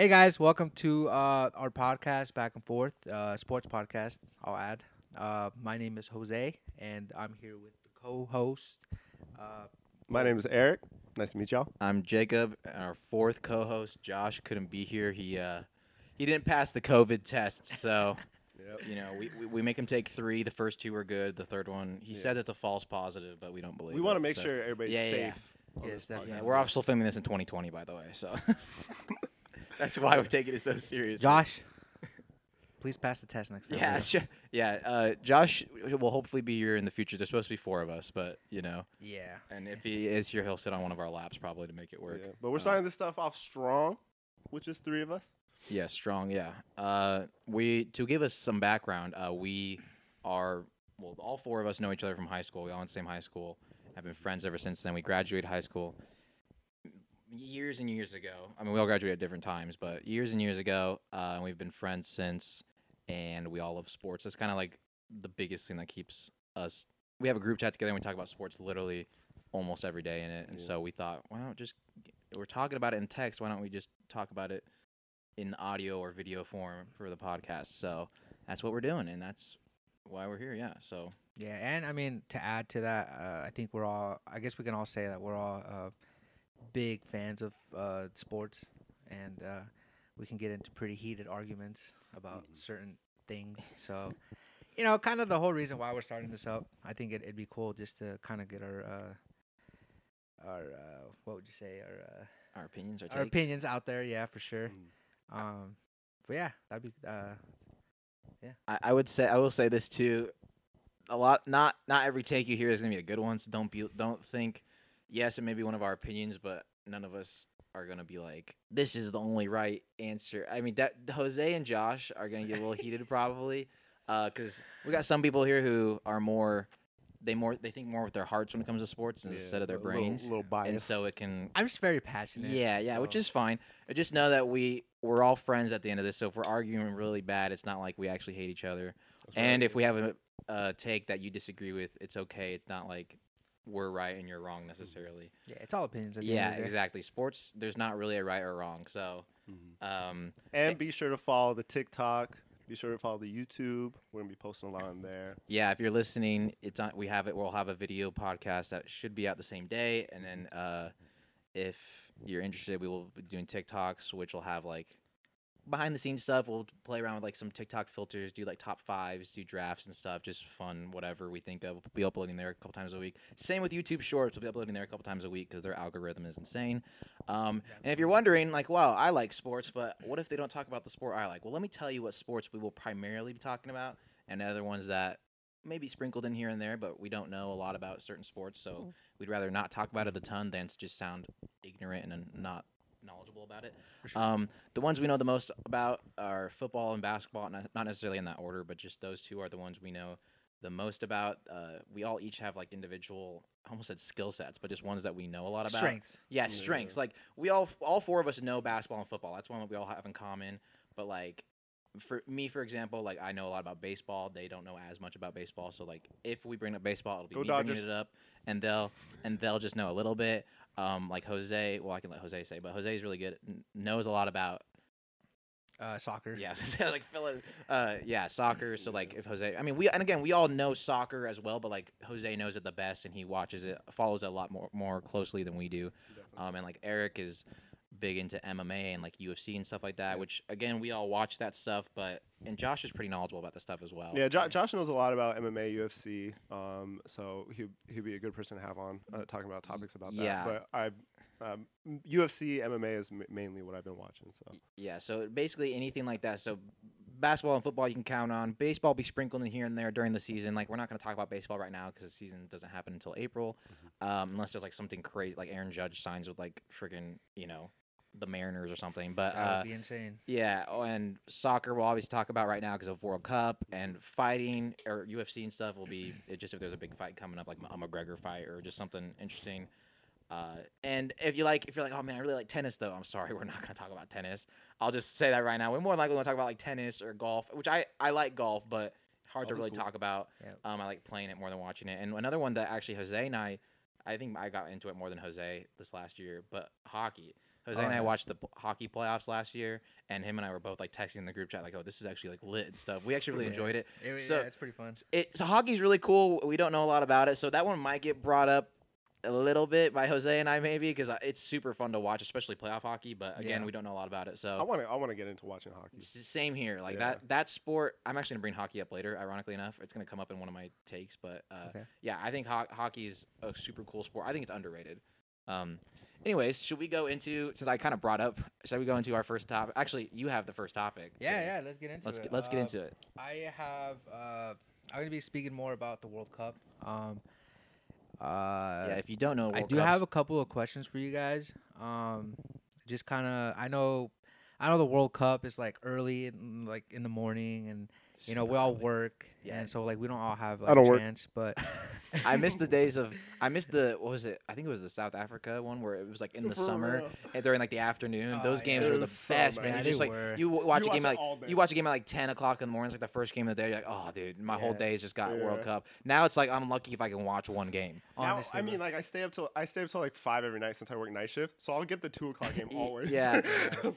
Hey guys, welcome to uh, our podcast, Back and Fourth, uh, sports podcast. I'll add. Uh, my name is Jose, and I'm here with the co-host. Uh, My name is Eric. Nice to meet y'all. I'm Jacob, and our fourth co-host Josh couldn't be here. He uh, he didn't pass the COVID test, so Yep. you know we, we, we make him take three. The first two were good. The third one, he Yeah. says it's a false positive, but we don't believe. It. We want to make so- sure everybody's Yeah, yeah, yeah. safe. Yes, definitely. Yeah, we're also filming this in 2020, by the way, so that's why we're taking it so seriously. Josh, please pass the test next time. Yeah, sure. Yeah, uh, Josh will hopefully be here in the future. There's supposed to be four of us, but you know, Yeah. and if he is here, he'll sit on one of our laps probably to make it work. Yeah, But we're Uh, starting this stuff off strong, which is three of us. Yeah, strong. Yeah. Uh, we to give us some background. Uh, we are well, all four of us know each other from high school. We all in the same high school. Have been friends ever since then. We graduated high school years and years ago. I mean, we all graduated at different times, but years and years ago, uh, and we've been friends since. And we all love sports. That's kind of like the biggest thing that keeps us. We have a group chat together and we talk about sports literally almost every day in it. And Yeah. so we thought, why don't just we're talking about it in text. Why don't we just talk about it in audio or video form for the podcast. So that's what we're doing, and that's why we're here. Yeah. So Yeah, and I mean to add to that, uh, I think we're all. I guess we can all say that we're all uh, big fans of uh, sports, and uh, we can get into pretty heated arguments about Mhm. certain things. So, you know, kind of the whole reason why we're starting this up. I think it, it'd be cool just to kind of get our uh, our uh, what would you say our uh, our opinions, our, our opinions out there. Yeah, for sure. Mm. Um, but yeah, that'd be uh, I, I would say I will say this too. A lot, not not every take you hear is gonna be a good one. So don't be don't think. Yes, it may be one of our opinions, but none of us are gonna be like this is the only right answer. I mean, that Jose and Josh are gonna get a little heated probably, uh, because we got some people here who are more. They more they think more with their hearts when it comes to sports Yeah, instead of their a little- brains. Little, bias. and so it can I'm just very passionate. Yeah, yeah, which is fine. I just know that we we're all friends at the end of this. So if we're arguing really bad, it's not like we actually hate each other. That's right. And if we have a, a take that you disagree with, it's okay. It's not like we're right and you're wrong necessarily. Yeah, it's all opinions. Yeah, end of the day. exactly. Sports, there's not really a right or wrong. So, Mhm. um, And be sure to follow the TikTok. Be sure to follow the YouTube. We're gonna be posting a lot on there. yeah, if you're listening, it's on. We have it. We'll have a video podcast that should be out the same day. And then, uh, if you're interested, we will be doing TikToks, which will have like behind the scenes stuff. We'll play around with like some TikTok filters, do like top fives, do drafts and stuff. Just fun, whatever we think of. We'll be uploading there a couple times a week. Same with YouTube Shorts. We'll be uploading there a couple times a week because their algorithm is insane. Um, and if you're wondering, like, wow, I like sports, but what if they don't talk about the sport I like? Well, let me tell you what sports we will primarily be talking about, and other ones that maybe sprinkled in here and there, but we don't know a lot about certain sports. So we'd rather not talk about it a ton than to just sound ignorant and not knowledgeable about it. Sure. Um, the ones we know the most about are football and basketball, not, not necessarily in that order, but just those two are the ones we know the most about. Uh, we all each have like individual, I almost said skill sets, but just ones that we know a lot about. Strengths. Yeah, Yeah. strengths. Like we all, all four of us know basketball and football. That's one that we all have in common. But like, for me, for example, like I know a lot about baseball. They don't know as much about baseball. So like, if we bring up baseball, it'll be Go me Dodgers. bringing it up, and they'll and they'll just know a little bit. Um, like Jose, well, I can let Jose say, but Jose is really good. Knows a lot about Uh, soccer. yeah, so like it, uh, yeah, soccer. So like if Jose, I mean we and again we all know soccer as well, but like Jose knows it the best and he watches it, follows it a lot more more closely than we do. Um, and like Eric is big into MMA and like UFC and stuff like that, which again we all watch that stuff. But and Josh is pretty knowledgeable about the stuff as well. Yeah, jo- Josh knows a lot about MMA, UFC, um, so he he'd be a good person to have on uh, talking about topics about that. Yeah. But I, um, UFC, MMA is m- mainly what I've been watching. So Yeah, so basically anything like that. So basketball and football you can count on. Baseball be sprinkled in here and there during the season. Like we're not going to talk about baseball right now because the season doesn't happen until April, um, unless there's like something crazy like Aaron Judge signs with like friggin' you know the Mariners or something. But That uh, be insane. yeah, oh, and soccer we'll always talk about right now because of World Cup and fighting or UFC and stuff will be it just if there's a big fight coming up like a McGregor fight or just something interesting. Uh, and if you like, if you're like, oh man, I really like tennis though, I'm sorry, we're not gonna talk about tennis. I'll just say that right now. We're more likely gonna talk about like tennis or golf, which I I like golf, but hard to Golf is really cool. talk about. Um, I like playing it more than watching it. And another one that actually Jose and I, I think I got into it more than Jose this last year, but hockey. Jose Oh, and I yeah. watched the hockey playoffs last year, and him and I were both like texting in the group chat like, "Oh, this is actually like lit and stuff." We actually really Yeah. enjoyed it. It, So- yeah, it's pretty fun. It so hockey's really cool. We don't know a lot about it, so that one might get brought up a little bit by Jose and I maybe because it's super fun to watch, especially playoff hockey. But again, Yeah. we don't know a lot about it, so I want to I want to get into watching hockey. It's the same here. Like Yeah. that that sport. I'm actually gonna bring hockey up later. Ironically enough, it's gonna come up in one of my takes. But uh, Okay. yeah, I think ho- hockey's a super cool sport. I think it's underrated. Um, anyways, should we go into since I kind of brought up? Should we go into our first topic? Actually, you have the first topic. Yeah, today. yeah. Let's get into Let's it. get, let's get Uh, into it. I have. Uh, I'm gonna be speaking more about the World Cup. Um, uh, yeah, if you don't know, I do Cup's- have a couple of questions for you guys. Um, just kind of, I know, I know the World Cup is like early, in, like in the morning, and you know we all work, Yeah. and so like we don't all have I like don't a work. chance. But I missed the days of I missed the what was it? I think it was the South Africa one where it was like in the For summer real. and during like the afternoon. Oh, Those games It were the was so best, nice. man. Yeah, You they just like you watch You a game watch at like day. you watch a game at like ten o'clock in the morning. It's like the first game of the day. You're like, oh, dude, my whole Yeah. day's just got World Cup. Now it's like I'm lucky if I can watch one game. Now, honestly, I mean, bro. like I stay up till I stay up till like five every night since I work night shift, so I'll get the two o'clock game always. Yeah,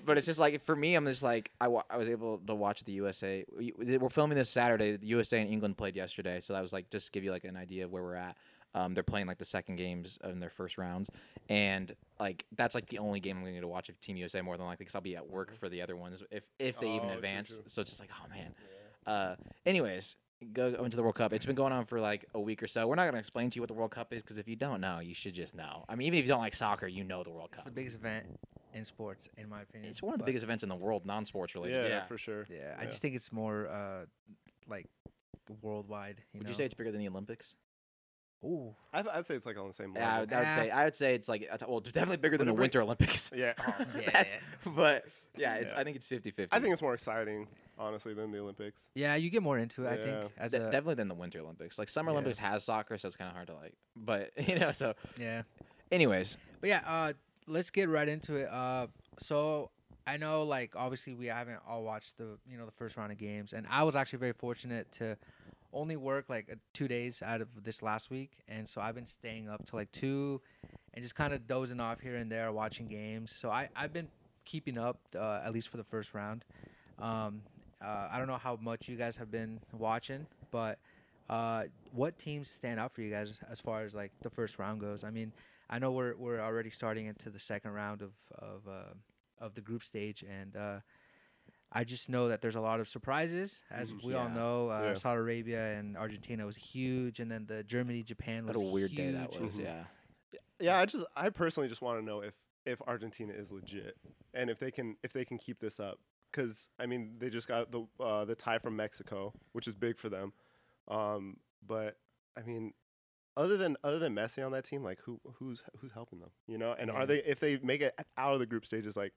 but it's just like for me, I'm just like I, wa- I was able to watch the USA. we- We're filming this Saturday. The USA and England played yesterday, so that was like just to give you like an idea of where we're at. Um, they're playing like the second games in their first rounds, and like that's like the only game I'm going to watch of Team USA more than likely because I'll be at work for the other ones if if they even Oh, true, advance. true. So it's just like oh man. Uh, anyways, go, go into the World Cup. It's been going on for like a week or so. We're not going to explain to you what the World Cup is because if you don't know, you should just know. I mean, even if you don't like soccer, you know the World Cup. it's the biggest event in sports, in my opinion. It's one of the But, biggest events in the world, non-sports related. yeah, Yeah. for sure. Yeah, I just think it's more uh, like worldwide. You Would know? you say it's bigger than the Olympics? Ooh, I'd, I'd say it's like on the same level. Yeah, I would, I would say I would say it's like it's- well, definitely bigger than the Winter Olympics. yeah. Yeah, That's, but yeah, it's Yeah. I think it's 50-50. I think it's more exciting, honestly, than the Olympics. yeah, you get more into it. I think as De- a definitely than the Winter Olympics. Like Summer Yeah. Olympics has soccer, so it's kind of hard to like. But you know, so yeah. anyways, But yeah, uh, let's get right into it. Uh, so I know, like, obviously we haven't all watched the, you know, the first round of games, and I was actually very fortunate to only work like uh, two days out of this last week, and so I've been staying up to like two, and just kind of dozing off here and there, watching games. So I I've been keeping up uh, at least for the first round. Um, uh, I don't know how much you guys have been watching, but uh, what teams stand out for you guys as far as like the first round goes? I mean, I know we're we're already starting into the second round of of uh, of the group stage, and uh, I just know that there's a lot of surprises, as Mhm. we all know. Uh, Yeah. Saudi Arabia and Argentina was huge, and then the Germany Japan was what a weird day that huge. was. Mhm. Yeah. Yeah, I just I personally just want to know if if Argentina is legit and if they can if they can keep this up because I mean they just got the uh, the tie from Mexico, which is big for them. Um, but I mean, other than other than Messi on that team, like who who's who's helping them? You know, and Yeah. are they if they make it out of the group stages, like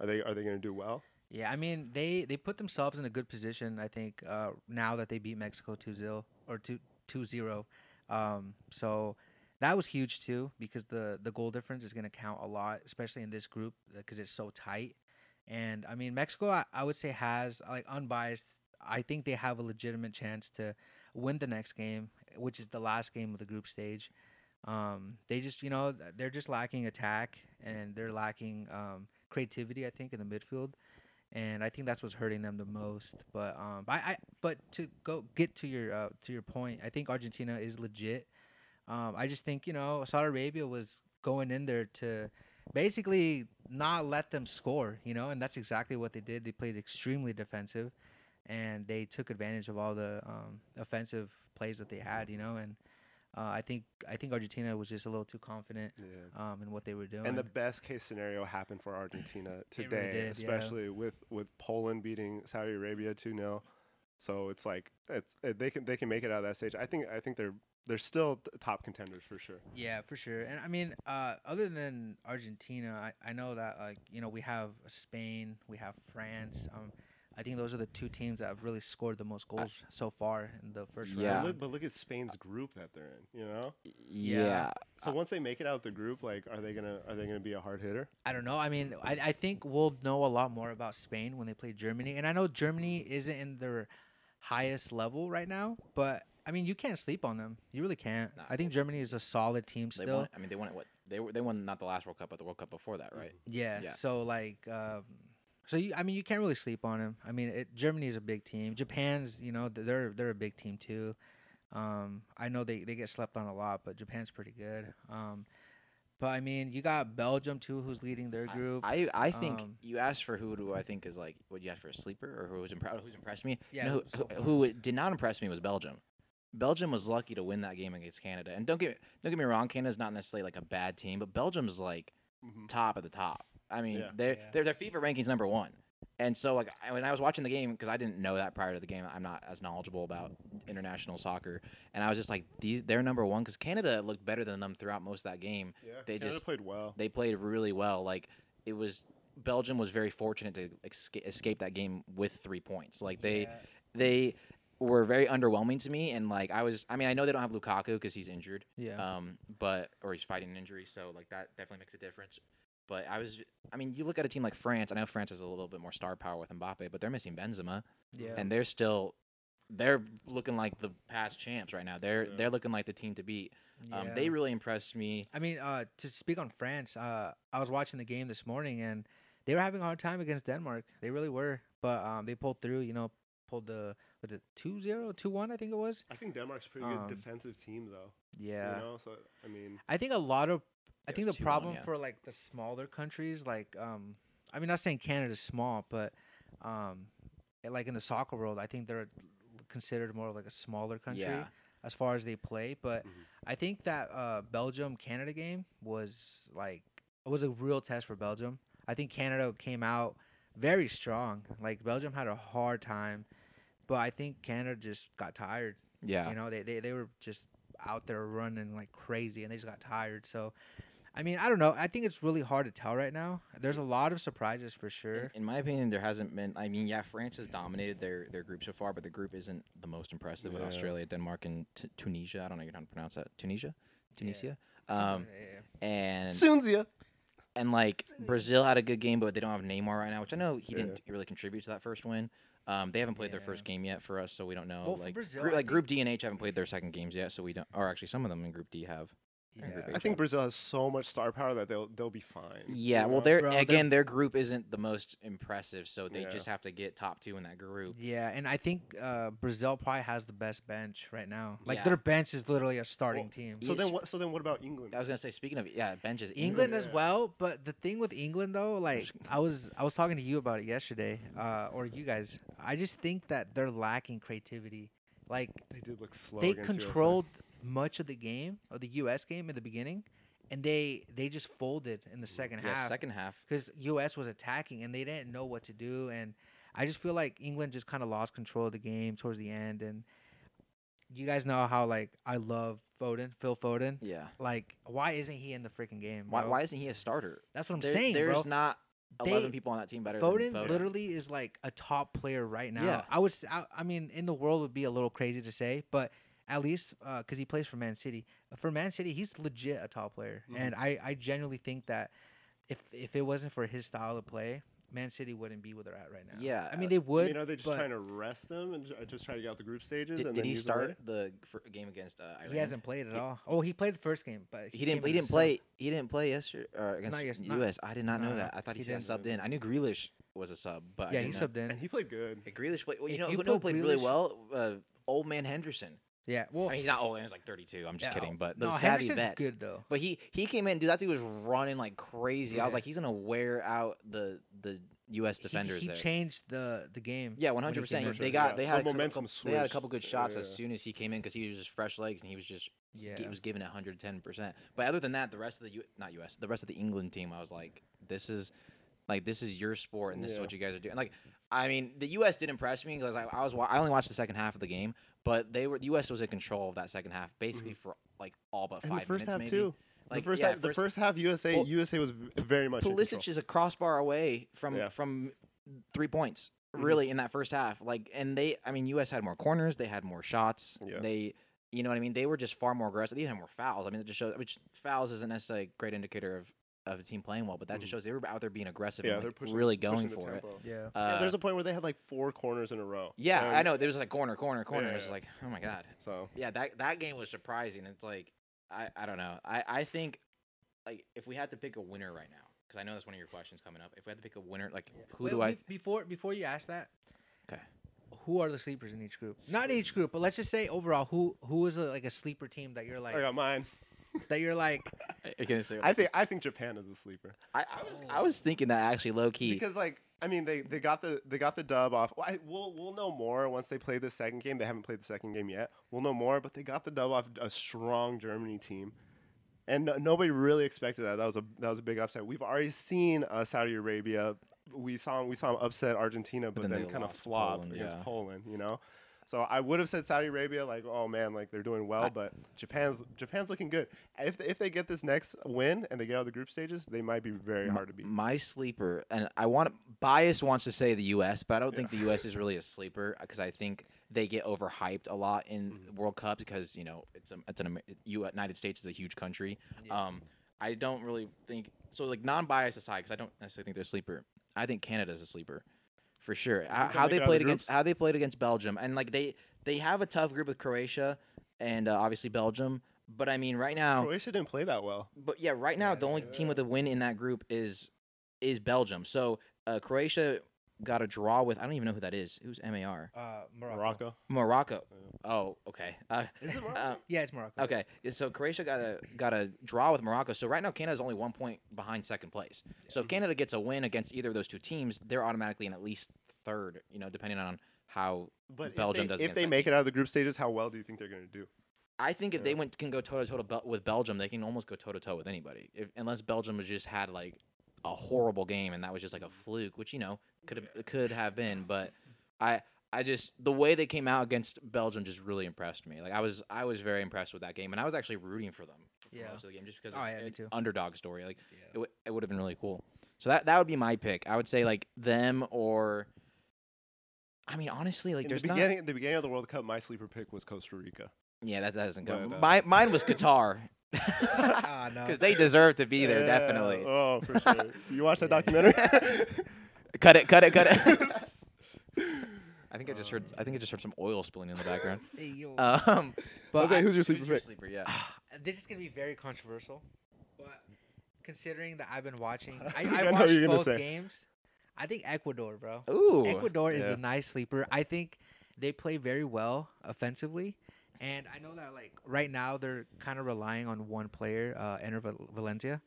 are they are they going to do well? Yeah, I mean they they put themselves in a good position. I think uh, now that they beat Mexico 2-0 or 2 2-0. Um, so that was huge too because the the goal difference is going to count a lot, especially in this group because it's so tight. And I mean Mexico, I, I would say has like unbiased. I think they have a legitimate chance to win the next game, which is the last game of the group stage. Um, they just you know they're just lacking attack and they're lacking um, creativity. I think in the midfield and I think that's what's hurting them the most. But um, I, I but to go get to your uh, to your point, I think Argentina is legit. Um, I just think you know Saudi Arabia was going in there to basically not let them score, you know, and that's exactly what they did. They played extremely defensive, and they took advantage of all the um, offensive plays that they had, you know, and. Uh, I think I think Argentina was just a little too confident Yeah. um, in what they were doing. And the best case scenario happened for Argentina really today, did, yeah. especially with with Poland beating Saudi Arabia 2-0. So it's like it's it, they can they can make it out of that stage. I think I think they're they're still t- top contenders for sure. Yeah, for sure. And I mean, uh, other than Argentina, I, I know that like you know we have Spain, we have France. Um, I think those are the two teams that have really scored the most goals so far in the first Yeah. But round. look, but look at Spain's group that they're in. You know. Yeah. So once they make it out the group, like, are they gonna are they gonna be a hard hitter? I don't know. I mean, I, I think we'll know a lot more about Spain when they play Germany. And I know Germany isn't in their highest level right now, but I mean, you can't sleep on them. You really can't. Nah. I think Germany is a solid team They still. won. I mean, they won it what they were they won not the last World Cup, but the World Cup before that, right? Yeah. Yeah. So like, um, so you, I mean, you can't really sleep on them. I mean, it, Germany is a big team. Japan's, you know, they're they're a big team too. Um, I know they, they get slept on a lot, but Japan's pretty good. Um, but I mean, you got Belgium too, who's leading their group. I I think Um, you asked for who do I think is like what you asked for a sleeper or who was impre- who's impressed me. Yeah, know, who, so who, who did not impress me was Belgium. Belgium was lucky to win that game against Canada, and don't get don't get me wrong, Canada's not necessarily like a bad team, but Belgium's like Mhm. top of the top. I mean, Yeah. they're, Yeah. they're their FIFA rankings number one. And so, like, when I was watching the game, because I didn't know that prior to the game, I'm not as knowledgeable about international soccer, and I was just like, these they're number one because Canada looked better than them throughout most of that game. Yeah, They Canada just- played well. They played really well. Like, it was Belgium was very fortunate to escape, escape that game with three points. Like they Yeah. they were very underwhelming to me, and like I was, I mean, I know they don't have Lukaku because he's injured, Yeah. um, but or he's fighting an injury, so like that definitely makes a difference. But I was, I mean, you look at a team like France. I know France has a little bit more star power with Mbappe, but they're missing Benzema, yeah. and they're still, they're looking like the past champs right now. They're Yeah. they're looking like the team to beat. Um, yeah. They really impressed me. I mean, uh, to speak on France, uh, I was watching the game this morning and they were having a hard time against Denmark. They really were, but um, they pulled through. You know, pulled the was it 2-0, 2-1, I think it was. I think Denmark's a pretty Um, good defensive team, though. Yeah. You know, so I mean, I think a lot of I think the 2-1, problem yeah. for like the smaller countries, like um, I mean, not saying Canada's small, but um, like in the soccer world, I think they're considered more of like a smaller country Yeah. as far as they play. But Mhm. I think that uh, Belgium Canada game was like it was a real test for Belgium. I think Canada came out very strong. Like Belgium had a hard time, but I think Canada just got tired. Yeah, You know, they, they they were just out there running like crazy, and they just got tired. So, I mean, I don't know. I think it's really hard to tell right now. There's a lot of surprises for sure. in my opinion, there hasn't been. I mean, yeah, France has dominated their, their group so far, but the group isn't the most impressive with Australia, Denmark, and t- Tunisia. I don't know how to pronounce that. Tunisia, Tunisia, Something- um, yeah, and Sunzia. and like Brazil had a good game, but they don't have Neymar right now, which I know he Yeah. didn't really contribute to that first win. Um, they haven't played their first game yet for us, so we don't know. Well, like, Brazil, group, like Group D and H haven't played their second games yet, so we don't. Or actually, some of them in Group D have. Yeah. I think Brazil has so much star power that they'll they'll be fine. Yeah, you well, know? they're Bro, they're- again, their group isn't the most impressive, so they Yeah. just have to get top two in that group. Yeah, and I think uh, Brazil probably has the best bench right now. Like Yeah. their bench is literally a starting Well, team. So then what? So then what about England? I was gonna say, speaking of yeah, benches, England Yeah. as well, but the thing with England though, like I was I was talking to you about it yesterday, uh, or you guys. I just think that they're lacking creativity. Like they did look slow. they against USA. Much of the game of the U.S. game in the beginning, and they they just folded in the second yeah, half second half. because U.S. was attacking and they didn't know what to do. And I just feel like England just kind of lost control of the game towards the end. And you guys know how like I love Foden, Phil Foden. Yeah. Like, why isn't he in the freaking game? Why, why isn't he a starter? That's what I'm There- saying, there's bro. not They- eleven people on that team better Foden, than Foden. literally is like a top player right now. Yeah. I would, I mean, in the world would be a little crazy to say, but at least because he plays for Man City. For Man City, he's legit a top player, Mhm. and I, I genuinely think that if if it wasn't for his style of play, Man City wouldn't be where they're at right now. Yeah, I mean uh, they I would. mean, are they just but trying to rest them and just try to get out the group stages? Did, and did then he start later? the fir- game against uh, Iran? he hasn't played at He- all. Oh, he played the first game, but He didn't. He didn't as a play. He didn't play yesterday or against yes- not- U.S. I did not know that. I thought he, he got subbed in. I knew Grealish was a sub, but sub. I Yeah, he know- subbed in. And he played good. Yeah, Grealish played. Well, you If know you who know who played really well? Uh, old man Henderson. Yeah, well, I mean, he's not old. He's like 32. I'm just yeah, kidding. Oh, but no, the savvy Henderson's vets. good though. But he he came in, dude. That dude was running like crazy. I was like, he's gonna wear out the the U.S. Defenders he, there. changed the the game. Yeah, one when he hundred came percent. in. They got Yeah, they the had a couple- momentum They had a couple good shots as soon as he came in because he was just fresh legs and he was just Yeah. he was giving one hundred ten percent. But other than that, the rest of the U, not U.S. the rest of the England team, I was like, this is like this is your sport and this is what you guys are doing. Like, I mean, the U.S. did impress me because I, I was I only watched the second half of the game, but they were the U.S. was in control of that second half basically for like all but And five the first minutes half maybe. too. Like the first yeah, half, the first half USA Well, USA was very much in Pulisic control. is a crossbar away from Yeah. from three points Mhm. really in that first half. Like, and they, I mean, U.S. had more corners, they had more shots. Yeah. They, you know what I mean? They were just far more aggressive. They even had more fouls. I mean, it just shows. Which fouls isn't necessarily a great indicator of of a team playing well, but that just Mhm. shows they were out there being aggressive yeah, and they're like, pushing, really going the for it. Yeah. Uh, yeah, there's a point where they had like four corners in a row. yeah, I know. There was like corner, corner, corner. Yeah, It's yeah. like, oh my god. So Yeah, that that game was surprising. It's like, I I don't know. I I think like if we had to pick a winner right now, because I know that's one of your questions coming up. If we had to pick a winner, like who Wait, do I? be- before before you ask that? Okay. Who are the sleepers in each group? Not each group, but let's just say overall, who who is a, like a sleeper team that you're like I got mine. That you're like You're gonna say I think I think Japan is a sleeper I, I was I was thinking that actually low key. because like I mean they, they got the they got the dub off. Well, I, we'll we'll know more once they play the second game. They haven't played the second game yet. We'll know more, but they got the dub off a strong Germany team, and no, nobody really expected that. That was a that was a big upset. We've already seen uh, Saudi Arabia. We saw we saw them upset Argentina, but, then then, they kind of lost to flop Poland, against yeah. Poland. You know. So I would have said Saudi Arabia, like, oh man, like they're doing well, but Japan's Japan's looking good. If if they get this next win and they get out of the group stages, they might be very hard to beat. My sleeper, and I want bias wants to say the U.S., but I don't think the U.S. is really a sleeper because I think they get overhyped a lot in Mhm. World Cup because you know it's a, it's an United States is a huge country. Yeah. Um, I don't really think so. Like non-bias aside, because I don't necessarily think they're a sleeper. I think Canada's a sleeper, for sure. How, they'll how they it out of played the against how they played against Belgium, and like they they have a tough group with Croatia and uh, obviously Belgium. But I mean, right now, Croatia didn't play that well. but yeah, right now Yeah, the only yeah, team with a win in that group is is Belgium. So uh, Croatia got a draw with I don't even know who that is. Who's MAR? uh, Morocco. Morocco. Morocco. Oh, okay. Uh, Is it Morocco? uh, Yeah, it's Morocco. okay. So Croatia got a got a draw with Morocco. So right now Canada's only one point behind second place. So if Canada gets a win against either of those two teams, they're automatically in at least third. You know, depending on how. but Belgium if does they, if they make team. it out of the group stages, how well do you think they're going to do? I think if Yeah. they went can go toe to toe with Belgium, they can almost go toe to toe with anybody. If, unless Belgium has just had like a horrible game and that was just like a fluke, which you know could have could have been. But I I just the way they came out against Belgium just really impressed me. Like I was I was very impressed with that game, and I was actually rooting for them for Yeah. most of the game just because Oh, it's yeah, me too. underdog story. Like Yeah. it, w- it would have been really cool. So that that would be my pick. I would say like them or. I mean, honestly, like In the there's not. beginning, the beginning of the World Cup, my sleeper pick was Costa Rica. Yeah, that doesn't go. But, uh, My mine was Qatar. Ah, no. Because they deserve to be there, Yeah, definitely. Oh, for sure. you watch that documentary? Cut it, cut it, cut it. I think I just heard. I think I just heard some oil spilling in the background. Um, but Jose, I- who's your sleeper who's your sleeper? Yeah. this is gonna be very controversial, but considering that I've been watching, I, I I watched both say. games. I think Ecuador, bro. Ooh. Ecuador is a nice sleeper. I think they play very well offensively, and I know that like right now they're kind of relying on one player, uh, Enner Val- Valencia.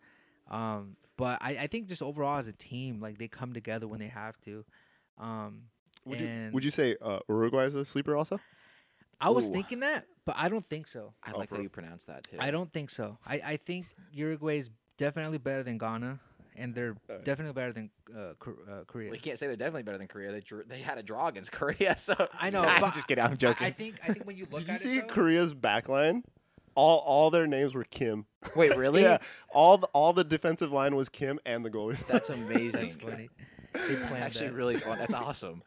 Um, but I, I think just overall as a team, like they come together when they have to. Um, Would you, would you say uh, Uruguay is a sleeper also? I was Ooh. thinking that, but I don't think so. I Oh, like how you pronounce that too. I don't think so. I, I think Uruguay is definitely better than Ghana, and they're Alright. definitely better than uh, uh, Korea. We can't say they're definitely better than Korea. They drew, they had a draw against Korea, so I know, I'm just kidding. I'm I- joking. I, think I think when you look Did you see it, though, Korea's backline? All all their names were Kim. Wait, really? Yeah, all the, all the defensive line was Kim and the goalie. That's amazing. that's funny. They planned Actually, that. really fun. That's awesome.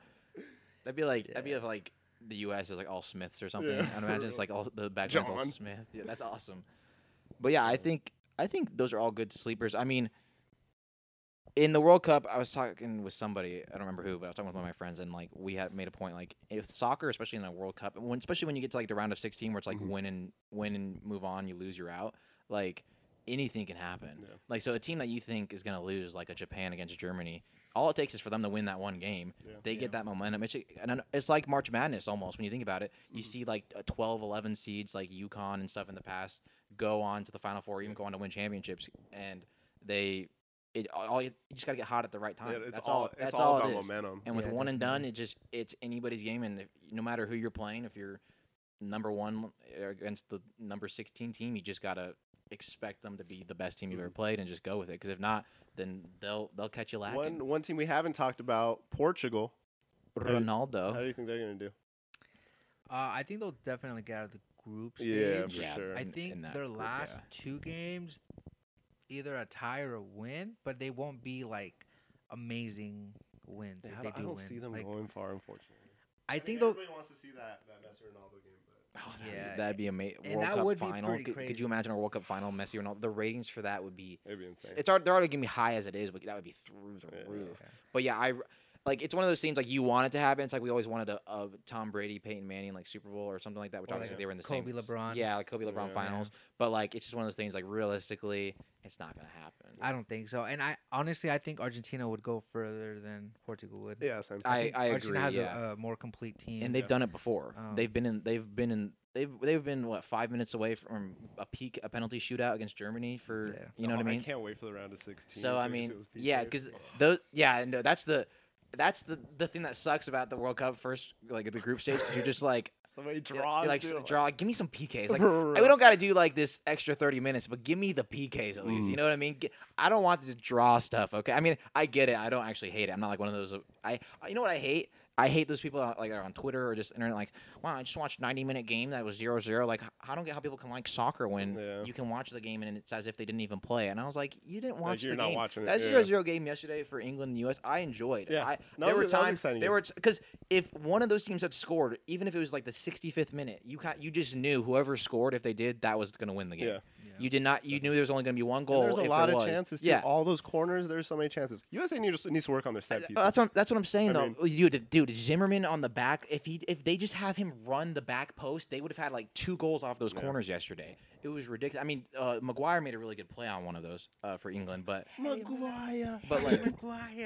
That'd be like that'd be Yeah. if like the U.S. is like all Smiths or something. Yeah, I'd imagine it's like all the backgrounds all Smith. Yeah, that's awesome. But yeah, I think I think those are all good sleepers. I mean, in the World Cup, I was talking with somebody. I don't remember who, but I was talking with one of my friends, and like we had made a point like if soccer, especially in the World Cup, when especially when you get to like the round of sixteen, where it's like Mhm. win and win and move on, you lose, you're out. Like anything can happen. Yeah. Like so, a team that you think is gonna lose, like a Japan against Germany, all it takes is for them to win that one game. Yeah. They Yeah. get that momentum. It's, and it's like March Madness almost when you think about it. You Mhm. see like a 12, 11 seeds like UConn and stuff in the past go on to the Final Four, even go on to win championships, and they it all you, you just gotta get hot at the right time. Yeah, it's that's all, all. it's That's all, all, about it is. momentum. And with Yeah, one and done, it just it's anybody's game, and if, no matter who you're playing, if you're number one uh, against the number 16 team, you just gotta expect them to be the best team you've ever Mhm. played, and just go with it. Because if not, then they'll they'll catch you lacking. One one team we haven't talked about, Portugal. How do you- Ronaldo. How do you think they're gonna do? Uh, I think they'll definitely get out of the group stage. Yeah, stage. for Yeah, sure. I think in that their group, last yeah. two games, either a tie or a win, but they won't be like amazing wins Yeah, if I they don't, I do don't win. see them Like, going far, unfortunately. I think they'll. everybody wants to see that that Messi Ronaldo game, but Oh, that'd, Yeah, be, that'd be amazing. World that Cup would be final. pretty Could, could you imagine a World Cup final, Messi or Ronaldo? The ratings for that would be. it'd be insane. It's already, they're already gonna be high as it is, but that would be through the Yeah. roof. But yeah, I, like it's one of those things like you want it to happen. It's like we always wanted a, a Tom Brady, Peyton Manning like Super Bowl or something like that, which Or obviously like they were in the Kobe same. s- LeBron. Yeah, like Kobe LeBron Yeah. finals. But like it's just one of those things. Like realistically, it's not gonna happen. I don't think so. And I honestly, I think Argentina would go further than Portugal would. Yeah, same. I, think I Argentina agree. has yeah. a, a more complete team. and they've Yeah. done it before. Um, they've been in. They've been in. They've they've been what five minutes away from a peak a penalty shootout against Germany for Yeah. you know Oh, what I mean. I can't wait for the round of 16. So I mean, yeah, because those yeah, no, that's the that's the the thing that sucks about the World Cup first like the group stage. 'cause you're just like somebody yeah, draws, like dude, draw. Give me some PKs. Like we don't got to do like this extra 30 minutes, but give me the PKs at least. Mm. You know what I mean? Get, I don't want this draw stuff. Okay. I mean, I get it. I don't actually hate it. I'm not like one of those. uh, I you know what I hate? I hate those people out, like are on Twitter or just internet like, wow, I just watched 90 minute game that was 0-0. Like, h- I don't get how people can like soccer when Yeah. you can watch the game and it's as if they didn't even play. And I was like, you didn't watch you're the not game. watching it, that yeah. 0-0 game yesterday for England and the US, I enjoyed. Yeah. I, No, there it were was- that was times exciting there were because if one of those teams had scored, even if it was like the 65th minute, you ca- you just knew whoever scored, if they did, that was going to win the game. Yeah. You did not. You knew there was only going to be one And goal. there's a if lot there of was. chances too. Yeah. All those corners, there's so many chances. USA needs, needs to work on their set Uh, pieces. That's what, that's what I'm saying I though. dude, dude, Zimmerman on the back. If he if they just have him run the back post, they would have had like two goals off those Yeah. corners yesterday. It was ridiculous. I mean, uh, Maguire made a really good play on one of those uh, for England, but Maguire. but like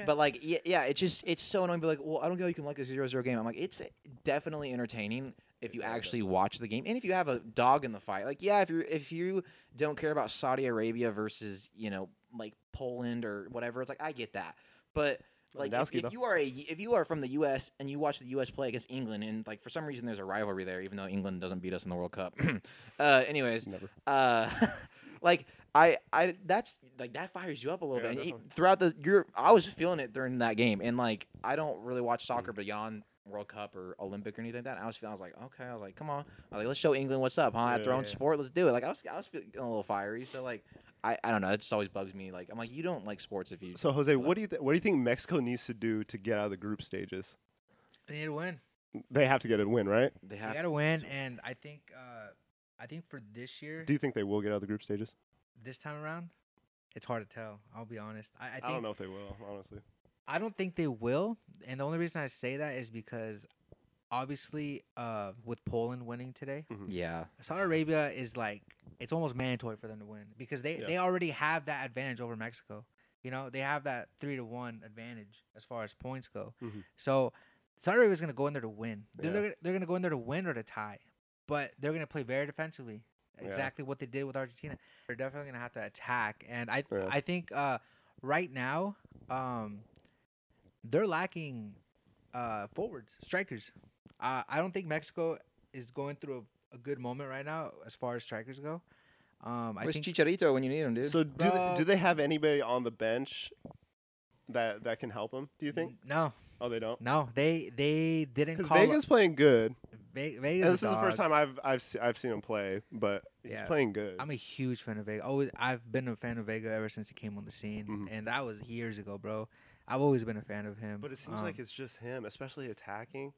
But like, yeah, yeah, it's just it's so annoying. Be like, well, I don't get how you can like a 0-0 game. I'm like, it's definitely entertaining if you actually watch the game and if you have a dog in the fight. Like, yeah, if you if you don't care about Saudi Arabia versus you know like Poland or whatever, it's like I get that. But like, if, if you are a if you are from the U.S. and you watch the U.S. play against England and like for some reason there's a rivalry there, even though England doesn't beat us in the World Cup. uh, anyways, Never. uh like I I that's like that fires you up a little Yeah, bit. And it- throughout the you're I was feeling it during that game and like I don't really watch soccer beyond World Cup or Olympic or anything like that. I was feeling I was like, okay, I was like, come on. I was like, let's show England what's up, huh? Yeah, At their own yeah. sport, let's do it. Like I was I was feeling a little fiery. So like I, I don't know, it just always bugs me. Like I'm like, you don't like sports if you So Jose, what do you th- what do you think Mexico needs to do to get out of the group stages? They need to win. They have to get a win, right? they They have got to win, and I think, uh, I think for this year, Do you think they will get out of the group stages? this time around, it's hard to tell. I'll be honest. I, I think I don't know if they will, honestly. I don't think they will, and the only reason I say that is because, obviously, uh, with Poland winning today, Yeah. Saudi Arabia is like it's almost mandatory for them to win because they Yeah. they already have that advantage over Mexico. You know, they have that three to one advantage as far as points go. Mhm. So Saudi Arabia is going to go in there to win. They're, Yeah. they're, they're going to go in there to win or to tie, but they're going to play very defensively. Yeah. Exactly what they did with Argentina. They're definitely going to have to attack, and I Yeah. I think uh, right now um, they're lacking uh, forwards, strikers. Uh, I don't think Mexico is going through a, a good moment right now as far as strikers go. Um, I Where's think Chicharito when you need him, dude? So do they, do they have anybody on the bench that that can help them? Do you think? N- no, Oh, they don't. no, they they didn't Because call Vegas playing good. Ve- And Vegas. this is the first time I've I've se- I've seen him play, but he's Yeah. playing good. I'm a huge fan of Vega. Always, I've been a fan of Vega ever since he came on the scene, Mhm. and that was years ago, bro. I've always been a fan of him. but it seems Um, like it's just him, especially attacking.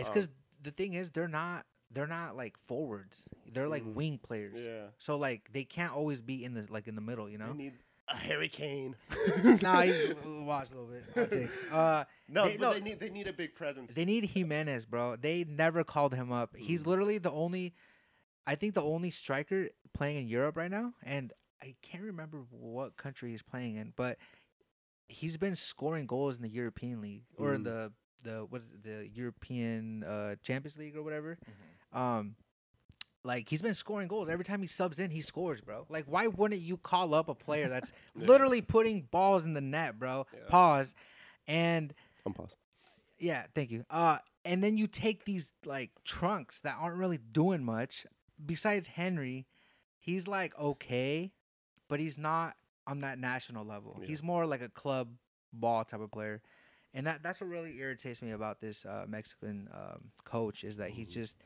It's um, because the thing is they're not they're not like forwards. They're like Mhm. wing players. Yeah. So like they can't always be in the like in the middle, you They know. need a hurricane. nah, he's watch a little bit. Uh, no, they- but no. they need they need a big presence. They need Jimenez, bro. They never called him up. He's Mm. literally the only, I think the only striker playing in Europe right now, and I can't remember what country he's playing in, but he's been scoring goals in the European League or Mm. the the what is it, the European uh, Champions League or whatever. Mhm. Um, like he's been scoring goals every time he subs in. He scores, bro. Like why wouldn't you call up a player that's Yeah. literally putting balls in the net, bro? Yeah. Pause, and. I'm pause. Yeah, thank you. Uh, and then you take these like trunks that aren't really doing much. Besides Henry, he's like okay, but he's not on that national level. Yeah. He's more like a club ball type of player, and that that's what really irritates me about this uh, Mexican um, coach is that he's Mhm. just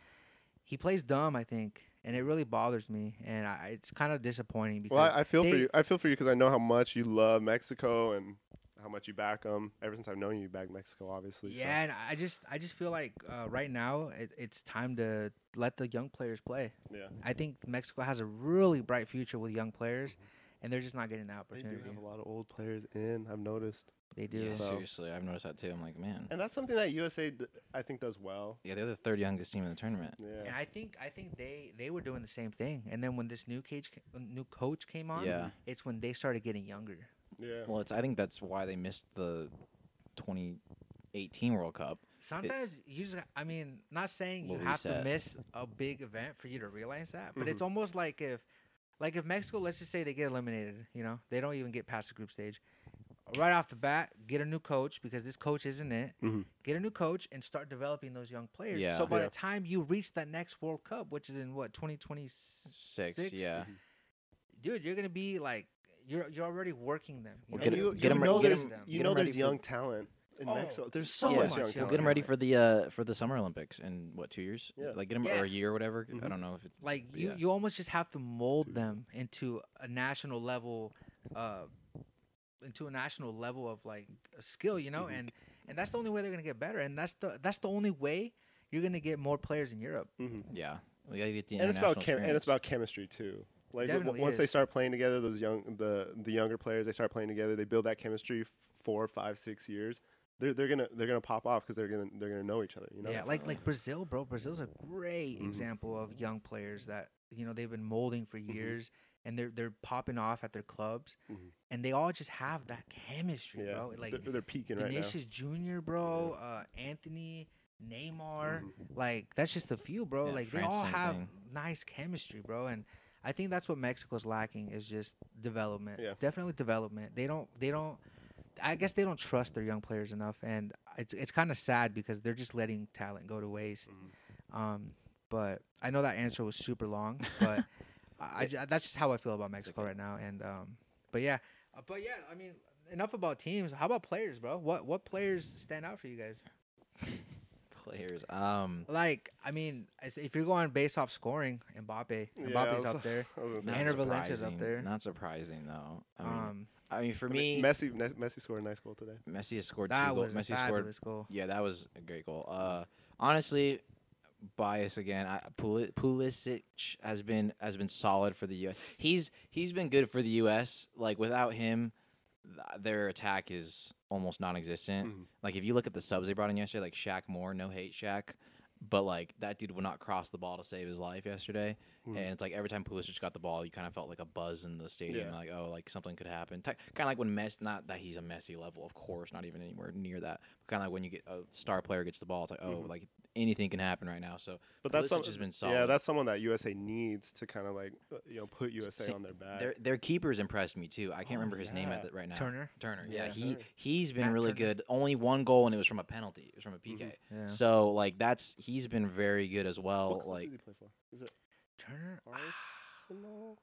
he plays dumb. I think, and it really bothers me, and I, it's kind of disappointing because Well, I, I feel for you. I feel for you because I know how much you love Mexico and how much you back them. Ever since I've known you, you back Mexico, obviously. so- Yeah, and I just I just feel like uh, right now it, it's time to let the young players play. Yeah. I think Mexico has a really bright future with young players, and they're just not getting that They opportunity. do have a lot of old players in. I've noticed, They do. Yeah, So- seriously, I've noticed that too. I'm like, man. and that's something that USA d- I think does well. Yeah, they're the third youngest team in the tournament. And Yeah. I think I think they they were doing the same thing. And then when this new cage ca- when new coach came on, Yeah. it's when they started getting younger. Yeah. Well, it's. I think that's why they missed the 2018 World Cup. Sometimes you just I mean, not saying you Little have to reset. miss a big event for you to realize that, but Mm-hmm. it's almost like if like if Mexico, let's just say they get eliminated, you know, they don't even get past the group stage. Right off the bat, get a new coach because this coach isn't it. Mhm. Get a new coach and start developing those young players. Yeah. So by Yeah. the time you reach that next World Cup, which is in what 2026, Six, yeah. dude, you're gonna be like you're you're already working them. You Well, know? get And it- you, get you 'em re- know get there's 'em- you get know 'em ready there's for- young talent in Oh, Mexico. There's so so Yeah. much much young young talent. Get them ready for the uh, for the Summer Olympics in what two years? Yeah. Like get them Yeah. or a year or whatever. I Mhm. don't know if it's like you yeah. you almost just have to mold them into a national level uh into a national level of like a skill you know Mhm. and and that's the only way they're gonna get better and that's the that's the only way you're gonna get more players in europe Mhm. yeah. We gotta get the And it's about chem- and it's about chemistry too. Like w- Definitely once they start playing together, those young the the younger players they start playing together. They build that chemistry f- four, five, six years. They're they're gonna they're gonna pop off because they're gonna they're gonna know each other. You know. yeah like like brazil bro brazil's a great Mhm. example of young players that you know they've been molding for Mhm. years and they're they're popping off at their clubs Mhm. and they all just have that chemistry yeah. bro like they're, they're peaking right now. Vinicius Jr., bro, uh, Antony, Neymar, Mhm. like that's just a few, bro. Yeah, like France, they all same have thing. nice chemistry, bro. And I think that's what Mexico's lacking is just development. Yeah. Definitely development. They don't. They don't. I guess they don't trust their young players enough, and it's it's kind of sad because they're just letting talent go to waste. Mhm. Um, but I know that answer was super long, but I, I that's just how I feel about Mexico okay. right now. And um, but yeah, uh, but yeah, I mean, enough about teams. How about players, bro? What what players stand out for you guys? players. Um, Like, I mean, as- if you're going based off scoring, Mbappe, Yeah, Mbappe's was- up there. I was gonna say. not Valencia's up surprising- there. Not surprising though. I mean, Um, I mean for I mean, me, Messi Ne- Messi scored a nice goal today. Messi has scored that two goals. was a Messi scored fabulous goal. Yeah, that was a great goal. Uh, honestly, bias again. I, Puli- Pulisic has been has been solid for the U.S. He's he's been good for the U.S. Like without him, th- their attack is almost non-existent. Mhm. Like if you look at the subs they brought in yesterday, like Shaq Moore, no hate Shaq, but like that dude would not cross the ball to save his life yesterday. Mhm. And it's like every time Pulisic got the ball, you kind of felt like a buzz in the stadium, Yeah. like oh, like something could happen. kind of like when Messi, not that he's a Messi level, of course, not even anywhere near that. Kind of like when you get a star player gets the ball, it's like oh, Mhm. like anything can happen right now. So But that's Pulisic some, has been solid. Yeah, that's someone that USA needs to kind of like uh, you know put USA see, on their back. their their keepers impressed me too. I can't Oh, remember his name at the, right now. Turner. Turner. Yeah, Yeah, he he's been Matt really Turner. good. Only one goal and it was from a penalty. It was from a PK. Mhm. Yeah. So like that's he's been very good as well. what club like does he play for? Is it Turner. Arsenal?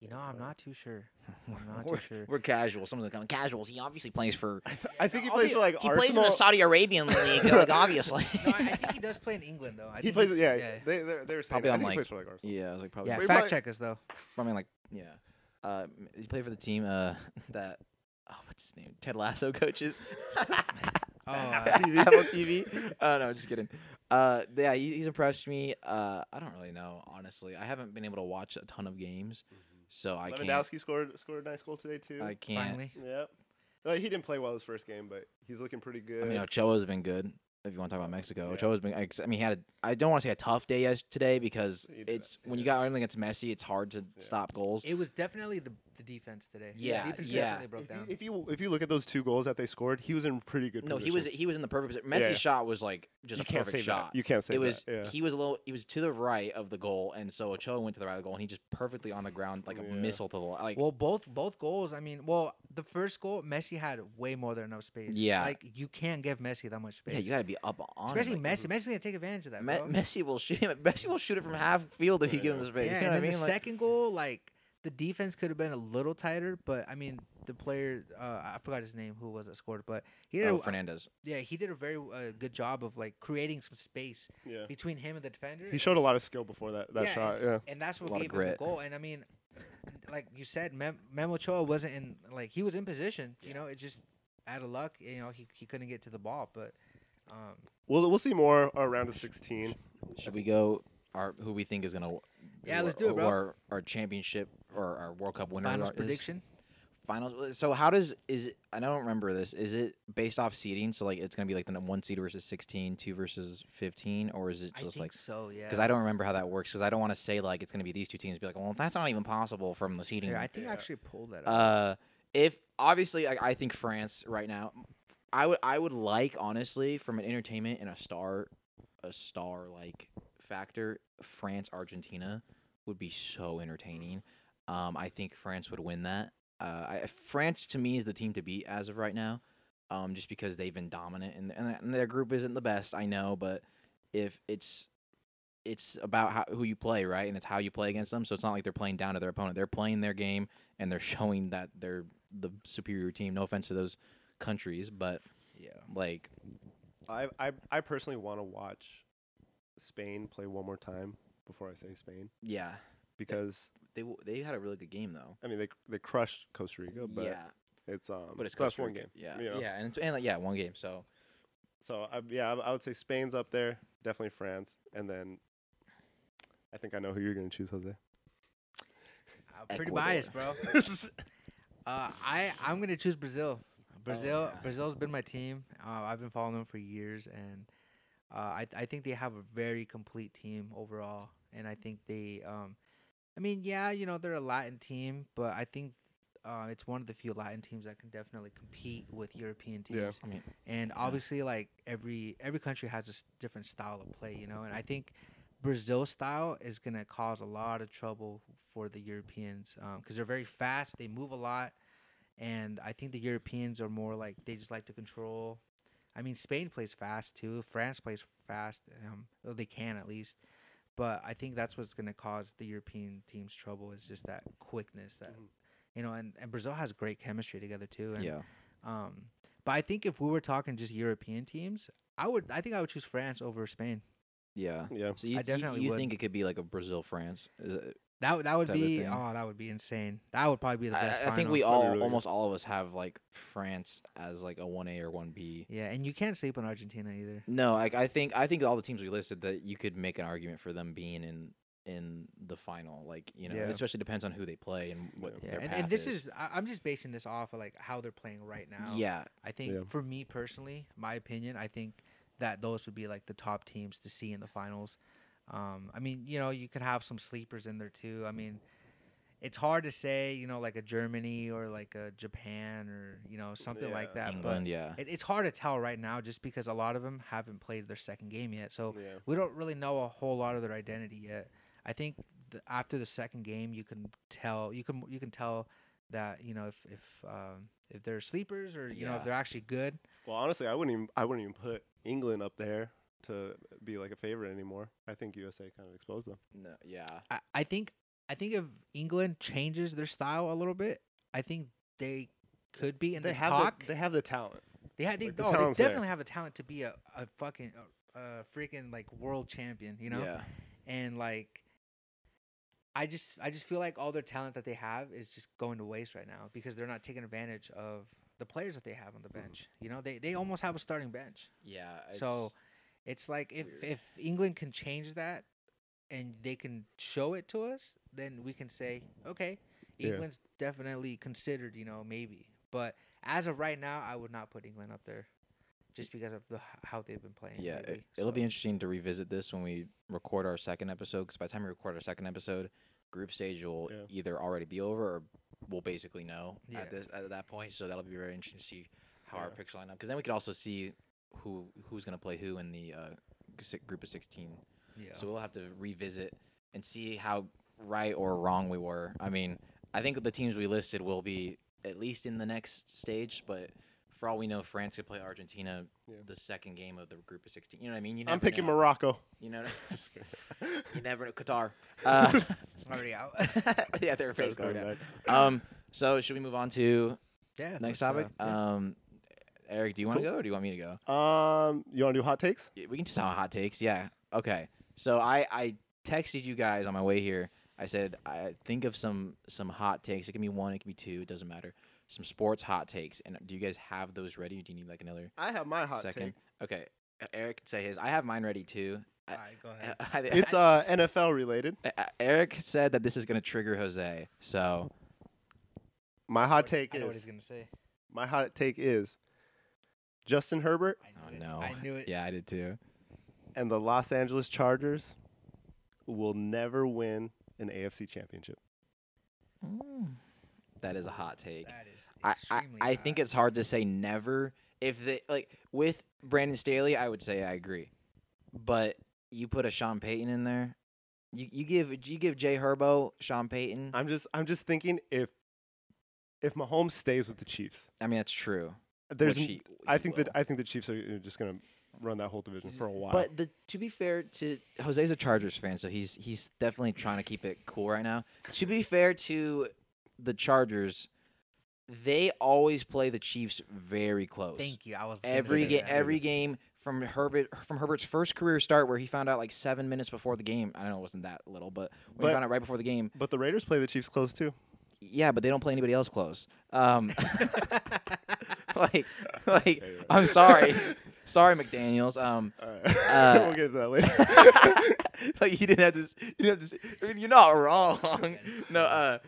You know, I'm not too sure. I'm not we're, too sure. we're casual. Some of the come casuals. He obviously plays for. I think he plays for like He Arsenal. plays in the Saudi Arabian league. Like obviously. no, I, I think he does play in England though. I he think plays. Yeah, yeah. they they they were saying. Probably I on, think like- he plays for like Arsenal. yeah, I was like probably. Yeah, fact might- check us though. Probably like yeah. Uh, he played for the team uh that. Oh, what's his name? Ted Lasso coaches. Oh, uh, Apple TV. Oh no, just kidding. Uh, yeah, he, he's impressed me. Uh, I don't really know, honestly. I haven't been able to watch a ton of games, so I can't. Lewandowski scored scored a nice goal today too. I can't. finally. yeah. Uh, he didn't play well his first game, but he's looking pretty good. I mean, Ochoa's been good. If you want to talk about Mexico, Yeah. Ochoa's been. I mean, he had. A, I don't want to say a tough day as today because it's that, when you got everything against Messi, it's hard to stop goals. It was definitely the, the defense today. Yeah, the defense yeah. definitely broke if down. you, if you if you look at those two goals that they scored, he was in pretty good. No, he was position. he was in the perfect position. Messi's Yeah. shot was like just you a can't perfect say shot. That. You can't say it was that. Yeah. he was a little he was to the right of the goal, and so Ochoa went to the right of the goal, and he just perfectly on the ground like a Yeah. missile to the li- like. Well, both both goals. I mean, well, the first goal, Messi had way more than enough space. Yeah. like you can't give Messi that much space. yeah, you got to be up on. him, Especially like, Messi. Messi's gonna take advantage of that. Me- Messi will shoot him. Messi will shoot it from half field if you give him the space. yeah, you know and what I then mean? the Like- second goal, like the defense could have been a little tighter, but I mean, the player, uh, I forgot his name, who was that scored, but he did, oh, a, Fernandez. yeah, he did a very uh, good job of like creating some space yeah. between him and the defender. He showed a lot of skill before that that Yeah, shot. Yeah. and that's what lot of gave him the goal. And I mean, like you said, Mem- Memo Ochoa wasn't in like he was in position. You know, it just out of luck. You know, he he couldn't get to the ball, but. Um, We'll we'll see more around a 16. Should we go? Our who we think is gonna Yeah, who let's do it, bro. Our, our championship or our World Cup winner Finals is. prediction. Finals. So how does is it, I don't remember this. Is it based off seeding? So like it's gonna be like the one seed versus 16, two versus fifteen, or is it I just think like? so. Yeah. Because I don't remember how that works. Because I don't want to say like it's gonna be these two teams. Be like, well, that's not even possible from the seeding. Here, I think I actually pulled that. up. Uh, if obviously, like, I think France right now, I would I would like honestly from an entertainment and a star, a star like factor, France Argentina would be so entertaining. Um, I think France would win that. Uh, I, France to me is the team to beat as of right now, um, just because they've been dominant and, and their group isn't the best. I know, but if it's it's about how, who you play, right? And it's how you play against them. So it's not like they're playing down to their opponent. They're playing their game and they're showing that they're the superior team. No offense to those countries, but yeah. like I I I personally want to watch Spain play one more time before I say Spain yeah, because they w- they had a really good game though. I mean they they crushed Costa Rica, but yeah, it's um but it's that's Costa one game. Yeah, you know? yeah, and it's, and like, yeah, one game. So So I, yeah, I, I would say Spain's up there, definitely France, and then I think I know who you're gonna choose, Jose. I'm pretty Ecuador. biased, bro. uh, I I'm gonna choose Brazil. Brazil yeah. Brazil's been my team. Uh, I've been following them for years, and uh, I I think they have a very complete team overall. And I think they, um, I mean, yeah, you know, they're a Latin team, but I think uh, it's one of the few Latin teams that can definitely compete with European teams. Yeah. I mean, and obviously like every every country has a s- different style of play you know and i think Brazil style is going to cause a lot of trouble for the europeans because they're very fast they move a lot and i think the europeans are more like they just like to control i mean spain plays fast too france plays fast um, or they can at least but i think that's what's going to cause the european teams trouble is just that quickness that Mhm. you know and, and brazil has great chemistry together too and yeah, um, but I think if we were talking just European teams, I would I think I would choose France over Spain. yeah. Yeah, So you, I you- definitely you, would. think it could be like a Brazil France? Is it, That would- that would be oh that would be insane. That would probably be the I, best. I think we all really almost all of us have like France as like a one A or one B. yeah, and you can't sleep on Argentina either. No, like I think I think all the teams we listed that you could make an argument for them being in in the final. Like you know, Yeah. it especially depends on who they play and what Yeah. Yeah, their and, path and this is, I, I'm just basing this off of like how they're playing right now. yeah, I think Yeah. for me personally, my opinion, I think that those would be like the top teams to see in the finals. Um, I mean, you know, you could have some sleepers in there too. I mean, it's hard to say, you know, like a Germany or like a Japan or you know something like Yeah. that. England. Yeah, it, it's hard to tell right now, just because a lot of them haven't played their second game yet. So yeah. we don't really know a whole lot of their identity yet. I think the, after the second game, you can tell you can you can tell that you know if if um, if they're sleepers or you know if they're actually good. Well, honestly, I wouldn't even I wouldn't even put England up there to be like a favorite anymore. I think USA kind of exposed them. no, yeah, I, I think I think if England changes their style a little bit, I think they could be in they the have talk. the, they have the talent. they have they, like, the oh, they talent's there. definitely have a talent to be a, a fucking a, a freaking like world champion. You know. yeah, and like I just I just feel like all their talent that they have is just going to waste right now because they're not taking advantage of the players that they have on the Mm-hmm. bench. You know, they they almost have a starting bench. yeah. so it's like if weird. if England can change that and they can show it to us, then we can say, okay, Yeah. England's definitely considered, you know, maybe. But as of right now, I would not put England up there just because of the how they've been playing. Yeah, lately. it, it'll be interesting to revisit this when we record our second episode. Because by the time we record our second episode, group stage will Yeah. either already be over or we'll basically know Yeah. at this at that point. So that'll be very interesting to see how our Yeah. picks line up. Because then we could also see who who's gonna play who in the uh, group of sixteen. yeah. So we'll have to revisit and see how right or wrong we were. I mean, I think the teams we listed will be at least in the next stage, but. For all we know, France could play Argentina Yeah. the second game of the group of 16. You know what I mean? You I'm picking know. Morocco. You know, Just kidding. you never know. Qatar. Uh, already out. yeah, their face Just card. going yeah. Um. So should we move on to yeah. next let's, uh, topic? yeah. Um, Eric, do you want to Cool. go or do you want me to go? Um, you want to do hot takes? We can just have hot takes. Yeah. Okay. So I I texted you guys on my way here. I said I think of some some hot takes. It can be one. It can be two. It doesn't matter. Some sports hot takes. And do you guys have those ready? Do you need like another I have my hot second? take. Okay. Eric say his. I have mine ready too. All right, go ahead. I- It's uh NFL related. Eric said that this is going to trigger Jose. So My hot take I know what he's is gonna say. my hot take is Justin Herbert I oh knew it. no, I knew it. Yeah, I did too. and the Los Angeles Chargers will never win an AFC championship. Mm. That is a hot take. That is I, I, extremely I think hot. it's hard to say never. If they like with Brandon Staley, I would say I agree. But you put a Sean Payton in there. You you give you give Jay Herbo Sean Payton. I'm just I'm just thinking if if Mahomes stays with the Chiefs, I mean that's true. There's which n- he- I he think will. that I think the Chiefs are just gonna run that whole division for a while. But the, to be fair to Jose's a Chargers fan, so he's he's definitely trying to keep it cool right now. To be fair to the Chargers, they always play the Chiefs very close. Thank you. I was every say game, every game from Herbert from Herbert's first career start, where he found out like seven minutes before the game. I know it wasn't that little, but when But- he found out right before the game, but the Raiders play the Chiefs close too. yeah, but they don't play anybody else close. Um, like, like. I'm sorry, sorry, McDaniel's. Um, right. Uh, we'll get to that later. like you didn't have to. You didn't have to. I mean, you're not wrong. no, uh,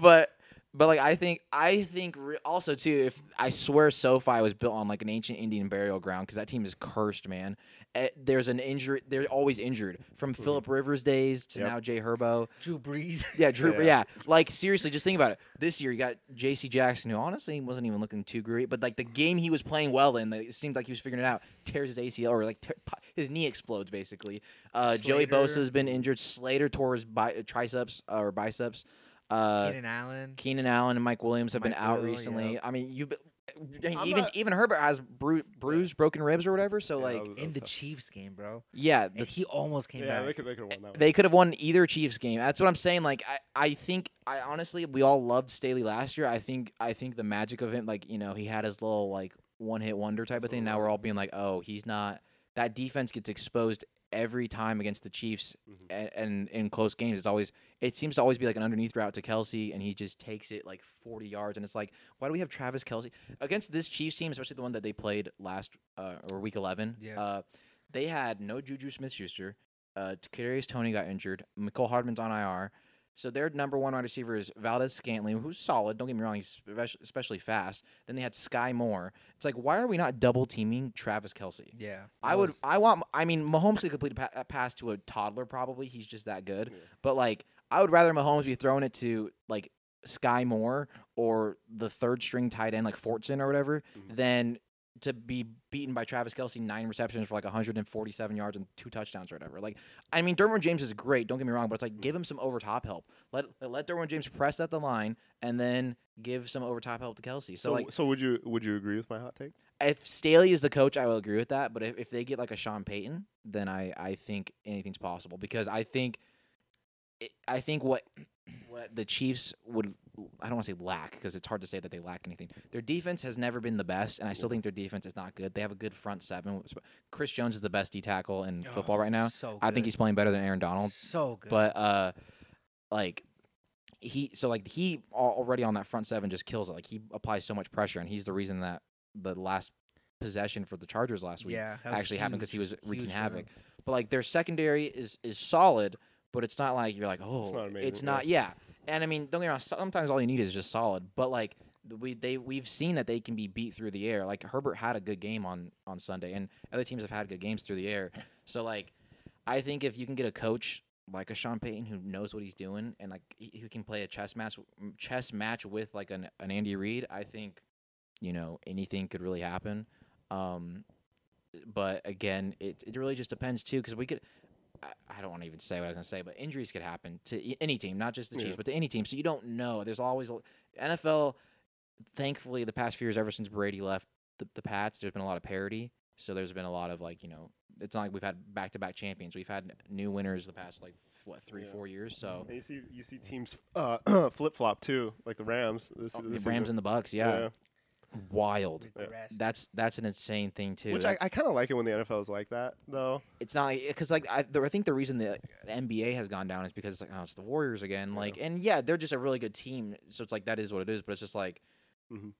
but but like I think I think re- also too. If I swear SoFi was built on like an ancient Indian burial ground because that team is cursed, man. Eh, there's an injury. They're always injured from Philip Rivers days to Yep. now Jay Herbo. Drew Brees. Yeah, Drew. Yeah. Yeah. like seriously, just think about it. This year you got J.C. Jackson, who honestly wasn't even looking too great, but like the game he was playing well in, like, it seemed like he was figuring it out. Tears his ACL or like tear, pi- his knee explodes basically. Uh, Joey Bosa's been injured. Slater tore his bi- triceps uh, or biceps. Uh, Keenan Allen. Keenan Allen and Mike Williams have been out Will, recently. yep. I mean, you've been, I'm even not- even Herbert has bru- bruised, broken ribs or whatever. So Yeah, like, that was- that in was the tough. Chiefs game, bro. yeah, And that's- he almost came yeah, back. they could they could have won that one. they could have won either Chiefs game. That's what I'm saying. Like I, I think I honestly we all loved Staley last year. I think I think the magic of him, like, you know, he had his little like one hit wonder type of thing. Now we're all being like, oh, he's not that defense gets exposed every time against the Chiefs Mhm. and, and in close games. It's always it seems to always be like an underneath route to Kelce and he just takes it like forty yards and it's like, why do we have Travis Kelce against this Chiefs team, especially the one that they played last uh, or week eleven? Yeah. Uh, they had no Juju Smith Schuster. Uh, Kadarius Toney got injured. Mecole Hardman's on IR. So their number one wide receiver is Valdes Scantling, who's solid. Don't get me wrong, he's especially fast. Then they had Skyy Moore. It's like, why are we not double teaming Travis Kelce? yeah. I would. I want. I mean, Mahomes could complete a, pa- a pass to a toddler. Probably, he's just that good. Yeah. But like, I would rather Mahomes be throwing it to like Skyy Moore or the third string tight end like Fortson or whatever Mhm. than to be beaten by Travis Kelce nine receptions for like 147 yards and two touchdowns or whatever. Like, I mean, Derwin James is great. Don't get me wrong, but it's like give him some over top help. Let let Derwin James press at the line and then give some over top help to Kelsey. So, So like, so would you would you agree with my hot take? if Staley is the coach, I will agree with that. But if, if they get like a Sean Payton, then I, I think anything's possible because I think I think what what the Chiefs would I don't want to say lack because it's hard to say that they lack anything. Their defense has never been the best, and I still think their defense is not good. They have a good front seven. Chris Jones is the best D tackle in football Oh, right now. So I think he's playing better than Aaron Donald. so good. But uh, like he, so like he already on that front seven just kills it. Like he applies so much pressure, and he's the reason that the last possession for the Chargers last week yeah, actually happened because he was wreaking havoc. But like their secondary is is solid, but it's not like you're like oh not amazing, it's yeah. not yeah. And I mean don't get me wrong, sometimes all you need is just solid. But like we they we've seen that they can be beat through the air. Like Herbert had a good game on on Sunday, and other teams have had good games through the air. So like I think if you can get a coach like a Sean Payton who knows what he's doing and like who can play a chess match chess match with like an an Andy Reid, I think you know anything could really happen. Um, but again, it it really just depends too because we could. I, don't want to even say what I was gonna say, but injuries could happen to any team, not just the Chiefs, Yeah. but to any team. So you don't know. There's always a, NFL. Thankfully, the past few years, ever since Brady left the, the Pats, there's been a lot of parity. So there's been a lot of like you know, it's not like we've had back to back champions. We've had new winners the past like what three Yeah. four years. So And you see you see teams uh, flip flop too, like the Rams. This, Oh, this the Rams season. and the Bucks, yeah, wild. Yeah. Regressed. That's that's an insane thing too. Which I, That's- I kind of like it when the NFL is like that, though. it's not because like I, the, I think the reason the, the NBA has gone down is because it's like oh it's the Warriors again Yeah. like and yeah they're just a really good team so it's like that is what it is but it's just like Mhm.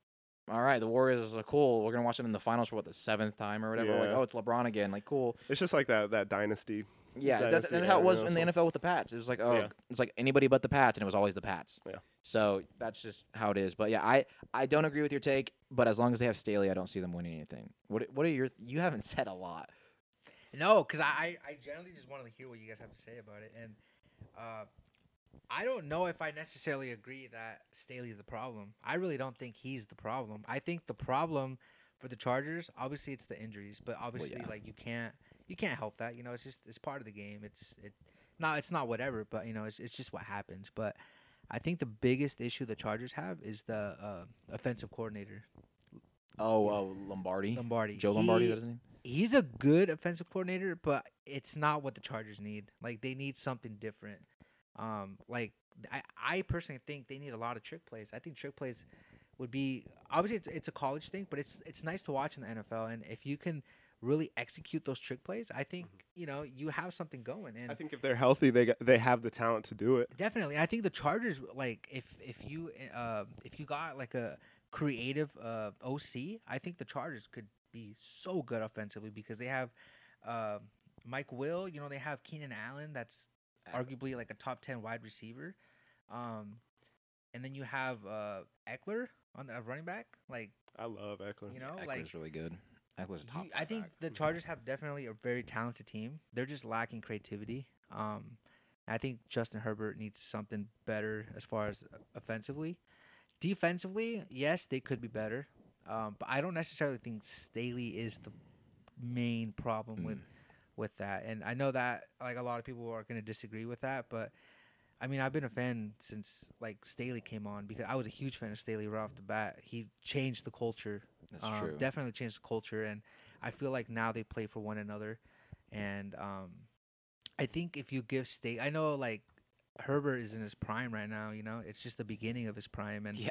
all right the Warriors are cool we're gonna watch them in the finals for what the seventh time or whatever like Yeah. oh it's LeBron again like cool It's just like that that dynasty Yeah, that's, dynasty that's how it was in the NFL with the Pats. It was like, oh, Yeah. it's like anybody but the Pats, and it was always the Pats. Yeah. So that's just how it is. But yeah, I I don't agree with your take. But as long as they have Staley, I don't see them winning anything. What what are your? You haven't said a lot. No, because I, I I generally just wanted to hear what you guys have to say about it, and uh, I don't know if I necessarily agree that Staley's the problem. I really don't think he's the problem. I think the problem for the Chargers, obviously, it's the injuries, but obviously, yeah. like you can't you can't help that. You know, it's just it's part of the game. It's it not it's not whatever, but you know, it's it's just what happens. But I think the biggest issue the Chargers have is the uh, offensive coordinator Oh, oh Lombardi, Lombardi. Joe Lombardi. He- that his name? he's a good offensive coordinator, but it's not what the Chargers need. Like they need something different. Um, like I, I personally think they need a lot of trick plays. I think trick plays would be obviously it's, it's a college thing, but it's it's nice to watch in the NFL. And if you can really execute those trick plays, I think you know you have something going. And I think if they're healthy, they got, they have the talent to do it. Definitely, I think the Chargers like if if you uh, if you got like a creative uh, OC, I think the Chargers could be so good offensively because they have uh, Mike Will. You know, they have Keenan Allen. That's arguably like a top ten wide receiver. Um, and then you have uh, Ekeler on the uh, running back. Like I love Ekeler. you know, Ekeler's like really good. Ekeler's a top. you- I think back. the Chargers have definitely a very talented team. They're just lacking creativity. Um, I think Justin Herbert needs something better as far as offensively. Defensively, yes, they could be better, um, but I don't necessarily think Staley is the main problem with Mm. with that. And I know that like a lot of people are going to disagree with that, but I mean, I've been a fan since like Staley came on because I was a huge fan of Staley right off the bat. He changed the culture That's um, true. Definitely changed the culture, and I feel like now they play for one another. And um, I think if you give state, I know like Herbert is in his prime right now. You know, it's just the beginning of his prime, and yeah.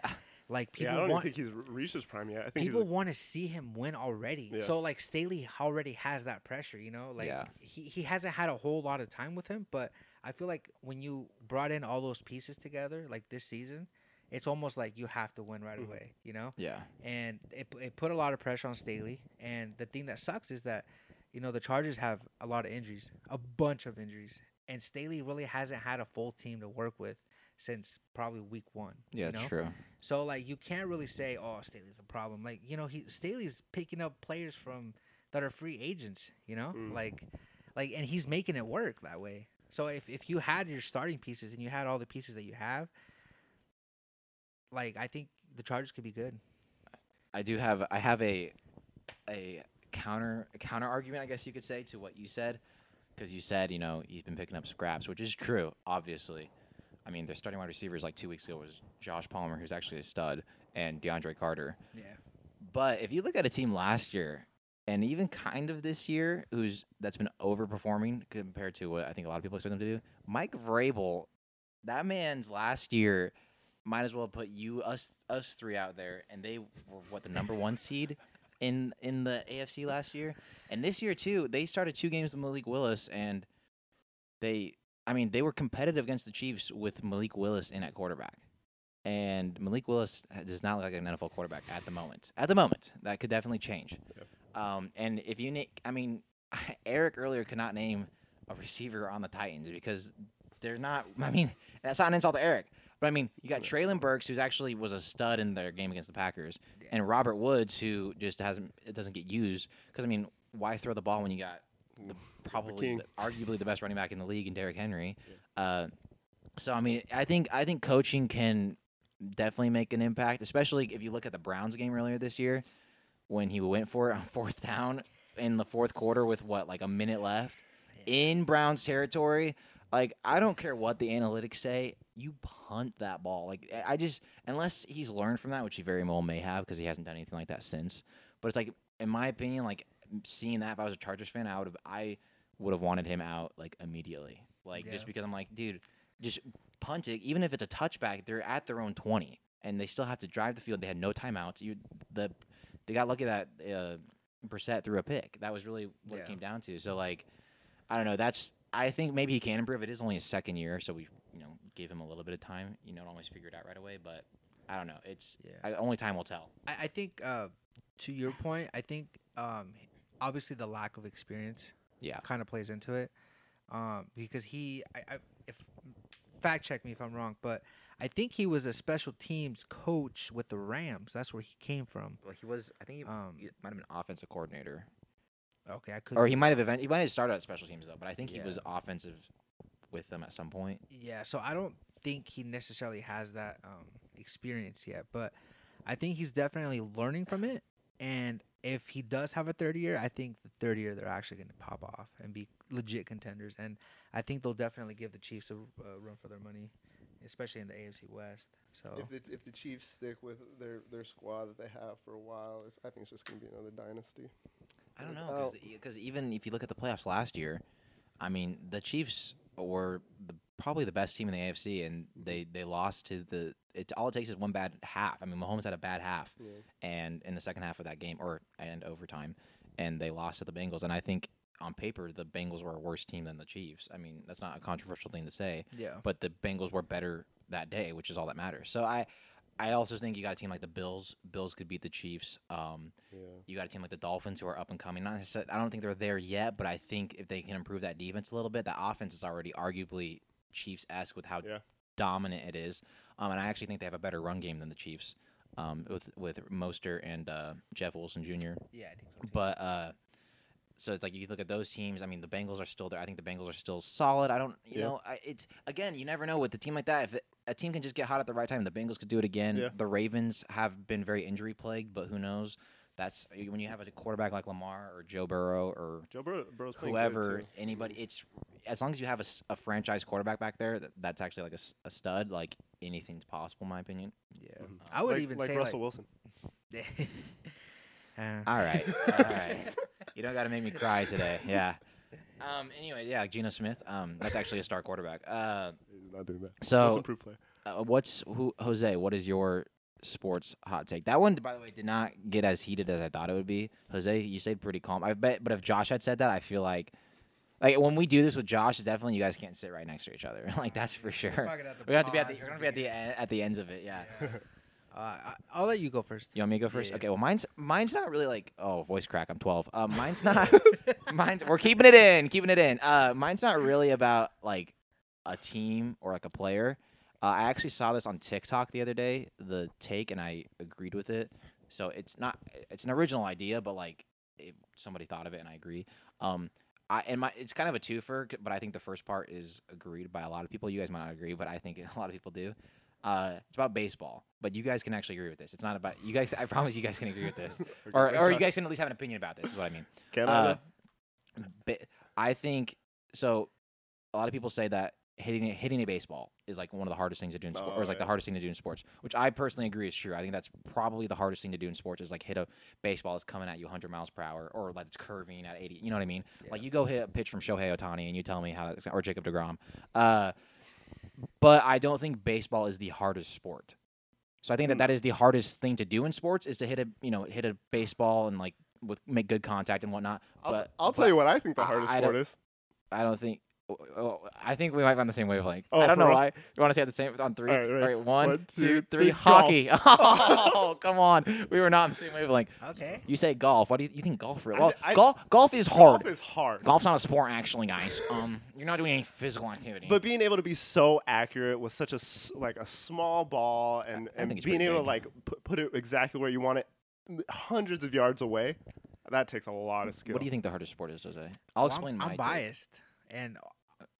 like people yeah, I don't want think he's re- reached his prime yet. I think people he's want to see him win already. Yeah. So like Staley already has that pressure. You know, like Yeah. he he hasn't had a whole lot of time with him, but I feel like when you brought in all those pieces together, like this season. It's almost like you have to win right Mhm. away, you know Yeah. and it, it put a lot of pressure on Staley. And the thing that sucks is that, you know, the Chargers have a lot of injuries, a bunch of injuries, and Staley really hasn't had a full team to work with since probably week one. Yeah, you know? true. So like, you can't really say, oh, Staley's a problem. Like, you know, he Staley's picking up players from that are free agents. You know, Mm. like, like, and he's making it work that way. So if if you had your starting pieces and you had all the pieces that you have, like, I think the Chargers could be good. I do have I have a a counter a counter argument, I guess you could say, to what you said, because you said you know he's been picking up scraps, which is true, obviously. I mean, their starting wide receivers like two weeks ago was Josh Palmer, who's actually a stud, and DeAndre Carter. Yeah. But if you look at a team last year, and even kind of this year, who's that's been overperforming compared to what I think a lot of people expect them to do, Mike Vrabel, that man's last year might as well put you us us three out there, and they were what the number one seed in in the AFC last year, and this year too. They started two games with Malik Willis, and they, I mean, they were competitive against the Chiefs with Malik Willis in at quarterback. And Malik Willis does not look like an NFL quarterback at the moment. At the moment, that could definitely change. Um, and if you, na- I mean, Eric earlier could not name a receiver on the Titans because they're not. I mean, that's not an insult to Eric, but I mean, you got Treylon Burks, who's actually was a stud in their game against the Packers, Yeah. and Robert Woods, who just hasn't, it doesn't get used because I mean, why throw the ball when you got the, probably the, arguably the best running back in the league in Derrick Henry? Uh, so I mean, I think I think coaching can definitely make an impact, especially if you look at the Browns game earlier this year when he went for it on fourth down in the fourth quarter with what like a minute left in Browns territory. Like I don't care what the analytics say, you punt that ball. Like I- just unless he's learned from that, which he very well may have because he hasn't done anything like that since. But it's like in my opinion, like seeing that if I was a Chargers fan, I would have I would have wanted him out like immediately. Like Yeah. just because I'm like, dude, just punt it. Even if it's a touchback, they're at their own twenty and they still have to drive the field. They had no timeouts. You the they got lucky that uh, Brissett threw a pick. That was really what Yeah. it came down to. So like, I don't know. That's I think maybe he can improve. It is only his second year, so we you know gave him a little bit of time. You don't always figure it out right away, but I don't know. It's Yeah. I, only time will tell. I, I think uh, to your point, I think um, obviously the lack of experience Yeah. kind of plays into it. um, because he, I, I, if fact check me if I'm wrong, but I think he was a special teams coach with the Rams. That's where he came from. Well, he was. I think he, Um, he might have been offensive coordinator, Okay, I could. or he might have event. He might have started at special teams though, but I think he Yeah. was offensive with them at some point. Yeah, so I don't think he necessarily has that um, experience yet, but I think he's definitely learning from it. And if he does have a third year, I think the third year they're actually going to pop off and be legit contenders. And I think they'll definitely give the Chiefs a uh, run for their money, especially in the AFC West. So If the if the Chiefs stick with their their squad that they have for a while, it's, I think it's just gonna be another dynasty. I don't know because even if you look at the playoffs last year, I mean the Chiefs were the, probably the best team in the AFC, and mm-hmm. they they lost to the. It all it takes is one bad half. I mean, Mahomes had a bad half, Yeah. and in the second half of that game, or and overtime, and they lost to the Bengals. And I think on paper the Bengals were a worse team than the Chiefs. I mean, that's not a controversial thing to say, yeah, but the Bengals were better that day, which is all that matters. So I. I also think you got a team like the Bills. Bills could beat the Chiefs. Um, Yeah. you got a team like the Dolphins who are up and coming. Not necessarily, I don't think they're there yet, but I think if they can improve that defense a little bit, that offense is already arguably Chiefs esque with how Yeah. dominant it is. Um, and I actually think they have a better run game than the Chiefs. Um, with with Mostert and uh, Jeff Wilson Jr. yeah, I think so. Too. But uh, so it's like you look at those teams. I mean, the Bengals are still there. I think the Bengals are still solid. I don't, you Yeah. know, I, it's again, you never know with a team like that. If it, a team can just get hot at the right time, the Bengals could do it again. Yeah. The Ravens have been very injury plagued, but who knows? That's when you have a quarterback like Lamar or Joe Burrow or Joe Burrow, Burrow's whoever, anybody. It's as long as you have a franchise quarterback back there, that, that's actually like a stud. Like anything's possible, in my opinion. yeah, Mhm. I would like, even like say Russell Wilson. like. Uh, All right, all right. You don't got to make me cry today. Yeah. Um. Anyway, yeah, Geno Smith. Um. That's actually a star quarterback. Uh. He's not doing that. So, improved player. uh, what's who? Jose, what is your sports hot take? That one, by the way, did not get as heated as I thought it would be. Jose, you stayed pretty calm. I bet, but if Josh had said that, I feel like, like when we do this with Josh, it's definitely you guys can't sit right next to each other. like that's for sure. We're gonna have to be at the. We're gonna be at the at the ends of it. Yeah. Uh, I'll let you go first. You want me to go first? Yeah. Okay. Well, mine's mine's not really like oh voice crack. I'm 12. Um, mine's not. mine's we're keeping it in, keeping it in. Uh, mine's not really about like a team or like a player. Uh, I actually saw this on TikTok the other day, the take, and I agreed with it. So it's not it's an original idea, but like it, somebody thought of it, and I agree. Um, I and my it's kind of a twofer, but I think the first part is agreed by a lot of people. You guys might not agree, but I think a lot of people do. Uh, it's about baseball, but you guys can actually agree with this. It's not about you guys. I promise you guys can agree with this, or or you guys can at least have an opinion about this. Is what I mean. Can I? Uh, ba- I think so. A lot of people say that hitting a- hitting a baseball is like one of the hardest things to do in sports, or Oh, is like the hardest thing to do in sports, which I personally agree is true. I think that's probably the hardest thing to do in sports is like hit a baseball that's coming at you 100 miles per hour, or like it's curving at 80. You know what I mean? Like you go hit a pitch from Shohei Ohtani, and you tell me how, that's, or Jacob Degrom. Uh, but I don't think baseball is the hardest sport. So I think that Hmm. that is the hardest thing to do in sports is to hit a you know hit a baseball and like with make good contact and whatnot. I'll, but I'll but tell you what I think the hardest I sport is. I don't think. Oh, oh, I think we might be on the same wavelength. Oh, I don't know real? why. You want to say at the same on three? All right, right. one, One, two, two, three. three, Hockey. Oh, come on. We were not on the same wavelength. Okay. You say golf. What do you, you think golf? For I well, thi- I- golf. Golf is hard. Golf is hard. Golf's not a sport, actually, guys. Um, you're not doing any physical activity. But being able to be so accurate with such a s- like a small ball and, I and being pretty able to like put, put it exactly where you want it, hundreds of yards away, that takes a lot of skill. what do you think the hardest sport is, Jose? I'll Well, explain I'm, my. I'm biased, and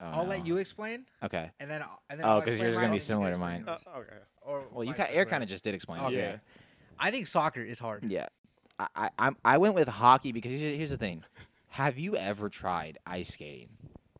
Oh, I'll no. let you explain, Okay. and then I'll- and then Oh, I'll 'cause explain yours is gonna be similar to mine. yours. Uh, okay. Or Well, you vice ca- Air kind of just did explain. Okay. Yeah. I think soccer is hard. Yeah. I, I I'm I went with hockey because here's, here's the thing. Have you ever tried ice skating?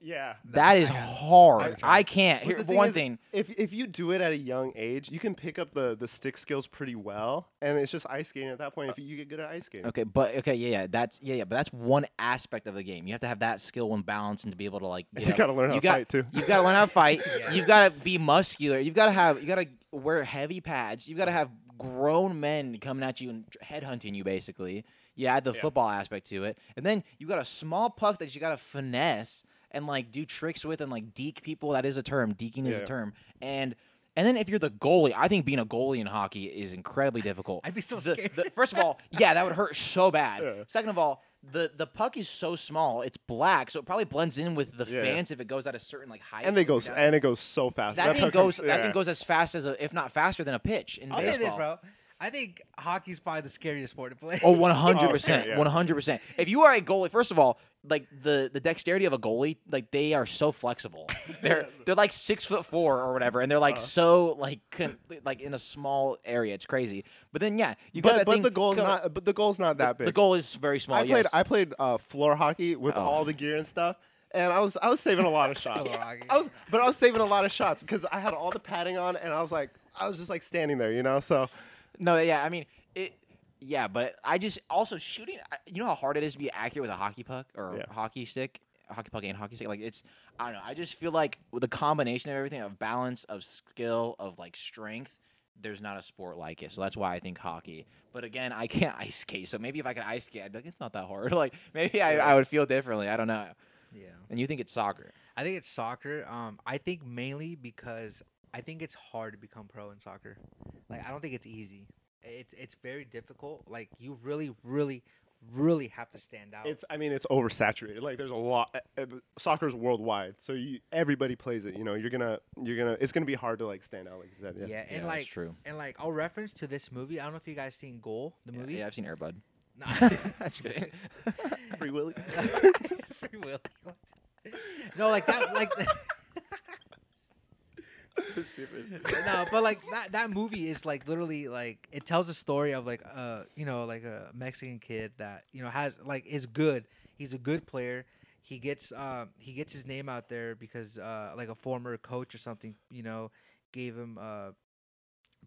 Yeah. That is hard. I can't. Here, thing one is, thing, If if you do it at a young age, you can pick up the the stick skills pretty well, and it's just ice skating at that point. If you, you get good at ice skating. okay, but okay, yeah, yeah, that's yeah, yeah, but that's one aspect of the game. You have to have that skill and balance and to be able to like. get You up. gotta learn how You to got- fight too. You've got to learn how to fight. Yeah. You've got to be muscular. You've got to have. You got to wear heavy pads. You've got to have grown men coming at you and headhunting you. Basically, you add the Yeah. football aspect to it, and then you got a small puck that you got to finesse and like do tricks with and like deke people. That is a term. Deking is a term. And and then if you're the goalie, I think being a goalie in hockey is incredibly difficult. I'd be so The- scared. the- first of all, yeah, that would hurt so bad. Yeah. Second of all, the the puck is so small, it's black, so it probably blends in with the Yeah. fans if it goes at a certain like height. and they goes down. and it goes so fast. that, thing goes comes- that thing goes as fast as a, if not faster than a pitch in I'll baseball. say this, bro. I think hockey's probably the scariest sport to play. Oh, 100%. Oh, yeah. 100%. If you are a goalie, first of all, like the the dexterity of a goalie, like they are so flexible. They're they're like six foot four or whatever, and they're like Uh. so like con- like in a small area. It's crazy. But then yeah, you got But, that but thing the goal's co- not. But the goal's not that the, big. the goal is very small. I played. yes. I played uh, floor hockey with Oh. all the gear and stuff, and I was I was saving a lot of shots. Floor hockey. I was, but I was saving a lot of shots because I had all the padding on, and I was like, I was just like standing there, you know. So No, yeah, I mean it. Yeah, but I just also shooting. You know how hard it is to be accurate with a hockey puck or Yeah. hockey stick, hockey puck and hockey stick. Like it's, I don't know. I just feel like with the combination of everything, of balance, of skill, of like strength, there's not a sport like it. So that's why I think hockey. But again, I can't ice skate. So maybe if I could ice skate, I'd be like, it's not that hard. Like maybe I, Yeah. I would feel differently. I don't know. yeah. And you think it's soccer? I think it's soccer. Um, I think mainly because I think it's hard to become pro in soccer. Like I don't think it's easy. It's it's very difficult. Like you really, really, really have to stand out. it's. I mean, it's oversaturated. Like there's a lot. Uh, uh, soccer's worldwide, so you everybody plays it. You know, you're gonna you're gonna. It's gonna be hard to like stand out, like you said. yeah, Yeah. and Yeah, that's like true. and like I'll reference to this movie. I don't know if you guys seen Goal, the movie. Yeah, I've seen Airbud. Nah. I'm just kidding. Free Willy. Free Willy. no, like that, like. so stupid. no, but like that that movie is like literally like it tells a story of like uh you know like a Mexican kid that you know has like is good. He's a good player. He gets um he gets his name out there because uh like a former coach or something you know gave him uh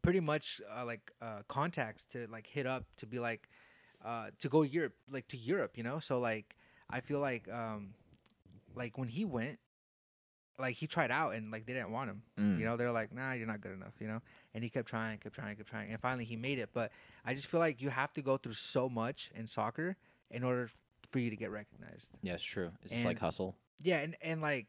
pretty much uh, like uh contacts to like hit up to be like uh to go Europe like to Europe you know so like I feel like um like when he went like he tried out and like they didn't want him Mm. you know, they're like, nah, you're not good enough, you know? And he kept trying, kept trying, kept trying. And finally he made it. But I just feel like you have to go through so much in soccer in order for you to get recognized. Yeah, it's true. It's just like hustle. Yeah, and, and like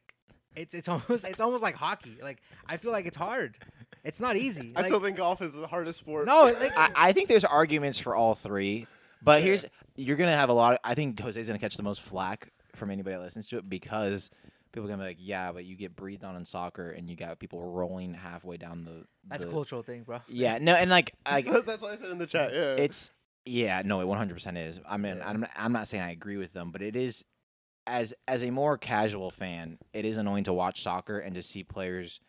it's it's almost it's almost like hockey. Like I feel like it's hard. It's not easy. I Like, still think golf is the hardest sport. no, like I, I think there's arguments for all three, but Yeah. here's you're gonna have a lot. Of, I think Jose's gonna catch the most flack from anybody that listens to it because people are gonna be like, yeah, but you get breathed on in soccer and you got people rolling halfway down the. that's a cultural thing, bro. Yeah, no, and like I, that's what I said in the chat. Yeah. it's yeah, no, it 100 percent is. I mean, Yeah. I'm I'm not saying I agree with them, but it is as as a more casual fan, it is annoying to watch soccer and to see players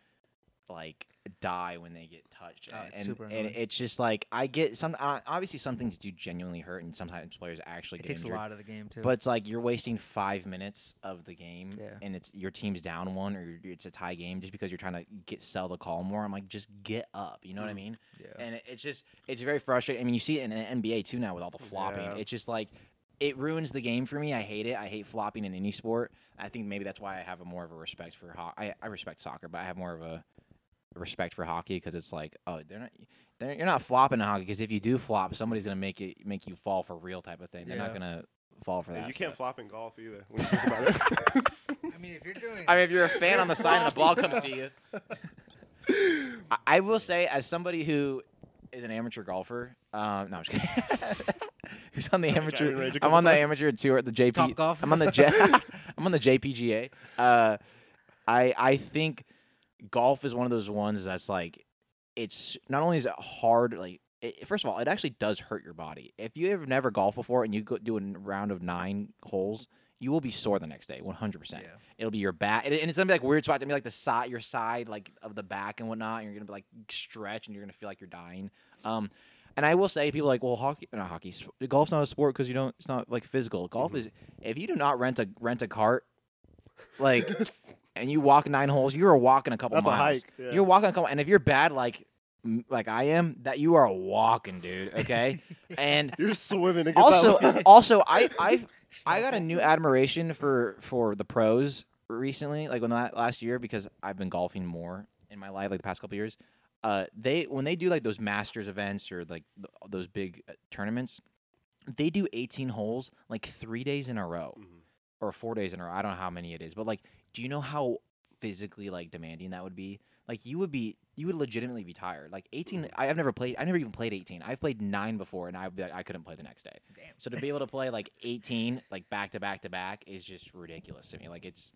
like die when they get touched. Oh, and, it's and- super and it's just like I get some uh, obviously some things do genuinely hurt and sometimes players actually It get takes a lot of the game too. But it's like you're wasting five minutes of the game, Yeah. and it's your team's down one or it's a tie game just because you're trying to get sell the call more. I'm like, just get up. You know what I Mm. mean? yeah. and it, it's just it's very frustrating. I mean, you see it in the NBA too now with all the flopping. Yeah. It's just like it ruins the game for me. I hate it. I hate flopping in any sport. I think maybe that's why I have a more of a respect for. I, I respect soccer, but I have more of a respect for hockey because it's like, oh, they're not. They're, you're not flopping in hockey because if you do flop, somebody's gonna make it make you fall for real type of thing. They're not gonna fall for Yeah, that. you can't stuff. flop in golf either. When you think about it. I mean, if you're doing I mean, if you're a fan on the side and the ball comes to you. I, I will say, as somebody who is an amateur golfer, um, no, I'm just kidding. Who's on the Driving amateur? range a I'm couple on the times. amateur tour at the JP. Top golf? I'm on the J. I'm on the JPGA. Uh, I I think golf is one of those ones that's like, it's not only is it hard, like it, first of all, it actually does hurt your body. If you have never golfed before and you go do a round of nine holes, you will be sore the next day, 100. percent yeah. It'll be your back, and it- and it's gonna be like weird spot to be like the side, your side, like of the back and whatnot. And you're gonna be like stretch, and you're gonna feel like you're dying. Um, and I will say, people are like, well, hockey, not hockey, sp- golf's not a sport because you don't. It's not like physical. Golf Mhm. is. If you do not rent a rent a cart, like, and you walk nine holes, you are walking a couple That's a miles. hike. Yeah. You're walking a couple, and if you're bad, like like I am, that you are walking, dude. Okay, and You're swimming also also I I I got a new admiration for for the pros recently, like when that last year, because I've been golfing more in my life, like the past couple years. Uh, they when they do like those Masters events or like th- those big uh, tournaments, they do 18 holes like three days in a row Mhm. or four days in a row. I don't know how many it is, but like, do you know how physically like demanding that would be? Like, you would be you would legitimately be tired. Like 18, Mm. I, I've never played. I never even played 18. I've played nine before, and I'd be like, I couldn't play the next day. Damn. So to be able to play like 18, like back to back to back, is just ridiculous to me. Like it's,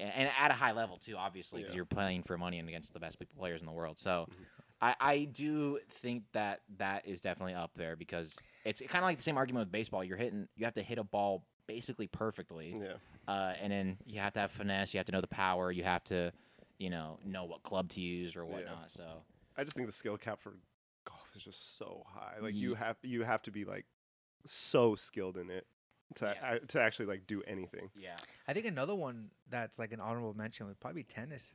and, at a high level too, obviously, because Yeah. you're playing for money and against the best players in the world. So. Mhm. I, I do think that that is definitely up there because it's kind of like the same argument with baseball. You're hitting, you have to hit a ball basically perfectly, Yeah. Uh, and then you have to have finesse. You have to know the power. You have to, you know, know what club to use or Yeah. whatnot. So I just think the skill cap for golf is just so high. Like you have you have to be like so skilled in it to Yeah. a- to actually like do anything. yeah, I think another one that's like an honorable mention would probably be tennis.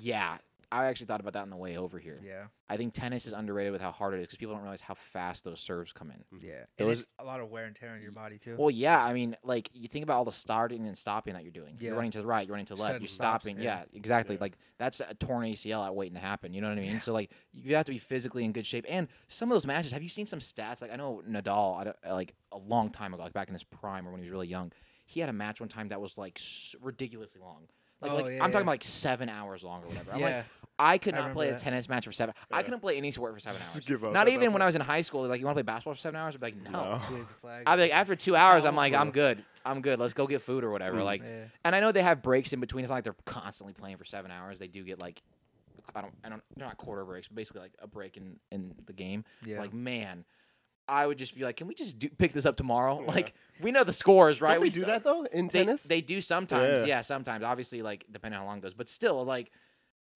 yeah. I actually thought about that on the way over here. Yeah, I think tennis is underrated with how hard it is because people don't realize how fast those serves come in. Mm-hmm. yeah. And Those- it's a lot of wear and tear on your body too. Well, yeah, I mean, like you think about all the starting and stopping that you're doing. Yeah. You're running to the right, you're running to the left, Sudden you're stops, stopping. yeah. Yeah, exactly. Yeah. Like that's a torn ACL out waiting to happen. You know what I mean? Yeah. So like you have to be physically in good shape. And some of those matches, have you seen some stats? Like I know Nadal, I don't- like a long time ago, like back in his prime or when he was really young, he had a match one time that was like s- ridiculously long. Like, Oh, like yeah, I'm yeah. talking about like seven hours long or whatever. I'm yeah, like, I could I not play a tennis match for seven. I couldn't play any sport for seven hours. give up Not even when. I was in high school. Like, you want to play basketball for seven hours? I'd be like, no. No. Just wave the flag. I'd be like, after two hours, I'm like, I'm good. I'm good. Let's go get food or whatever. Mm. Like, yeah. and I know they have breaks in between. It's not like they're constantly playing for seven hours. They do get like, I don't, I don't, they're not quarter breaks, but basically like a break in in the game. yeah. Like, man, I would just be like, can we just do, pick this up tomorrow? Yeah. Like, we know the scores, right? Don't we do st- that though in They, tennis? they do sometimes. Yeah. Yeah. sometimes. Obviously, like depending on how long it goes, but still, like.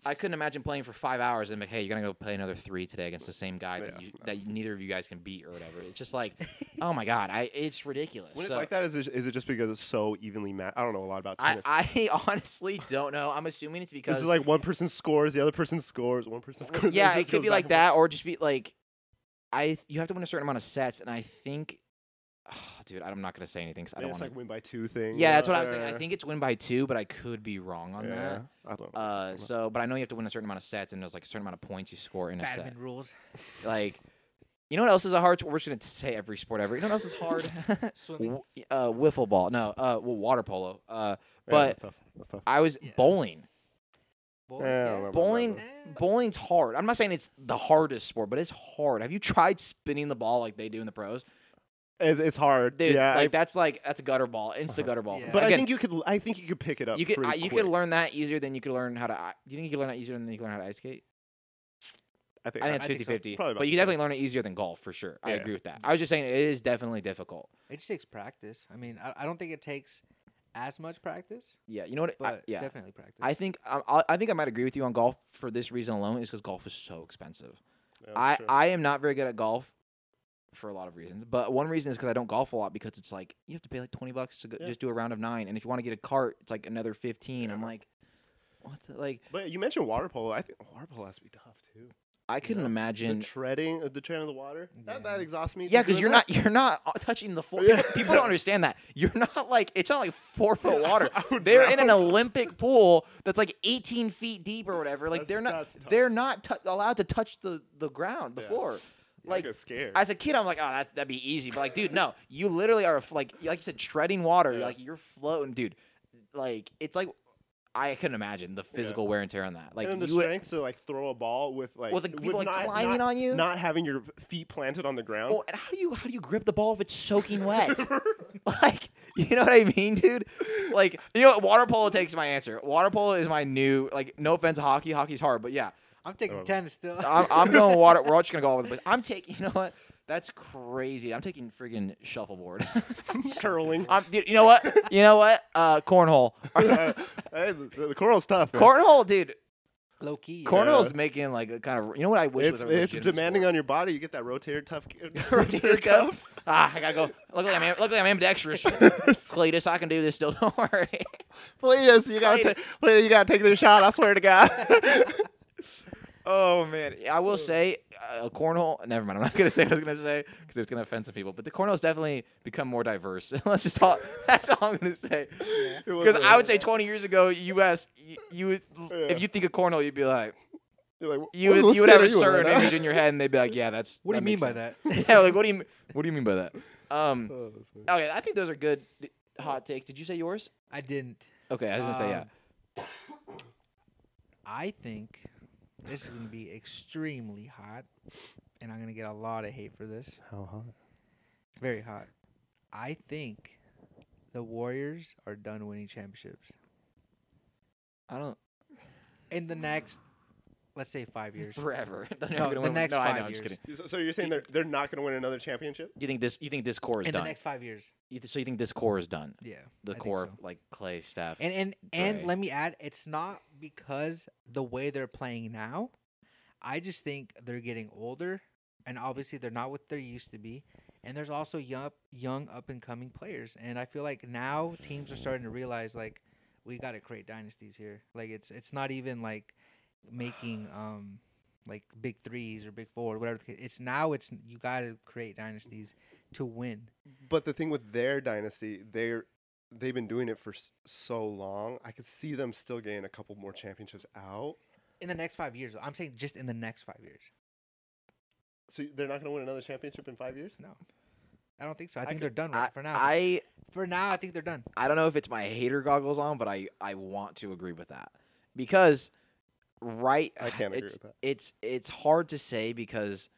I couldn't imagine playing for five hours and be like, hey, you're gonna go play another three today against the same guy that Yeah, you, no. that neither of you guys can beat or whatever. It's just like, oh my god, I it's ridiculous. when it's like that, is it, is it just because it's so evenly matched? I don't know a lot about tennis. I honestly don't know. I'm assuming it's because this is like one person scores, the other person scores, one person scores. yeah, it could be like that, or just be like, I you have to win a certain amount of sets, and I think, dude, I'm not gonna say anything 'cause I Yeah, don't it's want like win by two thing. Yeah, that's know? what I was saying. I think it's win by two, but I could be wrong on yeah, I don't that. know. Uh, so, but I know you have to win a certain amount of sets, and there's like a certain amount of points you score in a set. Badminton rules. Like, you know what else is a hard? Sport? We're just gonna say every sport ever. You know what else is hard? Swimming. W- uh, wiffle ball. No, uh, well, water polo. Uh, Yeah, but that's tough. That's tough. I was Yeah. bowling. Bowling, Yeah, I don't yeah. know about Bowling, that, bowling's hard. I'm not saying it's the hardest sport, but it's hard. Have you tried spinning the ball like they do in the pros? It's, it's hard. Dude, yeah, like I- that's like that's a gutter ball, insta Uh-huh. gutter ball. Yeah. but I think you could. I think you could pick it up. you could pretty I, you quick. could learn that easier than you could learn how to. Do you think you could learn that easier than you could learn how to ice skate? I think. I think it's think 50 so. 50. But you definitely learn it easier than golf for sure. I agree with that. I was just saying it is definitely difficult. It just takes practice. I mean, I, I don't think it takes as much practice, Yeah, you know what? I, but yeah, definitely practice. I think I, I I think I might agree with you on golf for this reason alone. Is because golf is so expensive. Yeah, I sure. I am not very good at golf for a lot of reasons, but one reason is because I don't golf a lot because it's like you have to pay like twenty bucks to go, Yeah. just do a round of nine, and if you want to get a cart, it's like another fifteen. I'm like, what? The, like But you mentioned water polo. I think water polo has to be tough too. I couldn't know, imagine. the treading, uh, the treading of the water. That, that Yeah. exhausts me. Yeah, because you're that. not you're not uh, touching the floor. People, people don't understand that. You're not like it's not like four foot water. They're in an. Olympic pool that's like 18 feet deep or whatever. Like they're not they're not tou allowed to touch the the ground, the Yeah. floor. Yeah, I Like get scared. as a kid, I'm like, oh, that that'd be easy. But like, dude, no, you literally are like like you said, treading water. Yeah. Like you're floating, dude. Like it's like I couldn't imagine the physical wear and tear on that. Like and the you would- strength to like throw a ball with like with like people like not, climbing not, on you. not having your feet planted on the ground. Oh, and how do you how do you grip the ball if it's soaking wet? like, you know what I mean, dude? Like, you know, what? water polo takes my answer. Water polo is my new like. No offense to hockey, hockey's hard, but yeah, I'm taking Oh. tennis still. I'm, I'm going water. We're all just gonna go all over the place. I'm taking. You know what? That's crazy. I'm taking friggin' shuffleboard. curling. I'm, dude, you know what? You know what? Uh, cornhole. Uh, hey, the, the coral's tough. man. cornhole, dude. Low key. Cornhole's making like a kind of. You know what I wish it's was a it's demanding sport? on your body. You get that rotator tough. rotator cuff. Ah, I gotta go. Luckily, I'm am- luckily I'm ambidextrous. Cletus, I can do this still. Don't worry. Please, you gotta Cletus. take. Please, you gotta take this shot. I swear to God. Oh man, I will say uh, cornhole. Never mind. I'm not gonna say what I was gonna say because it's gonna offend some people. But the cornhole's definitely become more diverse. Let's just talk. That's all I'm gonna say. It was Because a- I would say 20 years ago, U.S. You, you would, Yeah. if you think of cornhole, you'd be like, You're like, you would, you would have a certain right image in your head, and they'd be like, yeah, that's. What do you mean makes by sense. that? yeah, like what do you what do you mean by that? Um, Oh, that's okay, I think those are good hot takes. Did you say yours? I didn't. Okay, I was gonna say yeah. Um, I think this is gonna be extremely hot, and I'm gonna get a lot of hate for this. How hot? Very hot. I think the Warriors are done winning championships I don't in the next, let's say, five years. forever. They're No, gonna the win- next no, I five know, I'm just years. kidding. So, so you're saying they're they're not going to win another championship? You think this? You think this core is In done? the next five years. You th- so you think this core is done? Yeah. The I think core so. of like Clay, Steph. And and and let me add, it's not because the way they're playing now. I just think they're getting older, and obviously they're not what they used to be. And there's also young, young up and coming players, and I feel like now teams are starting to realize like we got to create dynasties here. Like it's it's not even like making um like big threes or big four, whatever. It's now it's you got to create dynasties to win. But the thing with their dynasty, they're they've been doing it for s- so long. I could see them still getting a couple more championships out. In the next five years, I'm saying just in the next five years. So they're not going to win another championship in five years. No, I don't think so. I I think could- they're done I, right for now. I for now, I think they're done. I don't know if it's my hater goggles on, but I I want to agree with that because right I can't agree it's, with that. It's it's hard to say because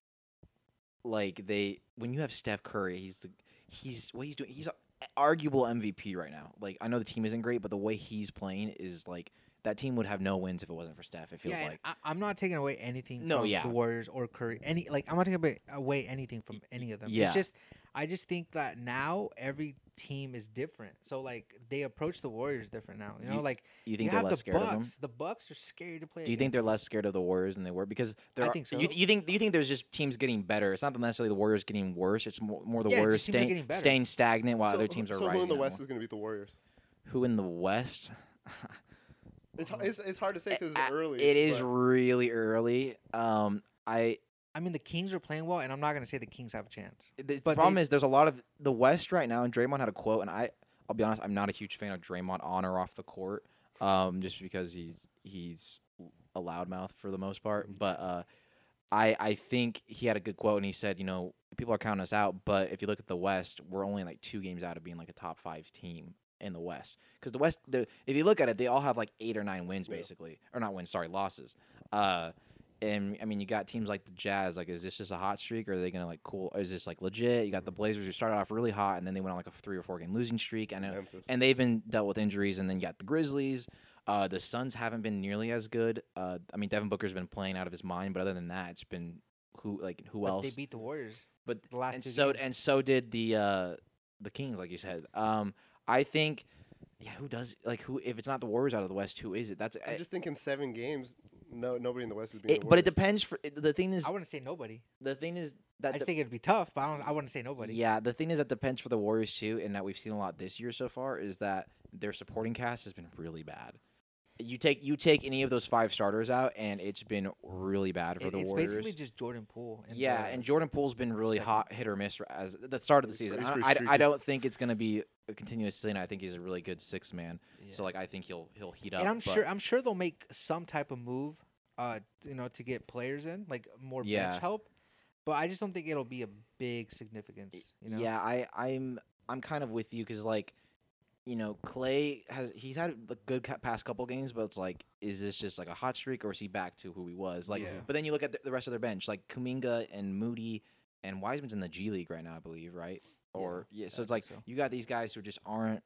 like they when you have Steph Curry, he's the he's what he's doing. He's a arguable MVP right now. Like I know the team isn't great, but the way he's playing is like that team would have no wins if it wasn't for Steph. It feels yeah, like I, I'm not taking away anything No, from yeah. the Warriors or Curry. Any like I'm not taking away, away anything from any of them. yeah. It's just I just think that now every team is different. So like they approach the Warriors different now. You know, You like you you think they're have less the scared of them. Bucks. The Bucks are scary to play. Do you think they're against. less scared of the Warriors than they were? Because there I are, think You, so. you think you think there's just teams getting better. It's not necessarily the Warriors getting worse. It's more, more the Yeah, Warriors just teams are staying staying stagnant while so, other teams are so rising. who in the West is going to beat the Warriors? Who in the West? It's, it's, it's hard to say because it's A- early. It is but- really early. Um, I I mean, the Kings are playing well, and I'm not gonna say the Kings have a chance. the But problem they- is there's a lot of the West right now, and Draymond had a quote, and I I'll be honest, I'm not a huge fan of Draymond on or off the court, um, just because he's he's a loudmouth for the most part. Mm-hmm. But uh, I I think he had a good quote, and he said, you know, people are counting us out, but if you look at the West, we're only like two games out of being like a top five team in the West. Because the West, the, if you look at it, they all have like eight or nine wins Yeah. basically, or not wins, sorry, losses. Uh, and I mean, you got teams like the Jazz. Like, is this just a hot streak, or are they gonna like cool? Is this like legit? You got the Blazers who started off really hot, and then they went on like a three or four game losing streak, and uh, and they've been dealt with injuries. And then you got the Grizzlies. Uh, the Suns haven't been nearly as good. Uh, I mean, Devin Booker's been playing out of his mind, but other than that, it's been who like who But else? They beat the Warriors. but the last and two so games. and so did the uh the Kings, like you said. Um, I think, yeah, who does like who? If it's not the Warriors out of the West, who is it? That's I'm I- just thinking seven games. No, nobody in the West is beating it, the but it depends. For the thing is, I wouldn't say nobody. the thing is I that just the- think it'd be tough, but I don't. I wouldn't say nobody. yeah, the thing is that depends for the Warriors too, and that we've seen a lot this year so far is that their supporting cast has been really bad. You take you take any of those five starters out, and it's been really bad for It- the it's Warriors. It's basically just Jordan Poole. And yeah, the- and Jordan Poole's been really second. hot, hit or miss as the start of the season. I, I, I don't think it's gonna be a continuous season. I think he's a really good six man. yeah. So like I think he'll he'll heat up. and I'm sure I'm sure they'll make some type of move, uh, you know, to get players in, like more Yeah. bench help. But I just don't think it'll be a big significance. You know? Yeah, I I'm I'm kind of with you because like, you know, Klay has he's had a good past couple games, but it's like, is this just like a hot streak or is he back to who he was? Like, Yeah. but then you look at the, rest of their bench, like Kuminga and Moody and Wiseman's in the G League right now, I believe, right? Or yeah, so I it's like so. you got these guys who just aren't.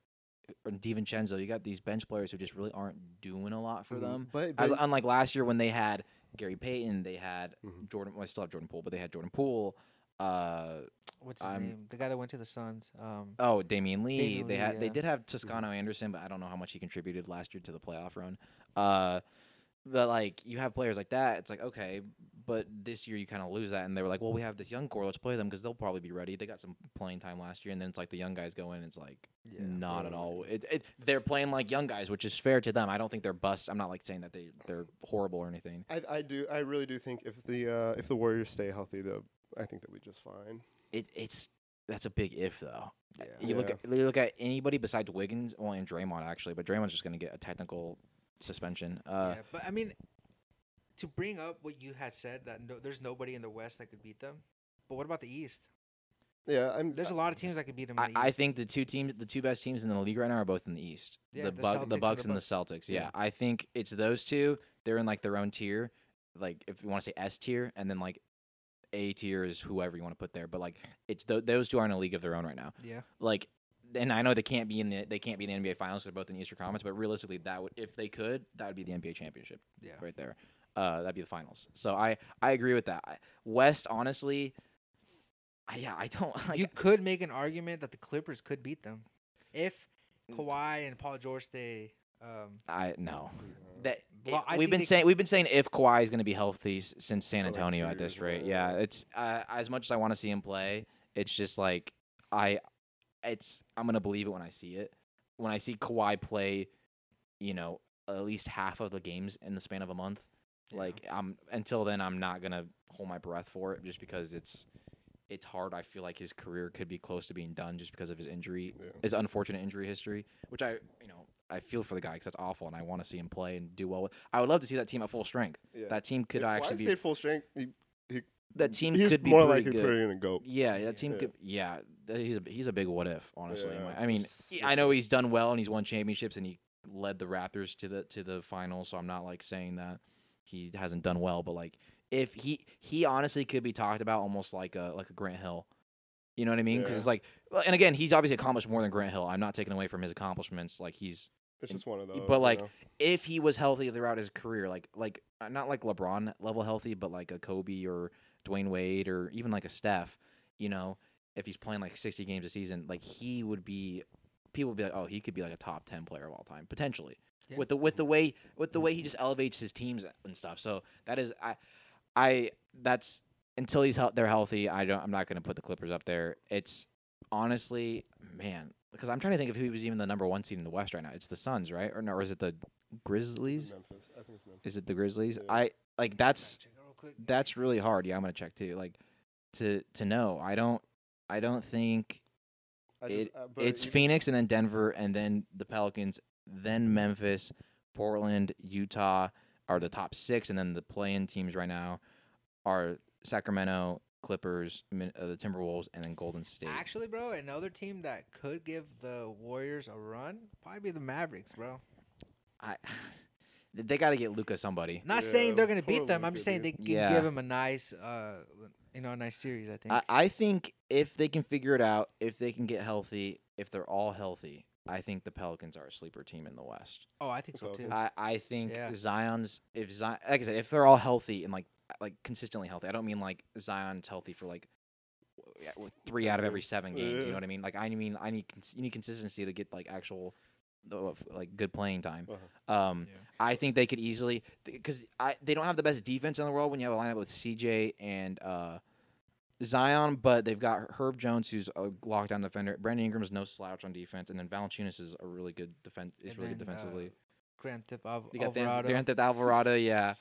Or DiVincenzo, you got these bench players who just really aren't doing a lot for Mhm. them. But, As, unlike last year when they had Gary Payton, they had Mhm. Jordan. Well, I still have Jordan Poole, but they had Jordan Poole. Uh, What's his I'm- name? The guy that went to the Suns. Um, Oh, Damian Lee. Damian they Lee, had they did have Toscano Anderson, but I don't know how much he contributed last year to the playoff run. Uh, but like you have players like that, it's like okay, but this year you kind of lose that, and they were like, well, we have this young core, let's play them because they'll probably be ready. They got some playing time last year, and then it's like the young guys go in, it's like yeah. not at all. It, it they're playing like young guys, which is fair to them. I don't think they're bust. I'm not like saying that they they're horrible or anything. I, I do. I really do think if the uh, if the Warriors stay healthy, though, I think they'll be just fine. It it's that's a big if though. Yeah. You look at you look at anybody besides Wiggins, well, and Draymond actually, but Draymond's just gonna get a technical suspension. Uh, yeah, but I mean, to bring up what you had said that no, there's nobody in the West that could beat them. But what about the East? Yeah, I'm. There's a lot of teams that could beat them. In I, the I East. think the two teams, the two best teams in the league right now are both in the East. Yeah, the the Buck, Celtics the and Bucks the and the Celtics. Yeah. Yeah. I think it's those two. They're in like their own tier. like if you want to say S tier, and then like A tier is whoever you want to put there. But like it's th- those two are in a league of their own right now. Yeah. Like, and I know they can't be in the they can't be in the NBA finals. They're both in the Eastern Conference, but realistically, that would if they could, that would be the NBA championship Yeah. right there. Uh, that'd be the finals. So I I agree with that. West, honestly, I, yeah, I don't like. you could make an argument that the Clippers could beat them if Kawhi and Paul George stay. Um, I no. That Well, it- I we've been they- saying we've been saying if Kawhi is going to be healthy s- since San For like Antonio at this rate. now, Yeah, yeah. it's uh, as much as I want to see him play, it's just like I, it's I'm gonna believe it when I see it. When I see Kawhi play, you know, at least half of the games in the span of a month. Yeah. Like I'm until then, I'm not gonna hold my breath for it, just because it's it's hard. I feel like his career could be close to being done just because of his injury, Yeah. his unfortunate injury history, which I, you know, I feel for the guy because that's awful, and I want to see him play and do well. With. I would love to see that team at full strength. Yeah. That team could if actually Kawhi be. full strength. He, That team could be more pretty likely good. pretty gonna. Yeah, that team Yeah. could. Yeah, he's a he's a big what if, honestly. Yeah, I mean, he- I know he's done well and he's won championships and he led the Raptors to the to the finals. So I'm not like saying that he hasn't done well, but like if he he honestly could be talked about almost like a like a Grant Hill. You know what I mean? Because Yeah. it's like, and again, he's obviously accomplished more than Grant Hill. I'm not taking away from his accomplishments. Like he's It's and- just one of those. but, you like, know? if he was healthy throughout his career, like like uh, not like LeBron level healthy, but like a Kobe or Dwyane Wade or even like a Steph, you know, if he's playing like 60 games a season, like he would be people would be like, "Oh, he could be like a top 10 player of all time potentially." Yeah. With the with the way with the way he just elevates his teams and stuff. So that is I I that's until he's hel- they're healthy, I don't I'm not going to put the Clippers up there. It's honestly, man, because I'm trying to think if he was even the number 1 seed in the West right now. It's the Suns, right? Or no, or is it the Grizzlies? Memphis. I think it's Memphis. Is it the Grizzlies? Yeah. I like that's real that's really hard. Yeah, I'm gonna check too. Like to to know. I don't I don't think I just, it- uh, it's even- Phoenix and then Denver and then the Pelicans, then Memphis, Portland, Utah are the top six, and then the play-in teams right now are Sacramento, Clippers, Min- uh, the Timberwolves, and then Golden State. Actually, bro, another team that could give the Warriors a run probably be the Mavericks, bro. I they got to get Luka somebody. Not Yeah, saying they're gonna beat totally them. I'm could just saying be. they can Yeah. give him a nice, uh, you know, a nice series. I think. I, I think if they can figure it out, if they can get healthy, if they're all healthy, I think the Pelicans are a sleeper team in the West. oh, I think so too. I, I think Yeah. Zion's if Zion, like I said, if they're all healthy and like like consistently healthy. I don't mean like Zion's healthy for like w- yeah, w- three out of every seven games. You know what I mean? Like I mean I need cons- you need consistency to get like actual uh, like good playing time. Uh-huh. Um, Yeah. I think they could easily because I they don't have the best defense in the world when you have a lineup with CJ and uh, Zion, but they've got Herb Jones who's a lockdown defender. Brandon Ingram's no slouch on defense, and then Valanciunas is a really good defense. Is And really good then, uh, defensively. Grand Theft Al- You got Dan- Alvarado. Dan Theft Alvarado, yeah.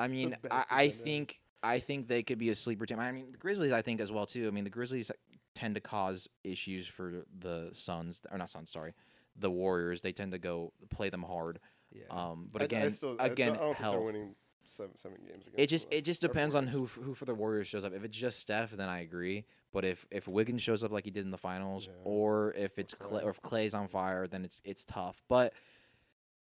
I mean, I, I think I think they could be a sleeper team. I mean, the Grizzlies, I think as well too. I mean, the Grizzlies tend to cause issues for the Suns, or not Suns, sorry, the Warriors. They tend to go play them hard. yeah. Um, but I- again, still- I don't- again, I don't think health. they're winning seven, seven games. It just it just depends on who who for the Warriors shows up. If it's just Steph, then I agree. But if if Wiggins shows up like he did in the finals, Yeah. or if it's Klay. Klay, or if Klay's on fire, then it's it's tough. But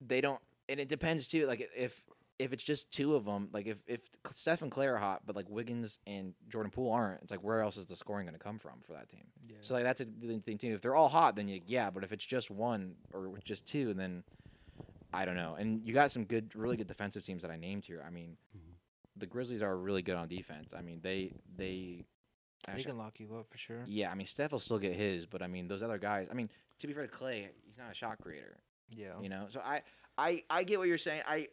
they don't, and it depends too. Like if if it's just two of them, like if if Steph and Klay are hot, but like Wiggins and Jordan Poole aren't, it's like where else is the scoring going to come from for that team? yeah. So like that's a the thing too. If they're all hot, then you, yeah. But if it's just one or just two, then I don't know. And you got some good, really good defensive teams that I named here. I mean, Mhm. the Grizzlies are really good on defense. I mean, they they. they Actually, can lock you up for sure. yeah, I mean Steph will still get his, but I mean those other guys. I mean, to be fair to Klay, he's not a shot creator, Yeah. you know. So I I I get what you're saying. I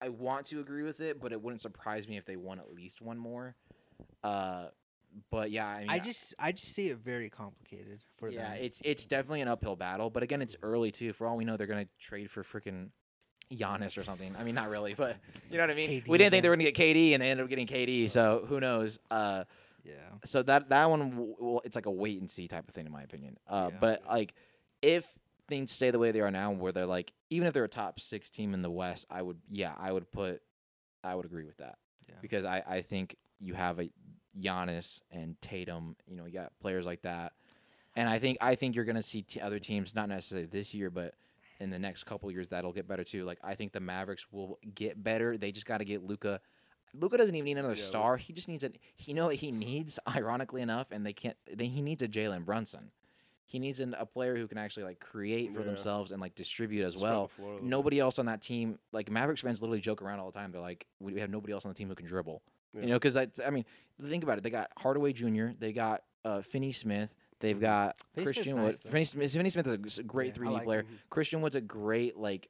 I want to agree with it, but it wouldn't surprise me if they won at least one more. Uh, but yeah, I mean, I just I just see it very complicated for yeah, them. it's it's definitely an uphill battle. But again, it's early too. For all we know, they're gonna trade for freaking Giannis or something. I mean, not really, but you know what I mean. KD we didn't think they were gonna get KD, and they ended up getting KD. So who knows? Uh, yeah. so that that one, well, it's like a wait and see type of thing, in my opinion. Uh, Yeah. but like, if things stay the way they are now, where they're like, even if they're a top six team in the West, I would, yeah, I would put, I would agree with that Yeah. because I I think you have a Giannis and Tatum, you know, you got players like that, and I think I think you're gonna see t- other teams, not necessarily this year, but in the next couple years that'll get better too. Like I think the Mavericks will get better. They just got to get Luka. Luka doesn't even need another Yeah, star. He just needs a. You know what he needs, ironically enough, and they can't. They, he needs a Jalen Brunson. He needs an, a player who can actually like create for Yeah. themselves and like distribute as Spread well. floor a little bit. Nobody else on that team, like Mavericks fans, literally joke around all the time. They're like, we have nobody else on the team who can dribble. Yeah. You know, because that's. I mean, think about it. They got Hardaway Jr. They got uh, Finney Smith. They've Mhm. got Finney Christian nice, Wood. though. Finney Smith, Finney Smith is a great Yeah, three D like player. him. Christian Wood's a great like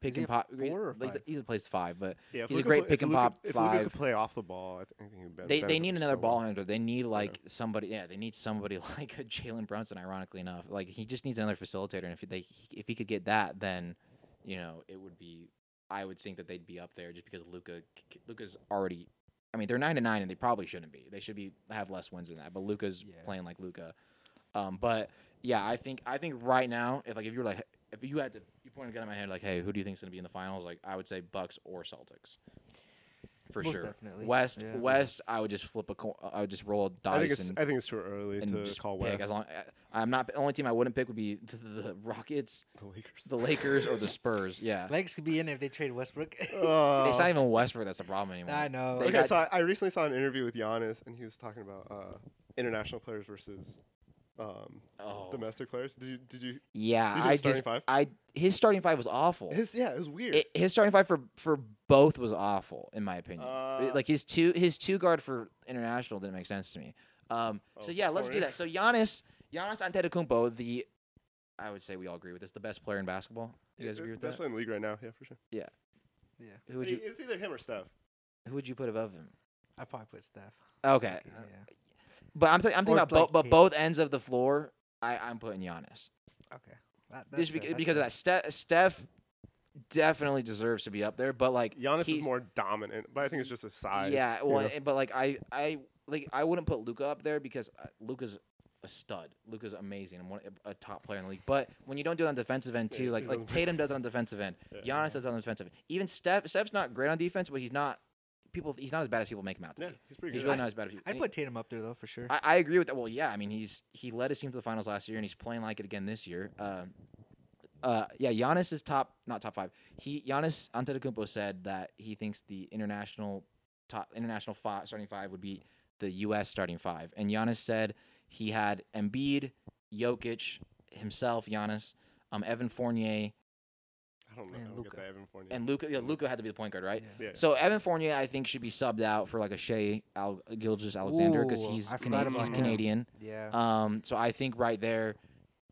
pick Is and pop. four or he's, five? he's a plays five, but Yeah, if He's a great play- pick and Luka- pop If Luka five. could play off the ball, I, think he'd ben- they, they need another well. ball handler. They need like somebody. Yeah, they need somebody like a Jalen Brunson. Ironically enough, like he just needs another facilitator. And if they if he could get that, then you know it would be. I would think that they'd be up there just because Luka Luka's already. I mean, they're nine to nine, and they probably shouldn't be. They should be have less wins than that. But Luka's Yeah. playing like Luka. Um, but yeah, I think I think right now, if like if you were like if you had to you pointed a gun in my head like, hey, who do you think is gonna be in the finals? Like I would say Bucks or Celtics. For Most sure. definitely, West yeah. West, I would just flip a coin. I would just roll a dice I think it's and, I think it's too early and to just call pick. West. As long, I- I'm not the only team I wouldn't pick would be the, the Rockets, the Lakers. the Lakers, or the Spurs. Yeah, Lakers could be in if they trade Westbrook. Uh, it's not even Westbrook that's the problem anymore. I know. They okay, got- so I, I recently saw an interview with Giannis, and he was talking about uh, international players versus um, Oh, domestic players. Did you? Did you? yeah. you did I starting just, five? I his starting five was awful. His yeah, it was weird. It- his starting five for for both was awful in my opinion. Uh, like his two his two guard for international didn't make sense to me. Um, so Oh, yeah, let's do that. So Giannis Giannis Antetokounmpo, the I would say we all agree with this, the best player in basketball. You guys Yeah, agree with best that? player in the league right now. Yeah, for sure. yeah, Who would you It's either him or Steph. who would you put above him? I probably put Steph. Okay, Yeah. But I'm, th- I'm thinking about both, but both ends of the floor. I, I'm putting Giannis Okay. That, that's just fair, beca- that's because of that. Ste- Steph definitely deserves to be up there, but like Giannis is more dominant, but I think it's just his size. Yeah, you well, know? eh, but like I, I like I wouldn't put Luka up there because uh, Luka's a stud. Luka's amazing and one, a top player in the league. But when you don't do it on the defensive end Yeah, too, like like Tatum does it on the defensive end, Yeah. Giannis does it on the defensive end. Even Steph, Steph's not great on defense, but he's not people. He's not as bad as people make him out to yeah, be. he's pretty He's good. really not as bad as people. I'd put Tatum up there though for sure. I, I agree with that. Well, yeah, I mean he's he led his team to the finals last year, and he's playing like it again this year. Um, uh, yeah, Giannis is top, not top five. He Giannis Antetokounmpo said that he thinks the international top international five, starting five would be the U.S. starting five, and Giannis said he had Embiid, Jokic, himself, Giannis, um, Evan Fournier, I don't know. And I don't Luka. get Evan Fournier. and Luka. Yeah, Luka had to be the point guard, right? Yeah. yeah. So Evan Fournier, I think, should be subbed out for like a Shai Al- Gilgeous Alexander because Ooh, he's I Cana- forgot about he's him. Canadian. Yeah. Um, so I think right there,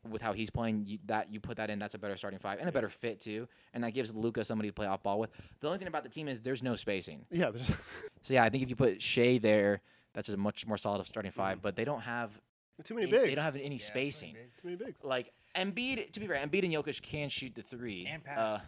with how he's playing, you, that you put that in, that's a better starting five and a better fit too, and that gives Luka somebody to play off ball with. The only thing about the team is there's no spacing. yeah, there's So yeah, I think if you put Shai there, that's a much more solid starting 5 Mhm. But they don't have too many any- bigs. They don't have any Yeah, spacing. too many bigs. Like Embiid, to be fair, Embiid and Jokic can shoot the three And Uh, pass.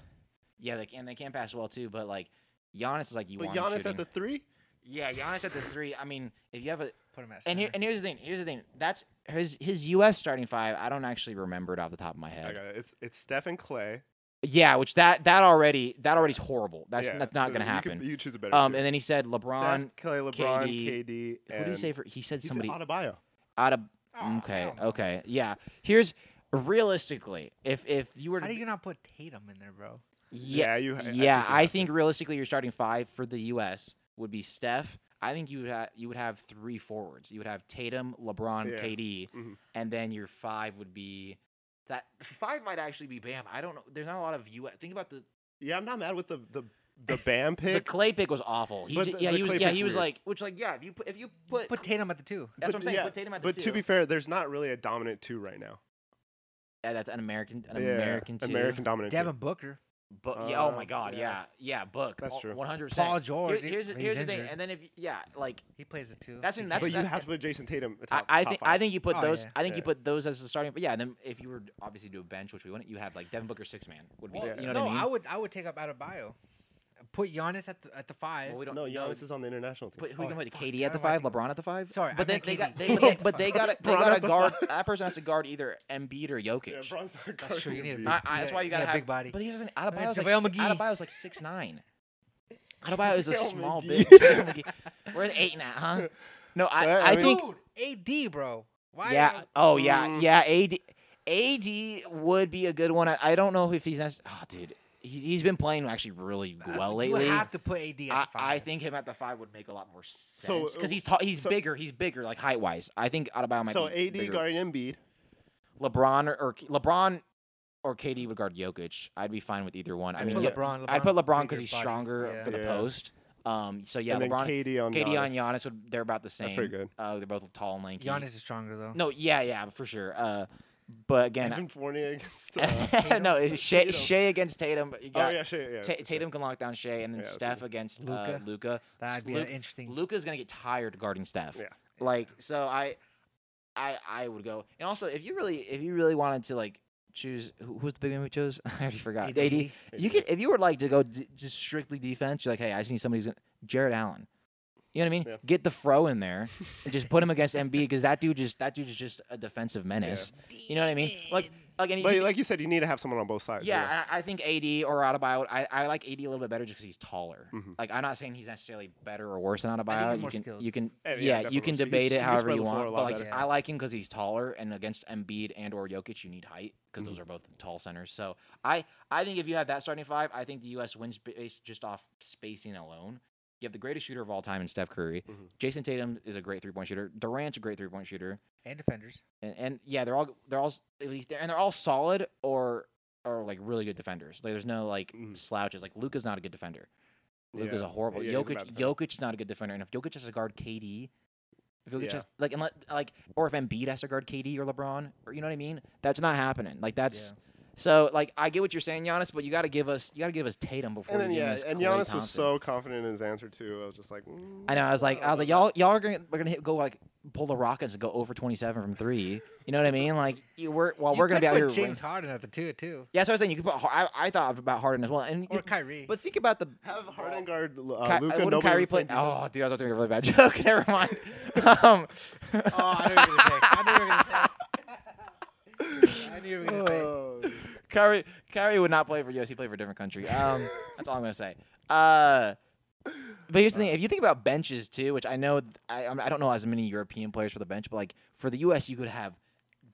yeah, they can. They can pass well too. But like Giannis is like you But want Giannis shooting. at the three. yeah, Giannis at the three. I mean, if you have a Put him at and here and here's the thing. Here's the thing. That's his his U.S. starting five. I don't actually remember it off the top of my head. I got it. It's it's Steph and Klay. Yeah, which that that already that already's horrible. That's Yeah, that's not so gonna you could- happen. You choose a better. Um, two. and then he said LeBron. Steph, Klay, LeBron, KD. KD. Who did he and say for? He said somebody Adebayo. out of. Oh, okay, okay, yeah. Here's realistically, if if you were to How do you not put Tatum in there, bro? yeah Yeah, you. ha- I yeah, think you I think to. realistically, your starting five for the U.S. would be Steph. I think you would have you would have three forwards. You would have Tatum, LeBron, Yeah. KD, Mhm. and then your five would be that five might actually be Bam. I don't know. There's not a lot of U.S. Think about the Yeah, I'm not mad with the the the Bam pick. the pick. Klay pick was awful. He But ju- the- yeah the he was Klay yeah pick's he was weird. like which like yeah if you put if you put, Put Tatum at the two. that's what I'm saying. yeah, put Tatum at the but two. to be fair, there's not really a dominant two right now. Yeah, that's an American an yeah, American two. American dominant. two. Devin Booker. But yeah, oh Uh, my God, yeah. yeah, yeah, Book. That's true. One hundred percent. Paul percent. George. Here's the, he's here's the thing, and then if yeah, like he plays it too. That's He in- that's But you have to put Jayson Tatum. I, Top, I top think five. I think you put Oh, those. yeah. I think you put those as the starting. But yeah, and then if you were to obviously do a bench, which we wouldn't, you have like Devin Booker six man would be. Well, You know no, what I mean? I would I would take up Adebayo. Put Giannis at the at the five. Well, we don't. No, know. Giannis is on the international team. Put, who Oh, you gonna put? KD at the how do I five, LeBron at the five. Sorry, but then meant they got KD. they, but they, but they got they got at to the guard. That person has to guard either Embiid or Jokic. Yeah, Bron's not That's true, you need Embiid. a I, I, that's why you gotta have big body. But he doesn't. Adebayo's like JaVale s- Adebayo's like six nine. Adebayo is a small McGee. bitch. JaVale We're at eight now, huh? No, I, I, I think AD, bro. Why? yeah. Oh yeah, Mm. yeah. AD AD would be a good one. I, I don't know if he's necess- Oh, dude. He's, he's been playing actually really That's- well You lately. have to put AD at I, five. I think him at the five would make a lot more So, sense because uh, he's ta- he's so- bigger. He's bigger, like height wise. I think Adebayo might So be AD bigger. guarding Embiid. LeBron or, or LeBron or KD would guard Jokic. I'd be fine with either one. I I'd mean, put yeah, LeBron. I'd put LeBron because he's stronger Yeah. for the Yeah. post. Um, so yeah, and then LeBron, KD on KD on Giannis. Giannis would they're about the same. pretty good. Uh, they're both tall and lanky. Giannis is stronger though. No, yeah, yeah, for sure. Uh, but again, Evan Fournier against. Uh, Tatum? no, it's Shai, Tatum. Shai against Tatum. You oh yeah, Shai, yeah. Ta- Tatum can lock down Shai, and then Yeah, Steph against Luka. uh, Luka. That'd be Lu- an interesting. Luka's gonna get tired guarding Steph. Yeah. Like so, I, I, I would go. And also, if you really, if you really wanted to like choose, who, who's the big man we chose? I already forgot. AD. AD. You could, if you would like to go d- just strictly defense, you're like, hey, I just need somebody who's gonna, Jarrett Allen. You know what I mean? Yeah. Get the fro in there and just put him against Embiid because that dude just that dude is just a defensive menace. You know what I mean? Like like But you- like you said, you need to have someone on both sides. yeah, I, I think AD or Adebayo. I, I like AD a little bit better just because he's taller. Mhm. Like I'm not saying he's necessarily better or worse than he's Adebayo. You more can skilled. you can Yeah, yeah, yeah, you can debate He's- it however you want. But like better. I like him because he's taller, and against Embiid and or Jokic, you need height because Mm-hmm. those are both tall centers. So I I think if you have that starting five, I think the U.S. wins based just off spacing alone. You have the greatest shooter of all time in Steph Curry. Mhm. Jayson Tatum is a great three point shooter. Durant's a great three point shooter and defenders. and, and yeah, they're all they're all at least and they're all solid or or like really good defenders. Like there's no like Mhm. slouches. Like Luka's not a good defender. Yeah. Luka's a horrible. Yeah, he's a Jokic bad defender. Jokic is not a good defender. And if Jokic has to guard KD, if Jokic Yeah. has like unless, like or if Embiid has to guard KD or LeBron, or you know what I mean? That's not happening. Like that's so like I get what you're saying, Giannis, but you got to give us you got to give us Tatum before And then you give yeah, us and Klay Giannis was so confident in his answer too. I was just like, mm, I know. I was like, I was like, y'all, y'all are gonna, we're gonna hit, go like pull the Rockets and go over 27 from three. You know what I mean? Like, you, we're while You we're gonna be out put here. James win- Harden at the two too, Yeah, that's what I was saying. You could put. I, I thought about Harden as well, and or Kyrie. but think about the. have Harden guard uh, Ky- Luka. wouldn't Kyrie would play? play Oh, dude, I was about to make a really bad joke. Never mind. um, oh, I knew you were gonna say. I knew you were gonna say. I knew you were gonna say. Kyrie, Kyrie would not play for US. He played for a different country. Um, that's all I'm gonna say. Uh, but here's the thing: if you think about benches too, which I know I, I don't know as many European players for the bench, but like for the US, you could have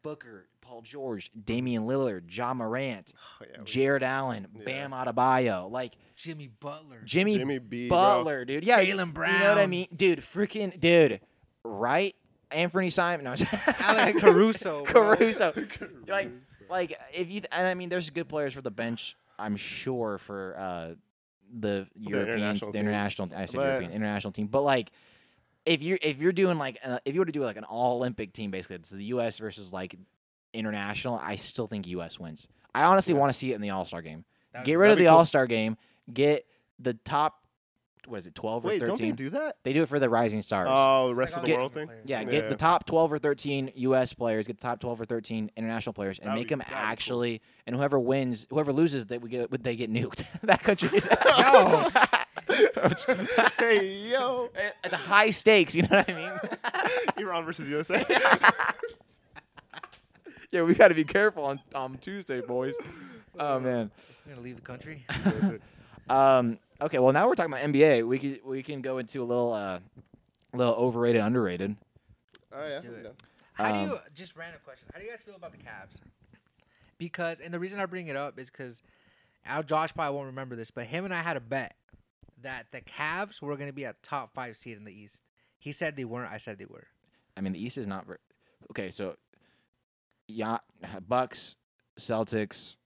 Booker, Paul George, Damian Lillard, Ja Morant, Oh, yeah, we- Jarrett Allen, Yeah. Bam Adebayo, like Jimmy Butler. Jimmy, Jimmy B. bro. Butler, dude. Yeah, Jaylen Brown. You know what I mean, dude? Freaking dude, right? Anthony Simon, no, Alex Caruso. bro. Caruso. like, like if you, and I mean, there's good players for the bench. I'm sure for uh, the Europeans, international the international. I said But- European international team, but like, if you're if you're doing like uh, if you were to do like an all Olympic team, basically, it's the U.S. versus like international. I still think U.S. wins. I honestly Yeah. want to see it in the All Star game. That Get rid of the cool. All Star game. Get the top. What is it? Twelve Wait, or don't thirteen? they do that? They do it for the Rising Stars. Oh, the rest like of all the Get- world thing. players. Yeah, Yeah. get the top 12 or 13 U.S. players, get the top 12 or 13 international players, and That'd make be- them that'd be cool. actually. And whoever wins, whoever loses, that we get, would they get nuked. that country is. Yo. hey yo, it's a high stakes. You know what I mean? Iran versus USA. yeah, we got to be careful on on Tuesday, boys. Oh man. You're gonna leave the country. Um. Okay. Well, now we're talking about NBA. We can we can go into a little uh, little overrated, underrated. Oh Let's yeah. do it. yeah. How do Um, you just random question? How do you guys feel about the Cavs? Because and the reason I bring it up is because Al Josh probably won't remember this, but him and I had a bet that the Cavs were going to be a top five seed in the East. He said they weren't. I said they were. I mean, the East is not. Ver- okay, so yeah, Bucks, Celtics.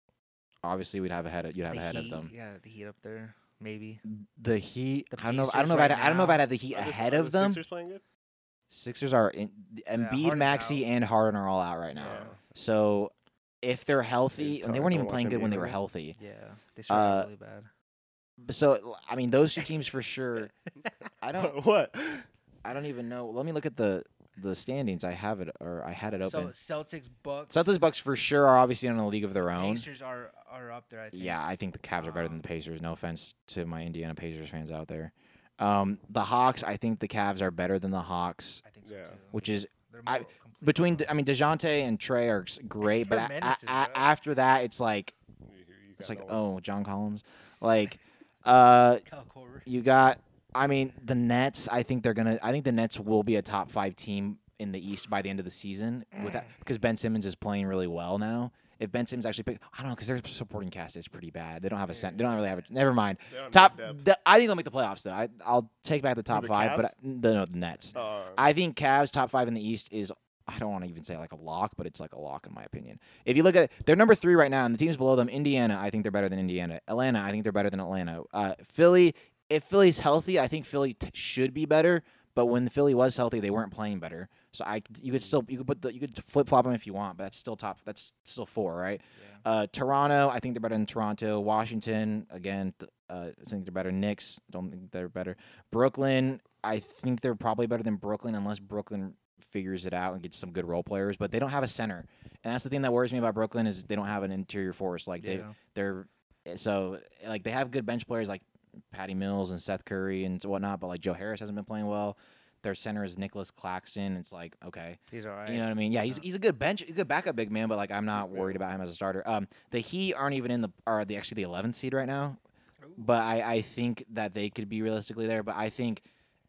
Obviously, we'd have ahead. Of, you'd have the ahead Heat, of them. Yeah, the Heat up there, maybe. The Heat. The I don't know. I don't know. If I'd, I don't know if. I'd have the Heat Are ahead are of the them. Sixers playing good? Sixers are in. Embiid, Harden's Maxey, and Harden are all out right now. Yeah. So if they're healthy, and they weren't even playing good when they were healthy. Yeah, they started Uh, really bad. So I mean, those two teams for sure. I don't. what? I don't even know. Let me look at the the standings. I have it, or I had it open. So Celtics, Bucks, Celtics, Bucks for sure are obviously in a league of their own. Pacers are are up there. I think. Yeah, I think the Cavs are better than Um, the Pacers. No offense to my Indiana Pacers fans out there. Um, the Hawks, I think the Cavs are better than the Hawks, I think so Yeah. too. which is I- between. I mean, Dejounte and Trae are great, but They're a- a- menaces, a- bro. after that, it's like You- you it's like no one. oh, John Collins, like uh, you got. I mean, the Nets. I think they're gonna. I think the Nets will be a top five team in the East by the end of the season with that because Ben Simmons is playing really well now. if Ben Simmons actually I don't know because their supporting cast is pretty bad. They don't have a cent. They don't really have a. Never mind. They don't have Top. depth. The, I think they'll make the playoffs though. I, I'll take back the top the five, but I, the, no, the Nets. Uh, I think Cavs top five in the East is. I don't want to even say like a lock, but it's like a lock in my opinion. If you look at they're number three right now, and the teams below them, Indiana, I think they're better than Indiana. Atlanta, I think they're better than Atlanta. Uh, Philly, if Philly's healthy, I think Philly t- should be better. But when the Philly was healthy, they weren't playing better. So I, you could still you could put the you could flip flop them if you want, but that's still top. That's still four, right? Yeah. Uh, Toronto, I think they're better than Toronto. Washington, again, th- uh, I think they're better. Knicks, don't think they're better. Brooklyn, I think they're probably better than Brooklyn unless Brooklyn figures it out and gets some good role players. But they don't have a center, and that's the thing that worries me about Brooklyn is they don't have an interior force. Like they, they're so like they have good bench players like Patty Mills and Seth Curry and whatnot, but like Joe Harris hasn't been playing well. Their center is Nicolas Claxton. It's like okay, He's all right. you know what I mean? Yeah, he's he's a good bench, a good backup big man, but like I'm not worried about him as a starter. Um, the Heat aren't even in the are the actually the 11th seed right now, but I I think that they could be realistically there. But I think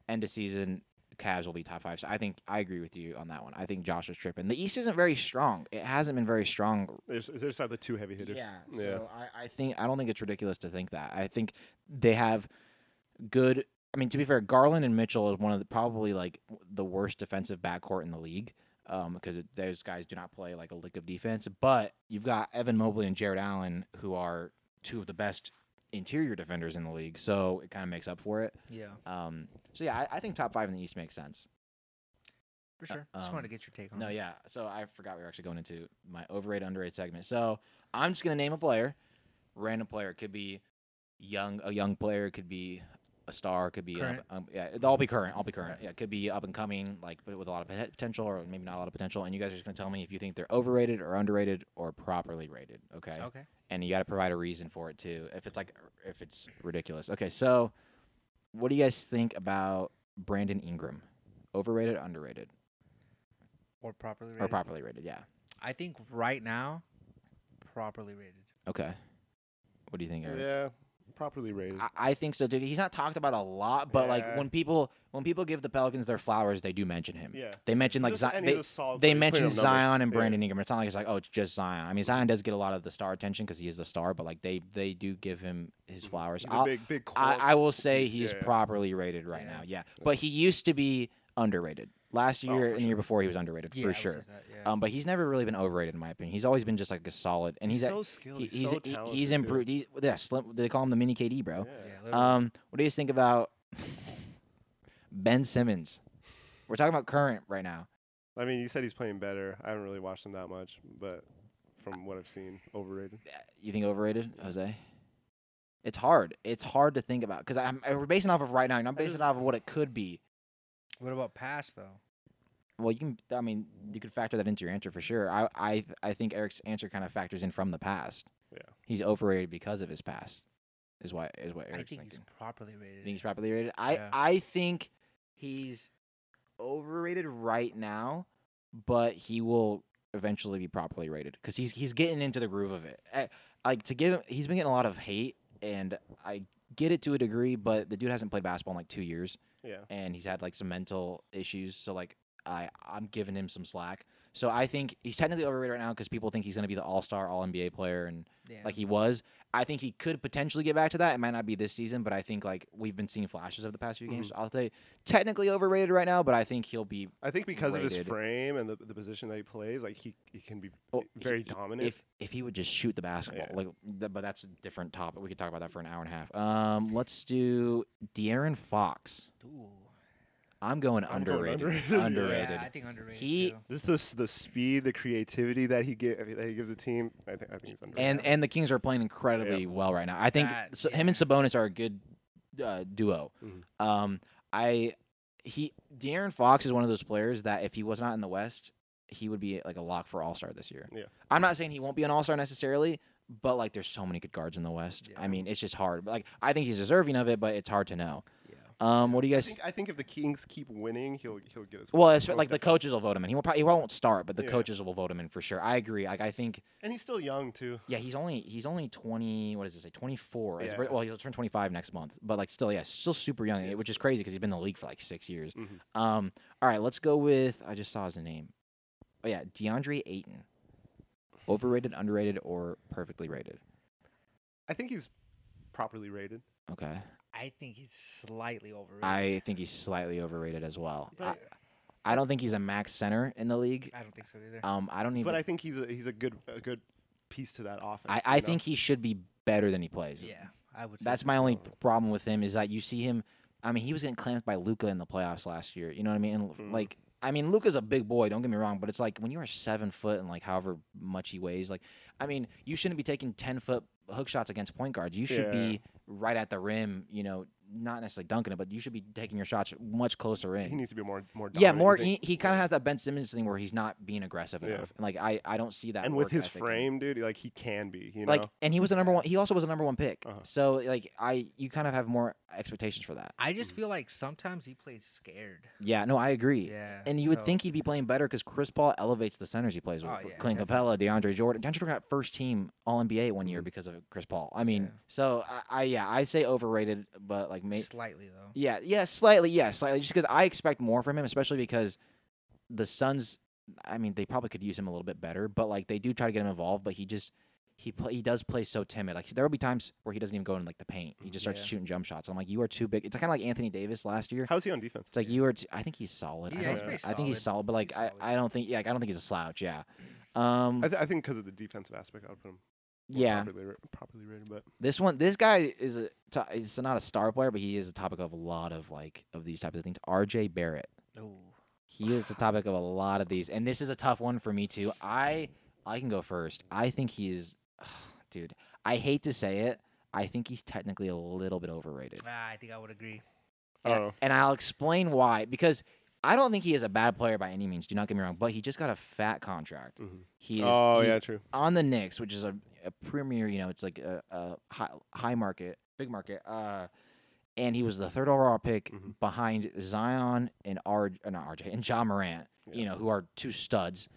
end of season Cavs will be top five. So I think I agree with you on that one. I think Josh was tripping. The East isn't very strong. It hasn't been very strong there's there's not the two heavy hitters. yeah. Yeah. So I, I think I don't think it's ridiculous to think that. I think they have good. I mean, to be fair, Garland and Mitchell is one of the probably like the worst defensive backcourt in the league. Um, because it, those guys do not play like a lick of defense. But you've got Evan Mobley and Jarrett Allen, who are two of the best interior defenders in the league. So it kind of makes up for it. Yeah, Um, so yeah, I, I think top five in the East makes sense. for sure. Just um, wanted to get your take on No, it. yeah. So I forgot we were actually going into my overrated, underrated segment. So I'm just gonna name a player, random player. It could be young, a young player. It could be a star. It could be Current. Up, um, yeah. I'll be current. I'll be current. Yeah, it could be up and coming, like but with a lot of potential, or maybe not a lot of potential. And you guys are just gonna tell me if you think they're overrated or underrated or properly rated. Okay. Okay. And you got to provide a reason for it too. If it's like if it's ridiculous. Okay. So what do you guys think about Brandon Ingram? Overrated, underrated, Or properly rated. or properly rated? Yeah. I think right now, properly rated. Okay. What do you think, Eric? Yeah, properly rated. I, I think so, dude. He's not talked about a lot, but like Yeah. when people when people give the Pelicans their flowers, they do mention him. yeah. They mention like He's a- Zion. and he's They, a solid they player. He's putting mention up numbers. Zion and Yeah. Brandon Ingram. It's not like it's like oh, it's just Zion. I mean, Zion does get a lot of the star attention because he is the star, but like they they do give him his flowers. Mm-hmm. He's a I'll- big, big. I, I will say he's yeah. properly rated right now. Yeah, but he used to be underrated. Last Oh, year for and the year before, he was underrated Yeah, for sure. that, yeah. Um, but he's never really been overrated in my opinion. He's always been just like a solid, and he's, he's at- so skilled. he- he's, he's so he- talented. he's improved. He, yeah, slim, they call him the mini KD, bro. Yeah. yeah. Um, what do you think about Ben Simmons? We're talking about current right now. I mean, you said he's playing better. I haven't really watched him that much, but from what I've seen, overrated. You think overrated, Jose? It's hard. It's hard to think about because I'm we're basing off of right now. and I'm basing just- off of what it could be. What about past though? Well, you can. I mean, you could factor that into your answer for sure. I I I think Eric's answer kind of factors in from the past. Yeah. He's overrated because of his past. Is why what is what I Eric's think thinking. he's properly rated. You think he's properly rated? I Yeah. I think he's overrated right now, but he will eventually be properly rated because he's he's getting into the groove of it. Eh, Like to give him, he's been getting a lot of hate, and I get it to a degree, but the dude hasn't played basketball in like two years, Yeah. and he's had like some mental issues. So like I I'm giving him some slack. So I think he's technically overrated right now because people think he's going to be the All Star, All NBA player, and yeah. like he was. I think he could potentially get back to that. It might not be this season, but I think like we've been seeing flashes of the past few games. Mhm. So I'll say technically overrated right now, but I think he'll be I think because of his frame and the, the position that he plays, like he, he can be well, very he- dominant. If if he would just shoot the basketball, Yeah. like, th- but that's a different topic. We could talk about that for an hour and a half. Um, let's do De'Aaron Fox. Ooh. I'm going I'm going underrated. underrated, yeah. I think underrated He- too. Just the the speed, the creativity that he get that he gives a team, I think I think he's underrated. And and the Kings are playing incredibly well right now. I think That- so, him and. Sabonis are a good uh, duo. Mhm. Um, I he De'Aaron Fox is one of those players that if he was not in the West, he would be like a lock for All Star this year. Yeah. I'm not saying he won't be an All Star necessarily, but like there's so many good guards in the West. Yeah. I mean, it's just hard. But like I think he's deserving of it, but it's hard to know. Um, what do you I guys? think, I think if the Kings keep winning, he'll he'll get his. well, it's like the coaches will vote him in. He will probably he won't start, but the Yeah. coaches will vote him in for sure. I agree. Like I think and he's still young too. Yeah, he's only he's only twenty. What does it say? Twenty four. Yeah. Well, he'll turn twenty five next month. But like, still, yeah, still super young, Yes. which is crazy because he's been in the league for like six years. Mhm. Um. All right, let's go with. I just saw his name. Oh yeah, DeAndre Ayton. overrated, underrated, or perfectly rated? I think he's properly rated. Okay. I think he's slightly overrated. I think he's slightly overrated as well. I, But, I don't think he's a max center in the league. I don't think so either. Um, I don't even. but I think he's a, he's a good a good piece to that offense. I, I think he should be better than he plays. yeah, I would. Say That's my only problem with him is that you see him. I mean, he was getting clamped by Luka in the playoffs last year. You know what I mean? And, Mhm. Like, I mean, Luka's a big boy. Don't get me wrong, but it's like when you are seven foot and like however much he weighs. Like, I mean, you shouldn't be taking ten foot hook shots against point guards. You should Yeah. be right at the rim. You know, not necessarily dunking it, but you should be taking your shots much closer in. he needs to be more more. yeah, more. Think- He, he kind of has that Ben Simmons thing where he's not being aggressive Yeah. enough. And like I, I don't see that. and with his ethic frame, dude, like he can be. You like, know, and he was a number one. He also was a number one pick. Uh-huh. So like I, you kind of have more expectations for that. I just feel like sometimes he plays scared. Yeah, no, I agree. Yeah. And you would think he'd be playing better because Chris Paul elevates the centers he plays with. Oh, yeah, Clint Capela, DeAndre Jordan. DeAndre Jordan got first team All NBA one year Mhm. because of Chris Paul. I mean, Yeah. so I, I yeah, I'd say overrated, but like may, slightly though. yeah, yeah, slightly, yeah, slightly, just because I expect more from him, especially because the Suns. I mean, they probably could use him a little bit better, but like they do try to get him involved, but he just. He, play, he does play so timid. Like there will be times where he doesn't even go in like the paint. He just starts Yeah. shooting jump shots. I'm like, you are too big. It's kind of like Anthony Davis last year. how's he on defense? It's like you are. T- I think he's solid. I, Yeah, he's don't- I think he's solid. solid, but like He's I. I don't think yeah, like, I don't think he's a slouch. Yeah. Um. I, th- I think because of the defensive aspect, I would put him. More yeah. properly, properly rated, but This one, this guy is a. To- he's not a star player, but he is a topic of a lot of like of these types of things. R.J. Barrett. Oh. He is the topic of a lot of these, and this is a tough one for me too. I I can go first. I think he's, dude. I hate to say it. I think he's technically a little bit overrated. Ah, I think I would agree. And, Oh. and I'll explain why. Because I don't think he is a bad player by any means. Do not get me wrong. But he just got a fat contract. mhm. He's, oh he's yeah, true. on the Knicks, which is a, a premier, you know, it's like a, a high, high market, big market. Uh, and he was the third overall pick Mhm. behind Zion and R, uh, not RJ and Ja Morant, you know, who are two studs.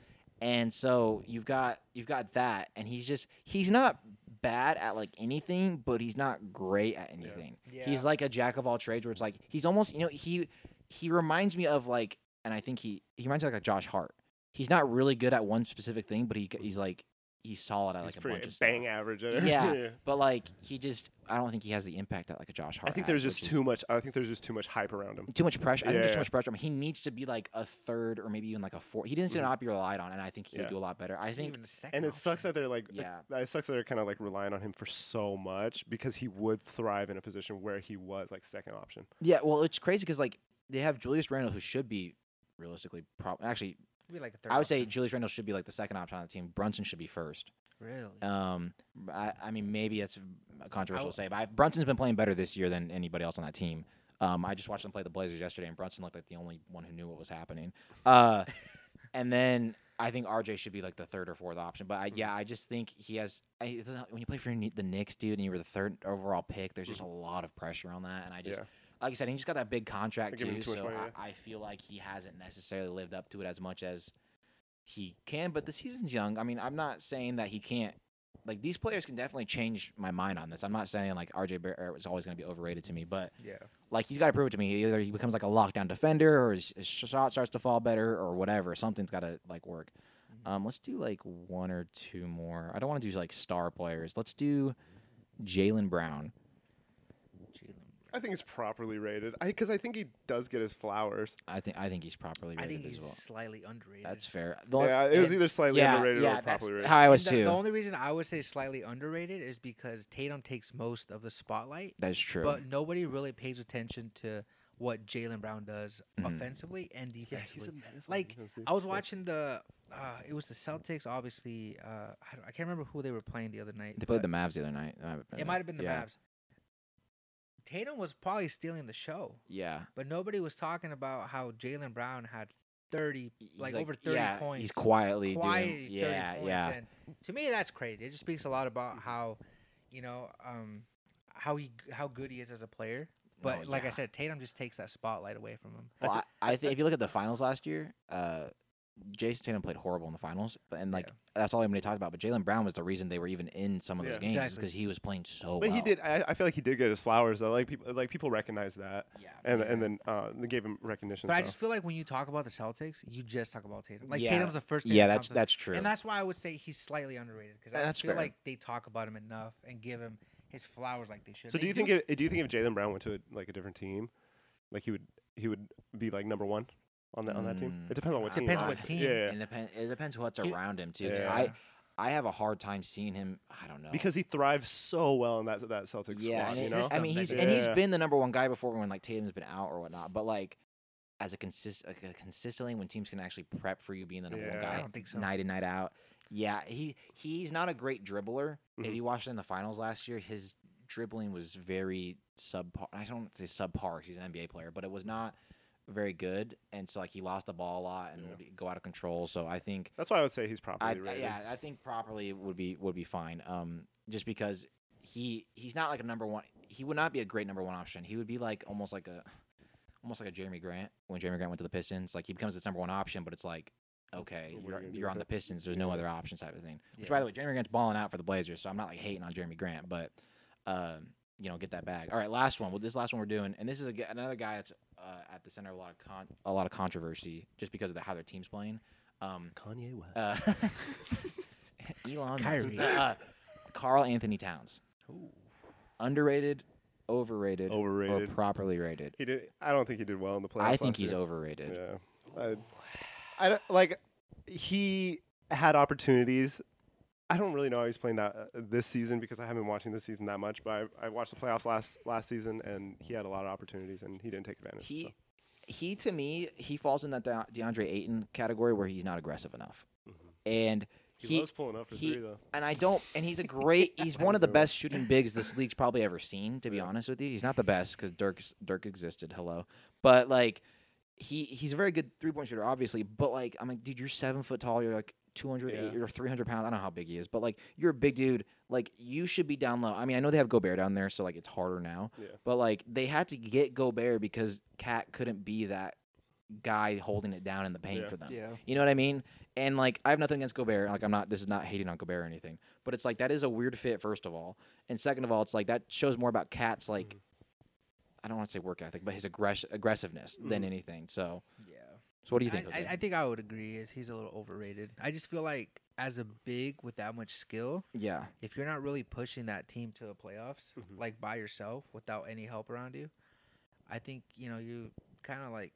And so you've got you've got that, and he's just he's not bad at like anything, but he's not great at anything. Yeah. He's like a jack of all trades, where it's like he's almost you know he he reminds me of like, and I think he he reminds me like a Josh Hart. He's not really good at one specific thing, but he he's like he's solid at He's like a bunch of bang stuff. average. At it. Yeah. But like he just, I don't think he has the impact that like a Josh Hart. I think has, there's just which is- too much. I think there's just too much hype around him. too much pressure. I think there's too much pressure. I mean, he needs to be like a third or maybe even like a fourth. He needs to Mhm. not be relied on, and I think he Yeah. would do a lot better. I think even a second And it sucks that they're like, Yeah. it sucks that they're kind of like relying on him for so much because he would thrive in a position where he was like second option. yeah. Well, it's crazy because like they have Julius Randle, who should be realistically, prob- actually, Be like a third I would say option. Julius Randle should be like the second option on the team. Brunson should be first. really. Um, I, I mean, maybe it's controversial to say, but I, Brunson's been playing better this year than anybody else on that team. Um, I just watched them play the Blazers yesterday, and Brunson looked like the only one who knew what was happening. Uh, and then I think RJ should be like the third or fourth option. But I, yeah, I just think he has. I, when you play for the Knicks, dude, and you were the third overall pick, there's just a lot of pressure on that. And I just, Yeah. Like I said, he just got that big contract too. too So money, yeah. I, I feel like he hasn't necessarily lived up to it as much as he can. But the season's young. I mean, I'm not saying that he can't. Like these players can definitely change my mind on this. I'm not saying like RJ Barrett is always going to be overrated to me, but yeah. like he's got to prove it to me. Either he becomes like a lockdown defender, or his, his shot starts to fall better, or whatever. Something's got to like work. Mhm. Um, let's do like one or two more. I don't want to do like star players. Let's do Jaylen Brown. Jaylen. I think he's properly rated. I because I think he does get his flowers. I think I think he's properly rated I rated think as he's well. slightly underrated. That's fair. The only- yeah, it was and- either slightly yeah, underrated yeah, or that's properly rated. how I was And too. the, the only reason I would say slightly underrated is because Tatum takes most of the spotlight, That's true. but nobody really pays attention to what Jaylen Brown does Mhm. offensively and yeah, defensively. he's a menace on Like, defense, dude. I was Yeah. watching the. Uh, it was the Celtics, obviously. Uh, I, don't, I can't remember who they were playing the other night. they played the Mavs the other night. It might have been the yeah. Mavs. Tatum was probably stealing the show, Yeah. but nobody was talking about how Jaylen Brown had thirty, He's like, over 30 yeah, points. He's quietly quiet doing. 30 Yeah, points. yeah. And to me, that's crazy. It just speaks a lot about how, you know, um, how he how good he is as a player. But Oh, like I said, Tatum just takes that spotlight away from him. Well, I, I think if you look at the finals last year, uh, Jayson Tatum played horrible in the finals, and like Yeah. that's all anybody talked about. But Jaylen Brown was the reason they were even in some of those Yeah. games Exactly. because he was playing so But well. he did. I, I feel like he did get his flowers though. Like people, like people recognize that, Yeah. and and then uh, they gave him recognition. But I just feel like when you talk about the Celtics, you just talk about Tatum. Like Yeah. Tatum's the first. thing yeah, that that's to- that's true. And that's why I would say he's slightly underrated because I That's feel fair. like they talk about him enough and give him his flowers like they should. So They do you think if, do you think if Jaylen Brown went to a, like a different team, like he would he would be like number one on that on that team? Mm, It depends on what team. depends though. what team. Yeah, yeah. It depends. It depends what's He- around him too. 'cause Yeah. I I have a hard time seeing him. I don't know because he thrives so well in that that Celtics yeah, squad. and You it- know, I mean System he's and he's Yeah. been the number one guy before when like Tatum's been out or whatnot. But like as a consist like a consistently when teams can actually prep for you being the number one Yeah. guy I don't think so. night in night out. Yeah, he he's not a great dribbler. If Mhm. you watched it in the finals last year, his dribbling was very subpar. I don't say subpar 'cause he's an NBA player, but it was not very good. And so like he lost the ball a lot and Yeah. would go out of control. So I think that's why I would say he's properly I, rated. yeah, I think properly would be would be fine. Um, just because he he's not like a number one. He would not be a great number one option. He would be like almost like a almost like a Jerami Grant when Jerami Grant went to the Pistons. Like he becomes this number one option, but it's like okay, you you're, you're on the? Pistons. There's no other options type of thing. Which Yeah. by the way, Jerami Grant's balling out for the Blazers, so I'm not like hating on Jerami Grant, but um, you know, get that bag. All right, last one. Well, this last one we're doing, and this is a, another guy that's uh, at the center of a lot of con- a lot of controversy just because of the, how their team's playing. Um, Kanye West. uh, Elon Musk. Kyrie. Uh, Karl Anthony Towns. Underrated, overrated, Overrated. or properly rated. he did. I don't think he did well in the playoffs. I think he's year. overrated. Yeah. I, I don't, like he had opportunities. I don't really know how he's playing that uh, this season because I haven't been watching this season that much. But I, I watched the playoffs last last season and he had a lot of opportunities and he didn't take advantage. He so. he to me he falls in that De- DeAndre Ayton category where he's not aggressive enough, Mhm. and He, he, loves pulling up for he- three though. and I don't and he's a great he's one of the best shooting bigs this league's probably ever seen. To be honest with you, he's not the best because Dirk Dirk existed. Hello, but like he he's a very good three point shooter, obviously. But like I'm like, dude, you're seven foot tall. You're like 200 Yeah. or 300 pounds. I don't know how big he is, but like you're a big dude. Like you should be down low. I mean, I know they have Gobert down there, so like it's harder now. Yeah. But like they had to get Gobert because KAT couldn't be that guy holding it down in the paint Yeah. for them. Yeah. You know what I mean? And like I have nothing against Gobert. Like I'm not this is not hating on Gobert or anything. But it's like that is a weird fit, first of all. And second of all, it's like that shows more about KAT's like Mhm. I don't want to say work ethic, but his aggress- aggressiveness than Mhm. anything. So Yeah. So what do you think? I, I, think I would agree. Is he's a little overrated. I just feel like as a big with that much skill, yeah. if you're not really pushing that team to the playoffs, Mhm. like by yourself without any help around you, I think you know you kind of like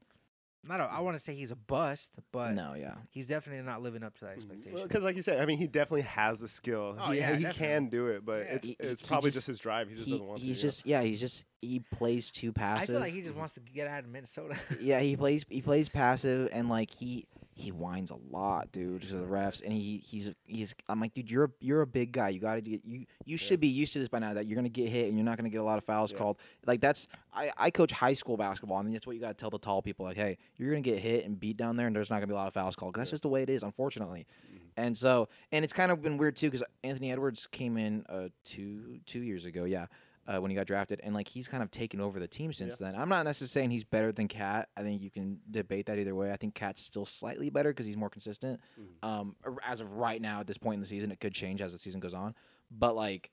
not. A, I want to say he's a bust, but no, yeah. he's definitely not living up to that mm, expectation. Because, like you said, I mean, he definitely has the skill. Oh, he, yeah, he definitely. can do it, but Yeah. it's He- it's he probably just- just, his drive. He just He, doesn't want to. he's to. just yeah, he's just he plays too passive. I feel like he just wants to get out of Minnesota. yeah, he plays he plays passive and like he he whines a lot, dude, to the refs. And he he's he's I'm like, dude, you're a, you're a big guy. You got to get you you should be used to this by now that you're gonna get hit and you're not gonna get a lot of fouls Yeah. called. Like that's I I coach high school basketball. I mean, that's what you got to tell the tall people. Like, hey, you're gonna get hit and beat down there, and there's not gonna be a lot of fouls called. 'cause that's Yeah. just the way it is, unfortunately. Mhm. And so, and it's kind of been weird too, because Anthony Edwards came in uh two two years ago, yeah, uh, when he got drafted, and like he's kind of taken over the team since then. I'm not necessarily saying he's better than KAT. I think you can debate that either way. I think KAT's still slightly better because he's more consistent. Mhm. Um, as of right now, at this point in the season, it could change as the season goes on, but like,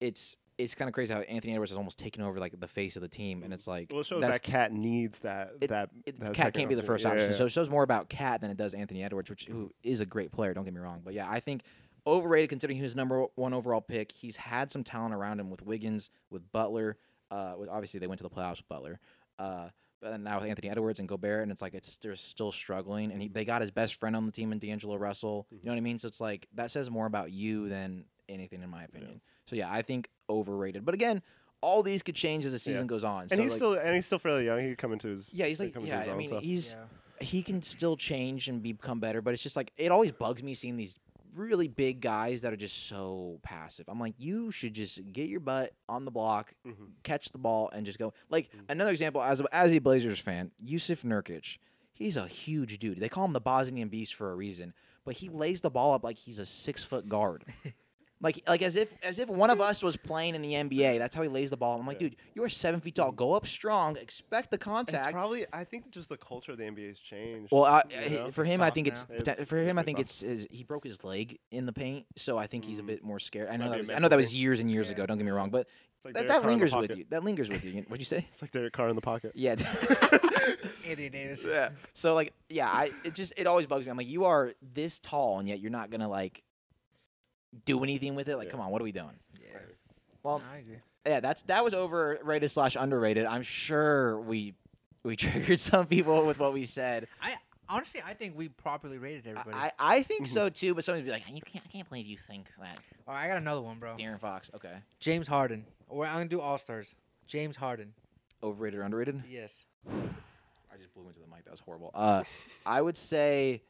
it's it's kind of crazy how Anthony Edwards has almost taken over like the face of the team, and it's like Well, it shows that KAT needs that It- that. it, that KAT can't be the first opportunity. option. Yeah, So it shows more about KAT than it does Anthony Edwards, which who is a great player. Don't get me wrong, but yeah, I think overrated considering he was number one overall pick. He's had some talent around him with Wiggins, with Butler. Uh, with, obviously they went to the playoffs with Butler. Uh, but then now with Anthony Edwards and Gobert, and it's like it's they're still struggling. And he, they got his best friend on the team in D'Angelo Russell. You know what I mean? So it's like that says more about you than anything, in my opinion. So yeah, I think overrated. But again, all these could change as the season goes on. and so he's like, still and he's still fairly young. He could come into his yeah, he's like yeah. I mean, so- he's yeah. he can still change and become better, but it's just like it always bugs me seeing these really big guys that are just so passive. I'm like, you should just get your butt on the block, Mhm. catch the ball, and just go. Like Mhm. another example, as a, as a Blazers fan, Yusuf Nurkic, he's a huge dude. They call him the Bosnian Beast for a reason, but he lays the ball up like he's a six foot guard. Like like as if as if one of us was playing in the NBA. That's how he lays the ball. I'm like, Yeah. dude, you are seven feet tall. Go up strong. Expect the It's contact. probably. I think just the culture of the NBA has changed. Well, uh, you uh, know? for him, I soft think it's, now. poten- It's- for him. I it's think soft. it's is he broke his leg in the paint, so I think he's a Mm. bit more scared. I know Might that a was, I know mental that was thing. years and years Yeah. ago. Don't get me wrong, but it's like that, Derek that Carr in the lingers with pocket. you. That lingers with you. What'd you say? It's like Derek Carr in the pocket. Yeah. Anthony Davis. yeah. So like, yeah, I it just it always bugs me. I'm like, you are this tall, and yet you're not gonna like do anything with it. Like, Yeah. come on, what are we doing? Yeah. Well, I agree. yeah, that's that was overrated slash underrated. I'm sure we we triggered some people with what we said. I honestly, I think we properly rated everybody. I, I think Mhm. so too, but somebody would be like, you can't, I can't believe you think that. oh, I got another one, bro. Darren Fox, okay, James Harden. Or I'm gonna do All Stars. James Harden. overrated or underrated? Yes. I just blew into the mic. That was horrible. Uh, I would say,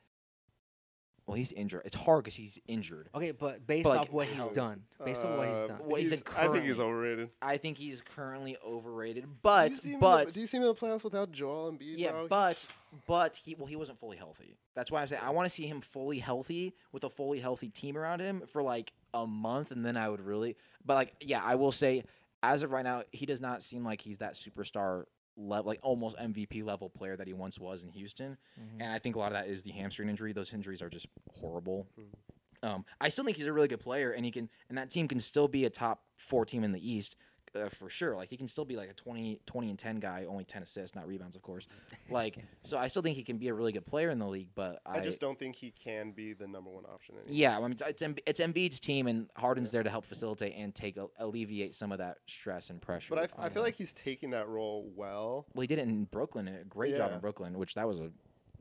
well, he's injured. It's hard because he's injured. Okay, but based But, off like, what he's how- done, based on what he's Uh, done, What he's he's- in I think he's currently. overrated. I think he's currently overrated, do but you see him in but the, do you see him in the playoffs without Joel Embiid? yeah, bro? but but he well he wasn't fully healthy. That's why I'm saying I want to see him fully healthy with a fully healthy team around him for like a month, and then I would really. But like yeah, I will say as of right now, he does not seem like he's that superstar level, like almost MVP level player that he once was in Houston. Mhm. And I think a lot of that is the hamstring injury. Those injuries are just horrible. Mm. Um, I still think he's a really good player, and he can, and that team can still be a top four team in the East uh, for sure. Like he can still be like a 20, 20 and ten guy, only ten assists, not rebounds, of course. Like, so I still think he can be a really good player in the league. But I, I just don't think he can be the number one option. Anymore. yeah, I mean, it's Embi- it's Embiid's team, and Harden's there to help facilitate and take alleviate some of that stress and pressure. But I, f- I on feel like he's taking that role well. well, he did it in Brooklyn, and a great job in Brooklyn, which that was a.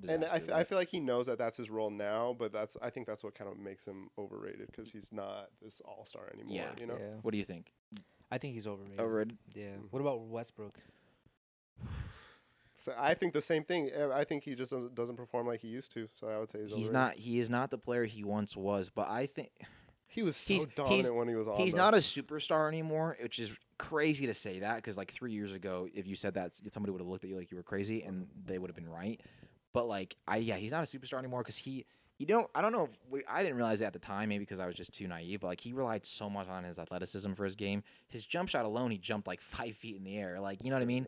And I, disaster, f- I but- feel like he knows that that's his role now, but that's I think that's what kind of makes him overrated because he's not this all star anymore. Yeah. You know, yeah, What do you think? I think he's overrated. Overrated? Yeah. Mm. What about Westbrook? so I think the same thing. Uh, I think he just doesn't, doesn't perform like he used to. So I would say he's, He's overrated. not. He is not the player he once was. But I think He was so he's- dominant he's- when he was on. he's though. not a superstar anymore, which is crazy to say that because like three years ago, if you said that, somebody would have looked at you like you were crazy, and they would have been right. But like, I yeah, he's not a superstar anymore because he. You don't. I don't know. If we, I didn't realize it at the time, maybe because I was just too naive. But like, he relied so much on his athleticism for his game. His jump shot alone, he jumped like five feet in the air. Like, you know what I mean?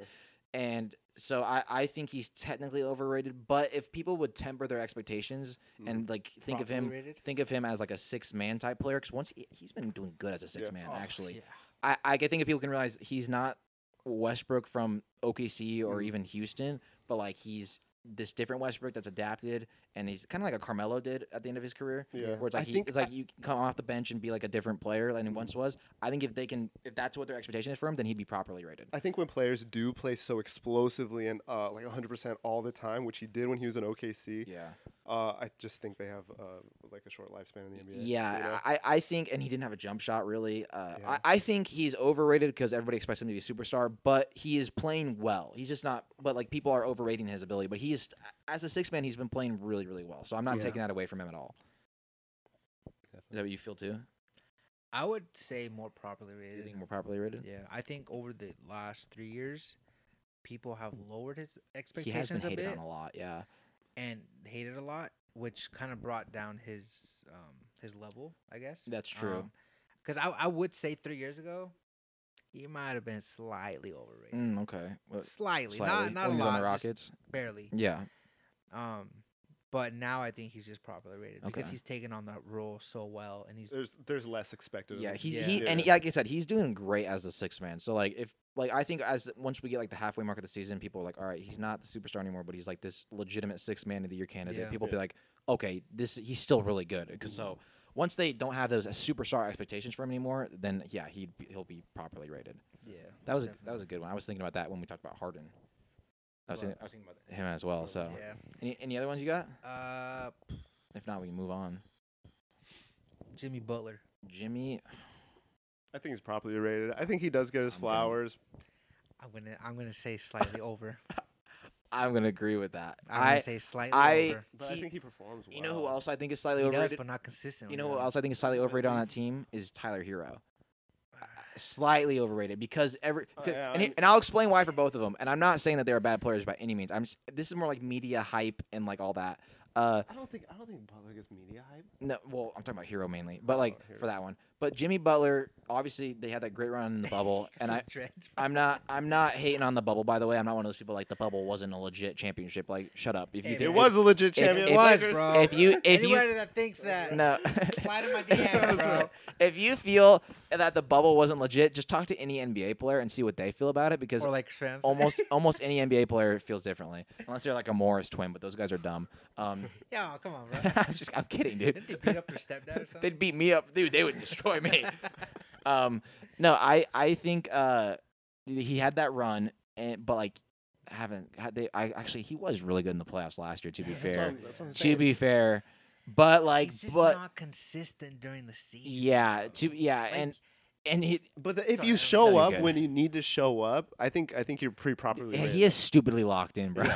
And so I, I think he's technically overrated. But if people would temper their expectations Mhm. and like think of him, rated? think of him as like a six man type player, because once he, he's been doing good as a six Yeah. man Oh, actually. yeah. I, I think if people can realize he's not Westbrook from OKC or Mhm. even Houston, but like he's this different Westbrook that's adapted, and he's kind of like a Carmelo did at the end of his career. Yeah. Where it's I like he, think it's like you can come off the bench and be like a different player than he once was. I think if they can, if that's what their expectation is for him, then he'd be properly rated. I think when players do play so explosively and uh, like 100% all the time, which he did when he was in OKC, Yeah, uh, I just think they have uh, like a short lifespan in the NBA. yeah. you know? I, I think, and he didn't have a jump shot really. Uh, Yeah. I, I think he's overrated because everybody expects him to be a superstar, but he is playing well. He's just not. But like people are overrating his ability, but he is as a six man, he's been playing really, really well. So I'm not Yeah. taking that away from him at all. Is that what you feel too? I would say more properly You rated. think more properly rated? Yeah, I think over the last three years, people have lowered his expectations. He has been a hated bit on a lot. Yeah. and hated a lot, which kind of brought down his um, his level, I guess. That's true. Because I I would say three years ago, he might have been slightly overrated. Mm, okay. Well, Slightly, slightly. not not when a lot, on the just Rockets. barely. Yeah. Um, but now I think he's just properly rated because he's taken on that role so well, and he's there's there's less expected. Yeah, he's Yeah. he and he, like I said, he's doing great as the sixth man. So like if like I think as once we get like the halfway mark of the season, people are like, all right, he's not the superstar anymore, but he's like this legitimate sixth man of the year candidate. Yeah. People Yeah. be like, okay, this he's still really good. Because so once they don't have those superstar expectations for him anymore, then yeah, he he'll be properly rated. yeah. That was a, that was a good one. I was thinking about that when we talked about Harden. I was, What? thinking, I was thinking about him as well. So yeah. any any other ones you got? Uh, If not, we can move on. Jimmy Butler. Jimmy, I think he's properly rated. I think he does get his I'm gonna- flowers. I'm gonna I'm gonna say slightly over. I'm gonna agree with that. I'm gonna I say slightly I- over. But He- I think he performs well. you know who else I think is slightly He does, overrated? but not consistently. You know who though. else I think is slightly overrated on that team is Tyler Herro. Slightly overrated because every Oh, yeah, and, he- and I'll explain why for both of them. And I'm not saying that they're bad players by any means. I'm just, this is more like media hype and like all that. Uh, I don't think I don't think Butler gets media hype. no, well, I'm talking about Herro mainly, but like Oh, for that one. But Jimmy Butler, obviously, they had that great run in the bubble, and I, I'm not. I'm not hating on the bubble. By the way, I'm not one of those people like the bubble wasn't a legit championship. Like, shut up. If you Hey, think- It was a legit if- champion. if- it was, bro. if you if you that thinks that, no, slide in my DMs, bro. if you feel that the bubble wasn't legit, just talk to any NBA player and see what they feel about it because Or Lakers fans. almost almost any NBA player feels differently, unless they're like a Morris twin. But those guys are dumb. Um, yeah, come on, bro. I'm just I'm kidding, dude. Didn't they beat up their stepdad or something? They'd beat me up, dude. They would destroy me. um, no, I I think uh, he had that run, and but like haven't had they. I actually he was really good in the playoffs last year. To be That's what fair, I'm- that's what I'm to saying. be fair, but like He's just but not consistent during the season. yeah, to yeah, Like, and and he But the, if Sorry, you I'm show up good. when you need to show up, I think I think you're pretty properly. yeah, rated. he is stupidly locked in, bro.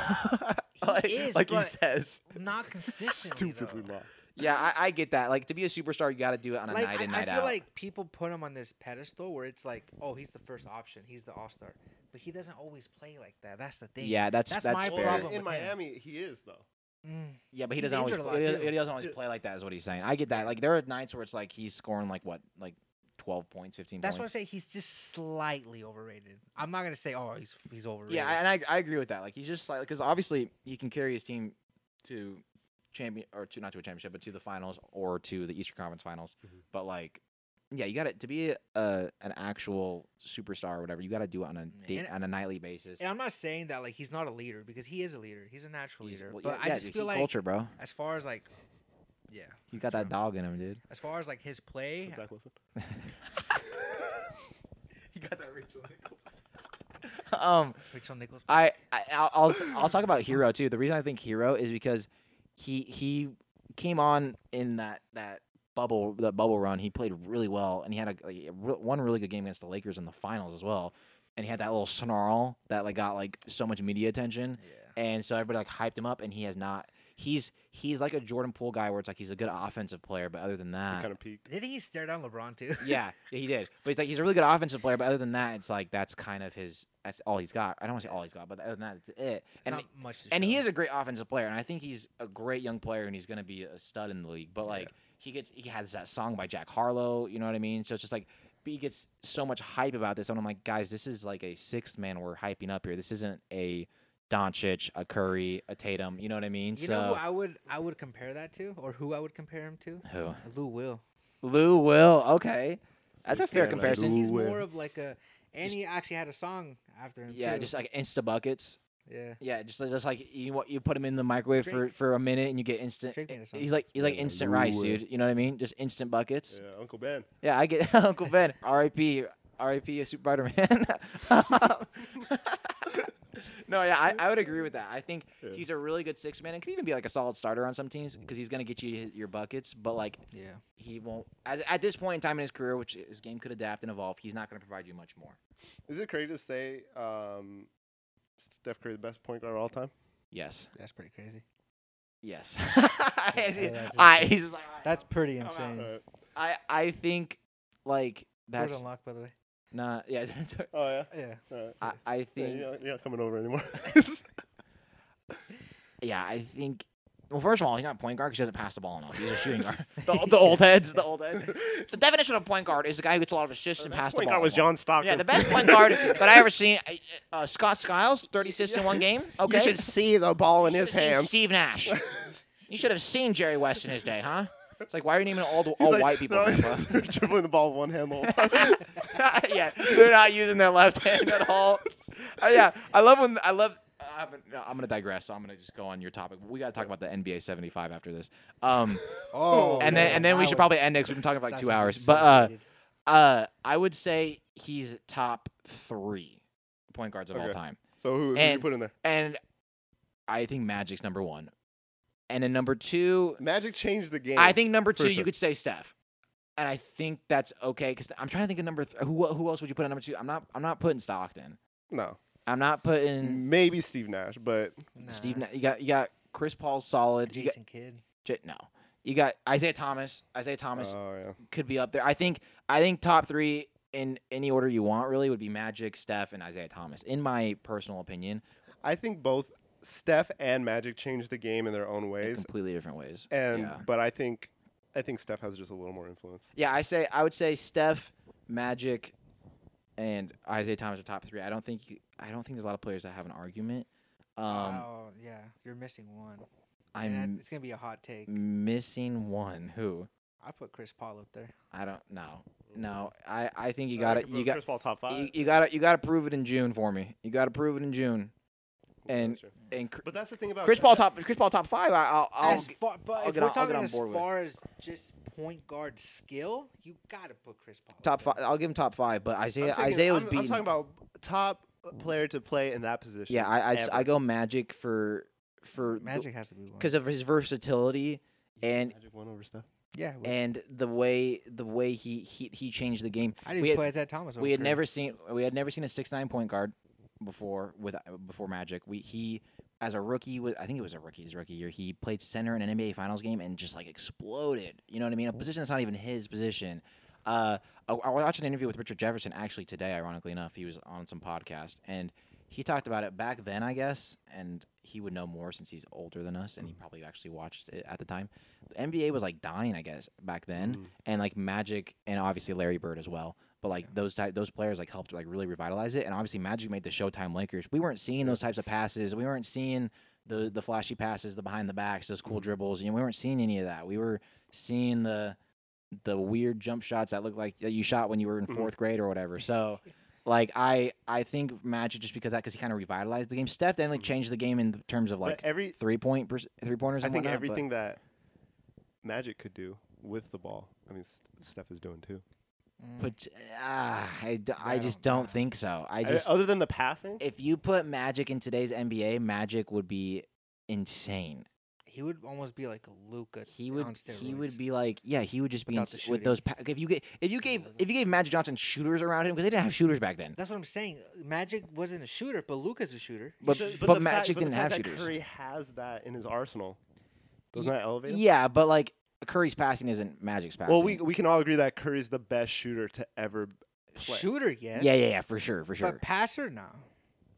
He like is, like he but says. not consistently. stupidly though. locked. Yeah, I, I get that. Like to be a superstar, you got to do it on a Like, night in, I, I feel out. like people put him on this pedestal where it's like, oh, he's the first option, he's the all star, but he doesn't always play like that. That's the thing. yeah, that's that's that's, my fair. problem in with him. Miami, he is though. Mm. Yeah, but he He's doesn't always injured play, he, doesn't- too. he doesn't always play like that. Is what he's saying. I get that. Like there are nights where it's like he's scoring like what, like twelve points, fifteen That's why I say he's just slightly overrated. I'm not gonna say, oh, he's he's overrated. Yeah, and I, I agree with that. Like he's just like because obviously he can carry his team to champion or to not to a championship, but to the finals or to the Eastern Conference Finals. Mhm. But like, yeah, you got to to be a, an actual superstar or whatever. You got to do it on a Yeah, day, and- on a nightly basis. and I'm not saying that like he's not a leader because he is a leader. He's a natural He's- leader. well, but yeah, I yeah, just dude, feel like culture, bro. as far as like, yeah, He's got that true. dog in him, dude. as far as like his play, Zach Wilson. he got that Rachel um. Rachel Nichols. I, I I'll, I'll I'll talk about Herro too. The reason I think Herro is because he he came on in that that bubble that bubble run. He played really well, and he had a, like, a re- one really good game against the Lakers in the finals as well. And he had that little snarl that like got like so much media attention, yeah. and so everybody like hyped him up. And he has not. He's he's like a Jordan Poole guy where it's like he's a good offensive player, but other than He that, kind of peaked. Didn't he stare down LeBron too? yeah, yeah, he did. But he's like he's a really good offensive player, but other than that, it's like that's kind of his. That's all he's got. I don't want to say all he's got, but other than that, it's it. It's And not much. To and he is a great offensive player, and I think he's a great young player, and he's going to be a stud in the league. But Yeah. like he gets, he has that song by Jack Harlow, you know what I mean? So it's just like he gets so much hype about this, and I'm like, guys, this is like a sixth man we're hyping up here. This isn't a Doncic, a Curry, a Tatum. You know what I mean? You so know who I would I would compare that to, or who I would compare him to? who? Lou Will. Lou Will. Okay, that's a fair Yeah, like comparison. He's Will. more of like a, and he actually had a song after him. yeah, too. just like insta buckets. yeah. Yeah, just just like you you put him in the microwave for, for a minute and you get instant. Drake made a song. He's like he's like Yeah, instant rice, dude. You know what I mean? Just instant buckets. Yeah, Uncle Ben. Yeah, I get Uncle Ben. R.I.P. R.I.P. Super Spider Man. no, yeah, I, I would agree with that. I think Yeah. he's a really good six man and could even be like a solid starter on some teams because he's gonna get you your buckets. But like Yeah. he won't. As, at this point in time in his career, which his game could adapt and evolve, he's not gonna provide you much more. Is it crazy to say um, Steph Curry the best point guard of all time? Yes. That's pretty crazy. Yes. that's I, he's like, That's pretty insane. I I think like That's that's unlocked, by the way. Not yeah. Oh yeah. Yeah. Alright. I I Yeah, think you're, not, you're not coming over anymore. yeah I think. Well, first of all, he's not a point guard because he doesn't pass the ball enough. He's a shooting guard. the, the old heads, the old heads. The definition of point guard is the guy who gets a lot of assists and passes the point ball. guard was. John Stockton. Yeah, the best point guard that I ever seen. Uh, uh, Scott Skiles, thirty assists in one game. Okay, You should see the ball in You his should have seen hands. Steve Nash. you should have seen Jerry West in his day, huh? It's like why are you naming all He's all like, white people? they're always- Grandpa? they're dribbling the ball with one hand the whole time. yeah, they're not using their left hand at all. Uh, yeah, I love when I love. I'm, I'm gonna digress, so I'm gonna just go on your topic. We gotta talk about the NBA 75 after this. Um, Oh. and then and then we should probably end next. We've been talking for like two hours, so but uh, uh, I would say he's top three point guards of all time, so who, who you put in there? and I think Magic's number one, and then number two, Magic changed the game. I think number two sure. you could say Steph, and I think that's okay because I'm trying to think of number th- who who else would you put at number two? I'm not I'm not putting Stockton. no, I'm not putting maybe Steve Nash, but Steve. Nah. Na- You got you got Chris Paul's solid. You got, Jason Kidd. J- no, you got Isiah Thomas. Isiah Thomas oh yeah. could be up there. I think I think top three in any order you want really would be Magic, Steph, and Isiah Thomas. In my personal opinion, I think both Steph and Magic changed the game in their own in ways, completely different ways. and yeah. but I think I think Steph has just a little more influence. Yeah, I say I would say Steph, Magic, and Isiah Thomas are top three. I don't think you, I don't think there's a lot of players that have an argument. Um, oh yeah, you're missing one. I'm that- it's gonna be a hot take. missing one. Who? I put Chris Paul up there. I don't know. No, I I think you got to could you got Chris Paul top five. you, you got to you got to prove it in June for me. You got to prove it in June. Yeah, and- that's. And but that's the thing about Chris Paul top Chris Paul top five. I, I'll, I'll as far, but I'll if get we're on- I'll get talking on as board with it. far as just point guard skill, you gotta put Chris Paul. up top there. five. I'll give him top five. But I'm Isiah taking- Isiah was I'm, beating. I'm talking about top player to play in that position. yeah, I I, s- I ever. go Magic for for Magic has to be one. because of his versatility and Magic one over stuff. yeah, well, and the way the way he he, he changed the game. I didn't we had- put Isiah Thomas. over we had Curry. never seen we had never seen a six nine point guard before with before Magic. We he as a rookie was I think it was a rookie his rookie year. He played center in an NBA Finals game and just like exploded. You know what I mean? A position that's not even his position. Uh, I, I watched an interview with Richard Jefferson actually today. Ironically enough, he was on some podcast and he talked about it back then, I guess, and he would know more since he's older than us and he probably actually watched it at the time. The NBA was like dying, I guess, back then Mm. and like Magic and obviously Larry Bird as well. But like those type those players like helped like really revitalize it. And obviously Magic made the Showtime Lakers. We weren't seeing those types of passes. We weren't seeing the the flashy passes, the behind the backs, those cool dribbles. You know, we weren't seeing any of that. We were seeing the the weird jump shots that looked like that you shot when you were in Mhm. fourth grade or whatever. So. Like I, I think Magic just because that because he kind of revitalized the game. Steph definitely Mhm. changed the game in terms of But like every three point pers- three pointers. I think whatnot, everything that Magic could do with the ball. I mean, Steph is doing too. Mm. But ah, I, d- I I just don't- don't nah. think so. I I- just other than the passing, if you put Magic in today's NBA, Magic would be insane. he would almost be like a Luka. He would he would be like yeah, he would just be Without the ins- with those pa- if you get if you gave if you gave Magic Johnson shooters around him because they didn't have shooters back then. That's what I'm saying. Magic wasn't a shooter, but Luka's a shooter. But- should- but the fact- Magic but the didn't fact have that shooters. Curry has that in his arsenal. Doesn't Ye- that elevate him? Yeah, but like Curry's passing isn't Magic's passing. Well, we we can all agree that Curry's the best shooter to ever play. shooter, yes. yeah yeah yeah for sure for sure. But passer, no.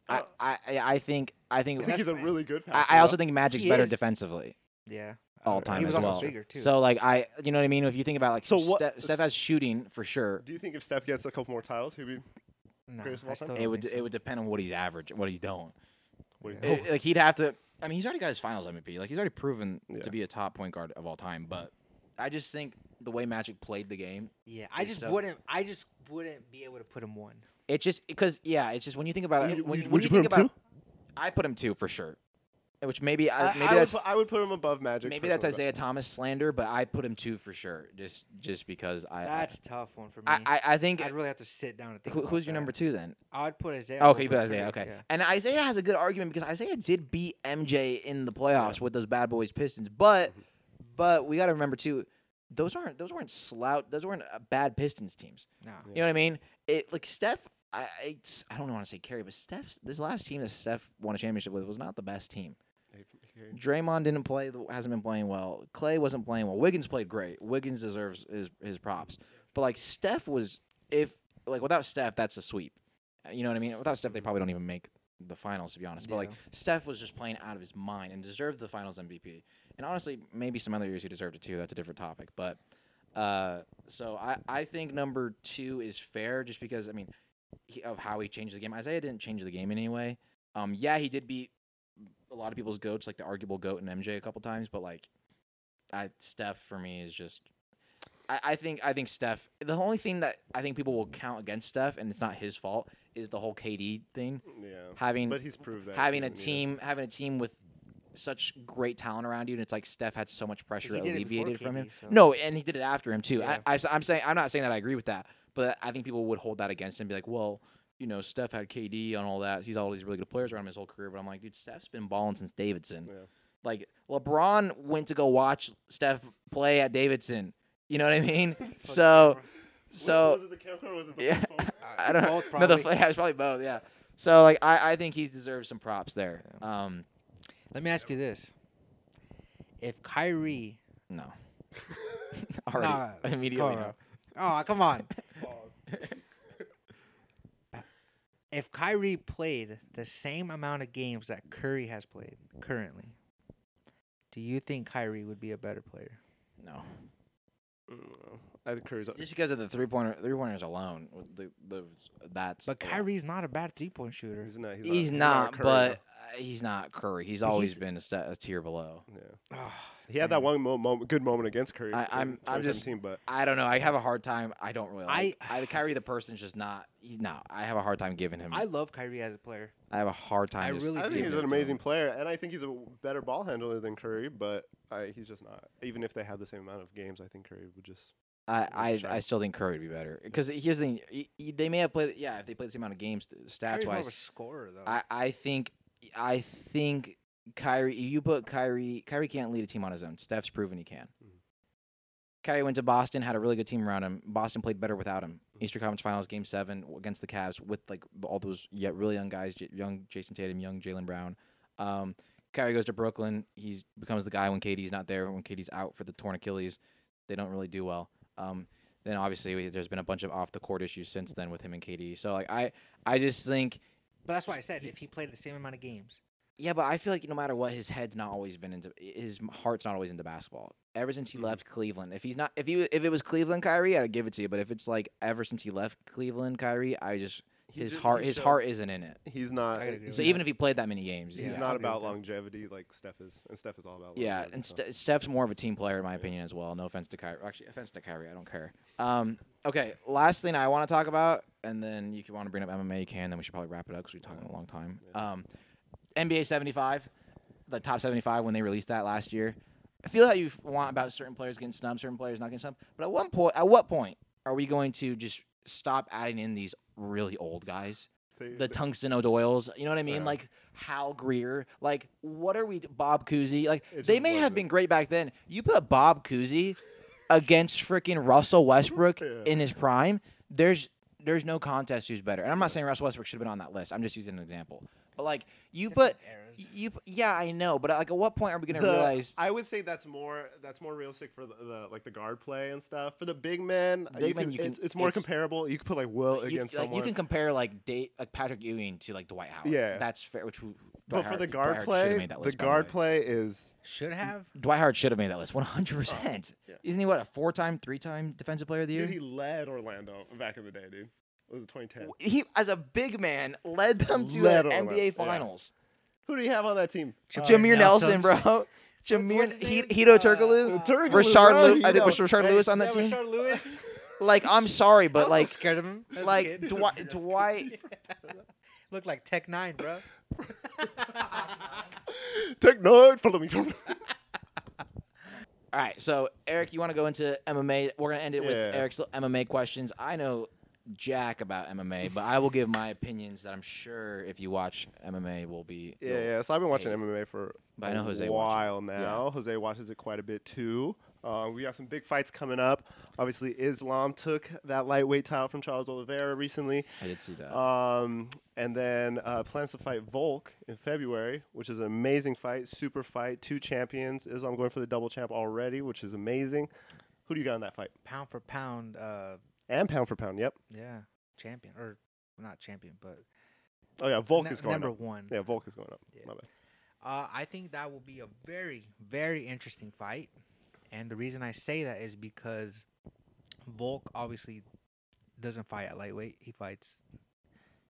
I, oh. I I I think I think I think he's a really good I, passer. I also think Magic's He better is. defensively. Yeah. all time he was as also well. bigger too. So like I, you know what I mean. If you think about like So so what- Steph, Steph has shooting for sure. Do you think if Steph gets a couple more titles, he'd be no, greatest of all time? It would think it would depend on what he's average, what he's doing. Wait, Yeah. It- like he'd have to. I mean, he's already got his Finals MVP. Like he's already proven Yeah. to be a top point guard of all time. But I just think the way Magic played the game, Yeah, I It's just so- wouldn't. I just wouldn't be able to put him one. it just because yeah, it's just when you think about Would it. you- when, would you- when you you put think him about, I put him two for sure. Which maybe I, I, maybe I would that's put, I would put him above Magic. maybe that's personally, Isiah Thomas slander, but I put him two for sure. Just just because I I- That's a tough one for me. I, I, I think I'd really have to sit down and think. who, about who's your that. number two then? I would put Isiah. Oh, okay, you put Isiah. Okay, yeah. and Isiah has a good argument because Isiah did beat MJ in the playoffs with those bad boys Pistons, but Mhm. but we got to remember too, those aren't those weren't slout, those weren't uh, bad Pistons teams. No. You know what I mean? It like Steph. I I, it's- I don't want to say Curry, but Steph's This last team that Steph won a championship with was not the best team. Draymond didn't play, hasn't been playing well. Klay wasn't playing well. Wiggins played great. Wiggins deserves his his props. But like Steph was, if like without Steph, that's a sweep. You know what I mean? Without Steph, they probably don't even make the finals to be honest. But like Steph was just playing out of his mind and deserved the finals MVP. And honestly, maybe some other years he deserved it too. That's a different topic. But uh, so I I think number two is fair just because I mean he, of how he changed the game. Isiah didn't change the game in any way. Um, yeah, he did beat a lot of people's goats, like the arguable goat and MJ a couple times, but like, I Steph for me is just. I, I think I think Steph. The only thing that I think people will count against Steph, and it's not his fault, is the whole KD thing. Yeah, Having but he's proved that. having he a doesn't need it. team, having a team with such great talent around you, and it's like Steph had so much pressure He did it before alleviated from him. So- No, and he did it after him too. Yeah. I, I, am saying I'm not saying that I agree with that, but I think people would hold that against him, and be like, well, you know, Steph had KD on all that. He's all these really good players around him his whole career, but I'm like, dude, Steph's been balling since Davidson. Yeah. Like LeBron went to go watch Steph play at Davidson. You know what I mean? so, so was it the camera was it the yeah, phone? I don't know. Both No, the probably. yeah, it's probably both. Yeah. So like, I, I think he deserves some props there. Um, Let me ask you this: If Kyrie, no. Already Nah, immediately. no. oh come on, Pause. If Kyrie played the same amount of games that Curry has played currently, do you think Kyrie would be a better player? No. Mm, I think Curry's. Just because of the three pointer three pointers alone, the, the that's But a lot. Kyrie's not a bad three point shooter. He's not. He's, He's not, not, Curry, but though. uh, he's not Curry. He's always he's- been a, sta a tier below. yeah. Ah, He had that one mo- moment, good moment against Curry. I- in I'm- I'm just- 2017, but I don't know. I have a hard time. I don't really. I- Like, I, the Kyrie the person's just not. He, no, I have a hard time giving him. I love Kyrie as a player. I have a hard time. I just really I think he's an amazing him. player, and I think he's a better ball handler than Curry. But I, he's just not. Even if they had the same amount of games, I think Curry would just. I, I, I still think Curry would be better because here's the thing. y- y- They may have played. Yeah, if they played the same amount of games, stats Kyrie's more wise, of a scorer though. I, I think I think Kyrie. You put Kyrie. Kyrie can't lead a team on his own. Steph's proven he can. Mhm. Kyrie went to Boston, had a really good team around him. Boston played better without him. Mhm. Eastern Conference Finals, Game Seven against the Cavs with like all those yet really young guys, J- young Jayson Tatum, young Jaylen Brown. Um, Kyrie goes to Brooklyn. He becomes the guy when KD's not there. When KD's out for the torn Achilles, they don't really do well. Um, then obviously we, there's been a bunch of off the court issues since then with him and KD. So like I, I just think but that's why I said if he played the same amount of games. yeah, but I feel like no matter what, his head's not always been into his heart's not always into basketball. Ever since he Mhm. left Cleveland, if he's not, if he if it was Cleveland Kyrie, I'd give it to you. But if it's like ever since he left Cleveland Kyrie, I just his did- heart his showed- heart isn't in it. He's not. I gotta agree So even that. if he played that many games, He's Yeah, yeah. Not about longevity like Steph is, and Steph is all about. Yeah, longevity, and so. Ste Steph's more of a team player in my opinion as well. No offense to Kyrie. Actually, offense to Kyrie, I don't care. Um, okay, last thing I want to talk about, and then if you want to bring up MMA, you can. Then we should probably wrap it up because we're talking a long time. Yeah. Um, NBA 75, the top 75 when they released that last year. I feel how you want about certain players getting snubbed, certain players not getting snubbed. But at one point, at what point are we going to just stop adding in these really old guys? They- the they- tungsten O'Doyles. You know what I mean? Yeah. Like Hal Greer. Like what are we? Bob Cousy. Like It they may have wasn't. been great back then. You put Bob Cousy against freaking Russell Westbrook Yeah. in his prime. There's there's no contest who's better. And I'm not saying Russell Westbrook should have been on that list. I'm just using an example. But like you put. Different. You yeah I know but like at what point are we gonna the- realize I would say that's more that's more realistic for the, the like the guard play and stuff. For the big men, Big you men, can, you can- it's, it's more it's- comparable. You could put like Will you, against like, someone. you can compare like date like Patrick Ewing to like Dwight Howard. Yeah. that's fair. Which we- but Dwight for the Howard- Dwight guard Howard should've play, made that the list, by guard way. play is Should have. Dwight Howard should have made that list 100. percent yeah. Isn't he what a four-time, three-time defensive player of the year? dude. He led Orlando back in the day, dude. It was 2010. he as a big man led them to Led an Orlando, NBA yeah. Finals. Who do you have on that team? Jameer Jameer Nelson, Nelson. bro. Jameer what's his name? Hedo Uh, Turkoglu. uh, Turkoglu, Rashard bro, Lew- I think know. Rashard Lewis on that yeah, team. Rashard Lewis. Like I'm sorry, I but was like so scared of him. as a like kid. Dwight Dwight Looked like Tech Nine, bro. Technoid, follow me. All right, so Eric, you want to go into MMA? We're gonna end it with Yeah. Eric's MMA questions. I know jack about MMA, but I will give my opinions that I'm sure if you watch MMA will be. Yeah, yeah. So I've been watching Hey. MMA for But I know a Jose watches it. while now. Jose watches it quite a bit too. Uh, we have some big fights coming up. Obviously, Islam took that lightweight title from Charles Oliveira recently. I did see that. Um, and then uh, plans to fight Volk in February, which is an amazing fight, super fight, two champions. Islam going for the double champ already, which is amazing. Who do you got in that fight? Pound for pound, uh, And pound for pound, yep. yeah, champion or not champion, but Oh yeah, Volk nu- is going number up. one. Yeah, Volk is going up. Yeah. My bad. Uh, I think that will be a very, very interesting fight. And the reason I say that is because Volk obviously doesn't fight at lightweight. He fights,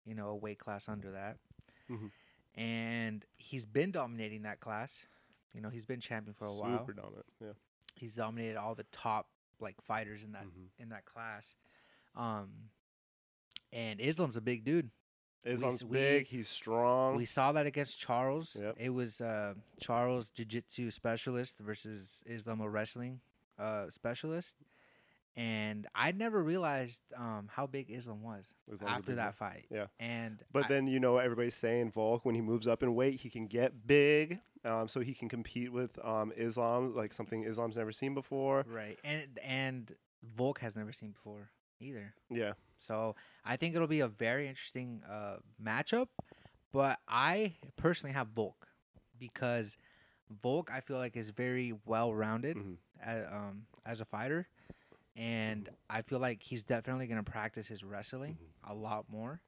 you know, a weight class under that. Mhm. And he's been dominating that class. You know, he's been champion for a while. Super dominant. Yeah. He's dominated all the top like fighters in that Mhm. in that class. Um, and Islam's a big dude. Islam's we- big. He's strong. We saw that against Charles. Yep. It was uh, Charles jiu-jitsu specialist versus Islam a wrestling uh, specialist. And I never realized um, how big Islam was Islam's after that guy. fight. Yeah. And But I- then you know everybody's saying Volk when he moves up in weight he can get big, um, so he can compete with um, Islam like something Islam's never seen before. right, and and Volk has never seen before either. Yeah, So I think it'll be a very interesting uh, matchup. But I personally have Volk because Volk I feel like is very well rounded Mhm. as, um, as a fighter, and I feel like he's definitely going to practice his wrestling Mm-hmm. a lot more.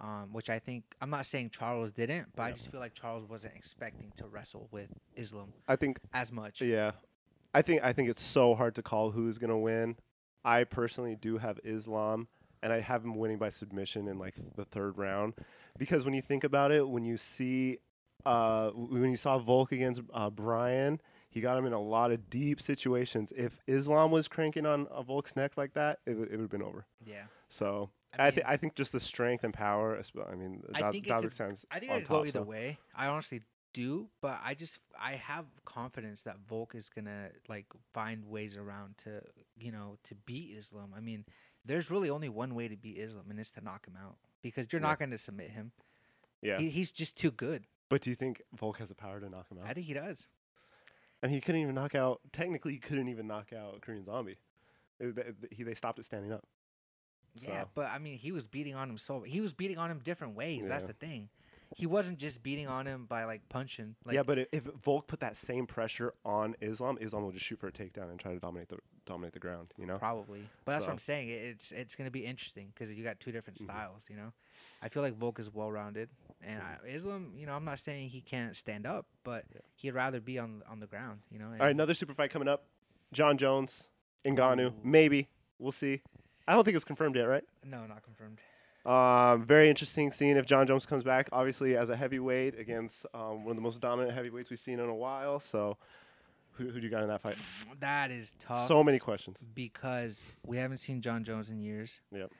Um, which I think I'm not saying Charles didn't, but I just feel like Charles wasn't expecting to wrestle with Islam I think as much. yeah, I think I think it's so hard to call who's gonna win. I personally do have Islam, and I have him winning by submission in like the third round, because when you think about it, when you see, uh, when you saw Volk against uh, Brian, he got him in a lot of deep situations. If Islam was cranking on a Volk's neck like that, it would it would have been over. Yeah. So I I, thi- mean- I think just the strength and power. I mean, I Daz- think it could- Kazakhstan's I think on I could go either so. way. I honestly do, but I just I have confidence that Volk is gonna like find ways around to you know to beat Islam. I mean, there's really only one way to beat Islam, and it's to knock him out because you're Yeah. not gonna submit him. Yeah, He, he's just too good. but do you think Volk has the power to knock him out? I think he does. I mean, he couldn't even knock out. Technically, he couldn't even knock out Korean Zombie. Th- th- He they stopped it standing up. Yeah, So- but I mean, he was beating on him so he was beating on him different ways. That's the thing. He wasn't just beating on him by like punching. Like, yeah, but if Volk put that same pressure on Islam, Islam will just shoot for a takedown and try to dominate the dominate the ground. You know. Probably, but that's what I'm saying. It- It's it's gonna be interesting because you got two different Mhm. styles. You know, I feel like Volk is well rounded, and I, Islam. You know, I'm not saying he can't stand up, but Yeah. he'd rather be on on the ground. You know. All right, another super fight coming up. Jon Jones, Ngannou, Ooh. maybe we'll see. I don't think it's confirmed yet, right? No, not confirmed. Um, very interesting seeing if Jon Jones comes back, obviously as a heavyweight against um, one of the most dominant heavyweights we've seen in a while. So, who, who do you got in that fight? That is tough. So many questions. because we haven't seen Jon Jones in years. Yep.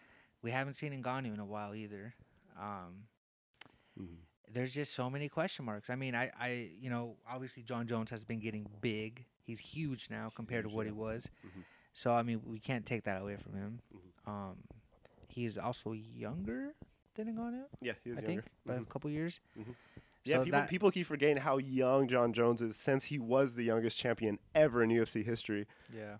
We haven't seen Ngannou in a while either. Um, Mhm. there's just so many question marks. I mean, I, I, you know, obviously Jon Jones has been getting big. He's huge now compared to what he was. Mhm. So I mean, we can't take that away from him. Mhm. Um, he's also younger than Ngannou, Yeah, he is I younger. think, by Mhm. a couple years. Mhm. Yeah, So people that- people keep forgetting how young Jon Jones is since he was the youngest champion ever in UFC history. Yeah.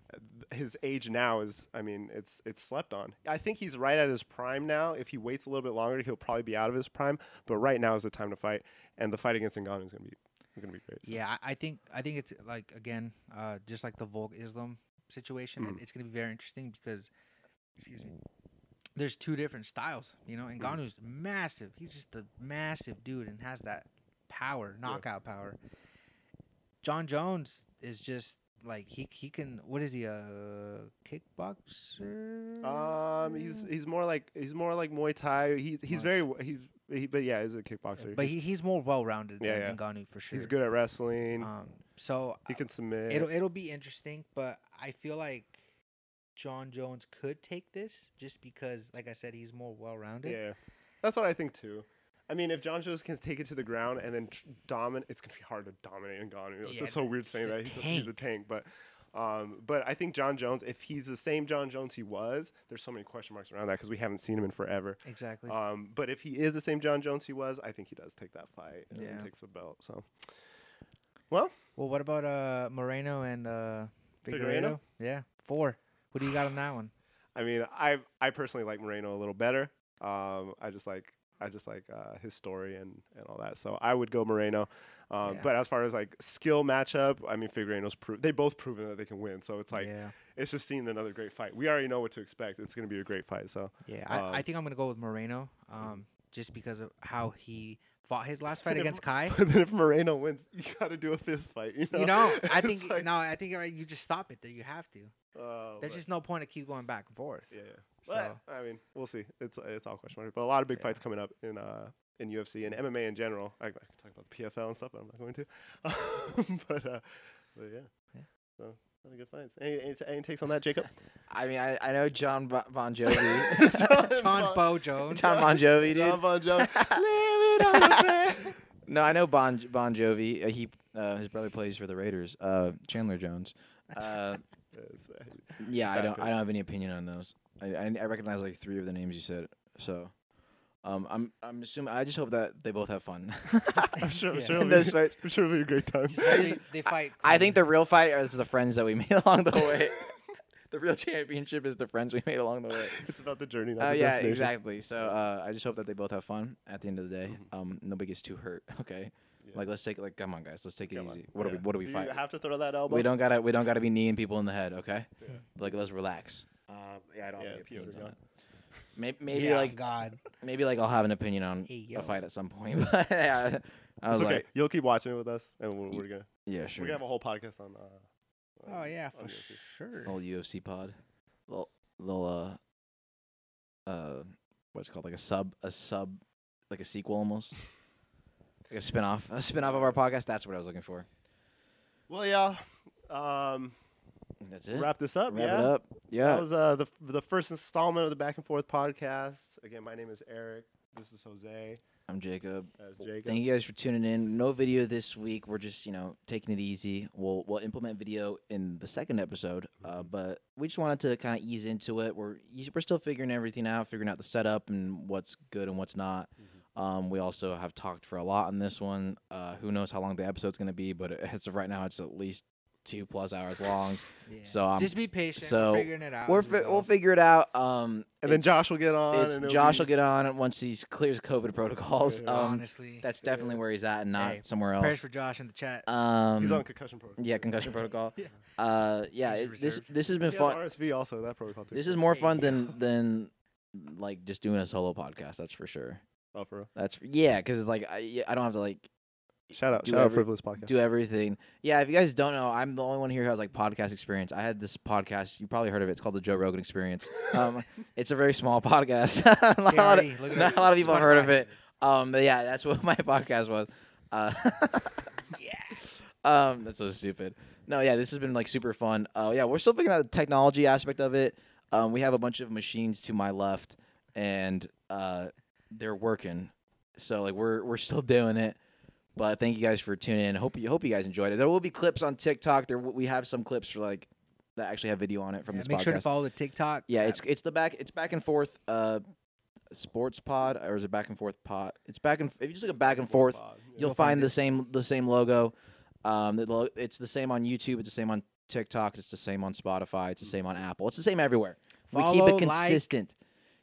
His age now is, I mean, it's it's slept on. I think he's right at his prime now. If he waits a little bit longer, he'll probably be out of his prime. But right now is the time to fight, and the fight against Ngannou is gonna be gonna be great. so. Yeah, I, think I think it's like again, uh, just like the Volk Islam situation. it- Mhm. It's going to be very interesting because, excuse me, there's two different styles. You know, Mm-hmm. Ngannou's massive. He's just a massive dude and has that power, knockout power. Jon Jones is just like he he can. What is he a kickboxer? Um, he's he's more like he's more like Muay Thai. He's he's very he's he, but yeah, he's a kickboxer. but he's, he, he's more well rounded Yeah, than yeah. Ngannou for sure. he's good at wrestling. Um, so he can submit. it'll it'll be interesting, but I feel like Jon Jones could take this just because, like I said, he's more well rounded. Yeah, that's what I think too. I mean, if Jon Jones can take it to the ground and then tr- dominate, it's gonna be hard to dominate Ngannou. It's Yeah, just so weird saying that he's a, he's a tank. but. Um, but I think Jon Jones, if he's the same Jon Jones he was, there's so many question marks around that because we haven't seen him in forever. Exactly. Um, but if he is the same Jon Jones he was, I think he does take that fight and Yeah. takes the belt. So well, well, what about uh Moreno and uh Figueredo? Figueiredo? Yeah, four. Who do you got on that one? I mean, I I personally like Moreno a little better. Um, I just like I just like uh, his story and, and all that. So I would go Moreno. Um, Yeah. But as far as like skill matchup, I mean, Figueiredo's pro- they both proven that they can win. So it's like yeah, it's just seen another great fight. We already know what to expect. It's going to be a great fight. So yeah. I, I um, think I'm gonna go with Moreno, um, just because of how he fought his last fight If- against Kai. but then if Moreno wins, you got to do a fifth fight. You know, You know, I think like, no, I think you're right, you just stop it there. You have to. uh, There's but- just no point to keep going back and forth. yeah. yeah. So But, I mean, we'll see. It's it's all question marks. But a lot of big Yeah. fights coming up in uh in UFC and MMA in general. I, I can talk about the PFL and stuff, but I'm not going to. but uh, but yeah. Yeah. So a lot of good fights. Any, any, any takes on that, Jacob? I mean, I, I know John Bon, bon Jovi. John Bo Jones. John Bon Jovi, dude. John Bon Jovi. Live it on. No, I know Bon Bon Jovi. Uh, he uh, his brother plays for the Raiders. Uh, Chandler Jones. Uh, yeah, I don't. I don't have any opinion on those. I, I I recognize like three of the names you said. So, um, I'm I'm assuming I just hope that they both have fun. I'm sure. Yeah. sure. It'll those be, fights. I'm sure it'll be a great time. Just they, they fight. I think the real fight is the friends that we made along the way. The real championship is the friends we made along the way. it's about the journey, not Uh, the yeah, destination. exactly. So uh, I just hope that they both have fun at the end of the day. Mhm. Um, nobody gets too hurt. Okay, Yeah. like let's take it. Like come on, guys, let's take it Come on. easy. What are we? What are we Do fighting? You have to throw that elbow. We don't gotta. We don't gotta be kneeing people in the head. Okay. Yeah. Like let's relax. Um, yeah, I don't Yeah, have any Peter opinions on Gunn. it. Maybe, maybe yeah, like God. maybe like I'll have an opinion on Hey, a fight at some point. But yeah, I was It's okay. like, You'll keep watching it with us, and we're, we're gonna yeah, sure. we're gonna have a whole podcast on uh, Oh yeah, for UFC. sure. Old UFC pod. They'll they'll uh uh what's it called like a sub a sub like a sequel almost like a spin-off a spin-off of our podcast that's what i was looking for Well, yeah. Um, that's it wrap this up. Wrap yeah. it up yeah That was uh, the the first installment of the Back and Fourth podcast. Again, my name is Eric. This is Jose. I'm jacob. As Jacob. thank you guys for tuning in. No video this week. We're just you know taking it easy. We'll we'll implement video in the second episode uh, but we just wanted to kind of ease into it. We're we're still figuring everything out figuring out the setup and what's good and what's not. Um, we also have talked for a lot on this one. Uh, who knows how long the episode's going to be, but as of right now, it's at least two plus hours long. Yeah. So, um, just be patient. so we're figuring it out. We're fi- we'll figure it out. Um, and then Josh will get on. It's and Josh be- will get on once he clears COVID protocols. Yeah. Um, honestly. that's definitely where he's at, and not Hey, somewhere Prayers else. for Josh in the chat. Um, He's on concussion protocol. yeah, concussion protocol. Yeah. Uh, yeah. It, this this has been He fun. has RSV also. That protocol too. This is more fun yo. than than like just doing a solo podcast. That's for sure. oh, for real. That's yeah, because it's like I I don't have to like Shout out, Do shout out, every- frivolous podcast. do everything. Yeah, if you guys don't know, I'm the only one here who has like podcast experience. I had this podcast. You probably heard of it. It's called the Joe Rogan Experience. Um, it's a very small podcast. not, a lot of, KRE, look it not a lot of people have heard of it. Um, but yeah, that's what my podcast was. Uh, Yeah. um, that's so stupid. No, yeah, this has been like super fun. Uh, yeah, we're still figuring out the technology aspect of it. Um, we have a bunch of machines to my left, and uh, they're working. So like we're we're still doing it. But thank you guys for tuning in. Hope you hope you guys enjoyed it. There will be clips on TikTok. There we have some clips for like that actually have video on it from Yeah, this make podcast. sure to follow the TikTok. yeah, it's it's the back it's Back and Fourth uh sports pod or is it Back and Fourth pod? It's back and if you just look at Back and Fourth, Pod, you'll You'll find find the same the same logo. Um, it's the same on YouTube. It's the same on TikTok. It's the same on Spotify. It's the same on Apple. It's the same everywhere. we keep Follow, it like, consistent.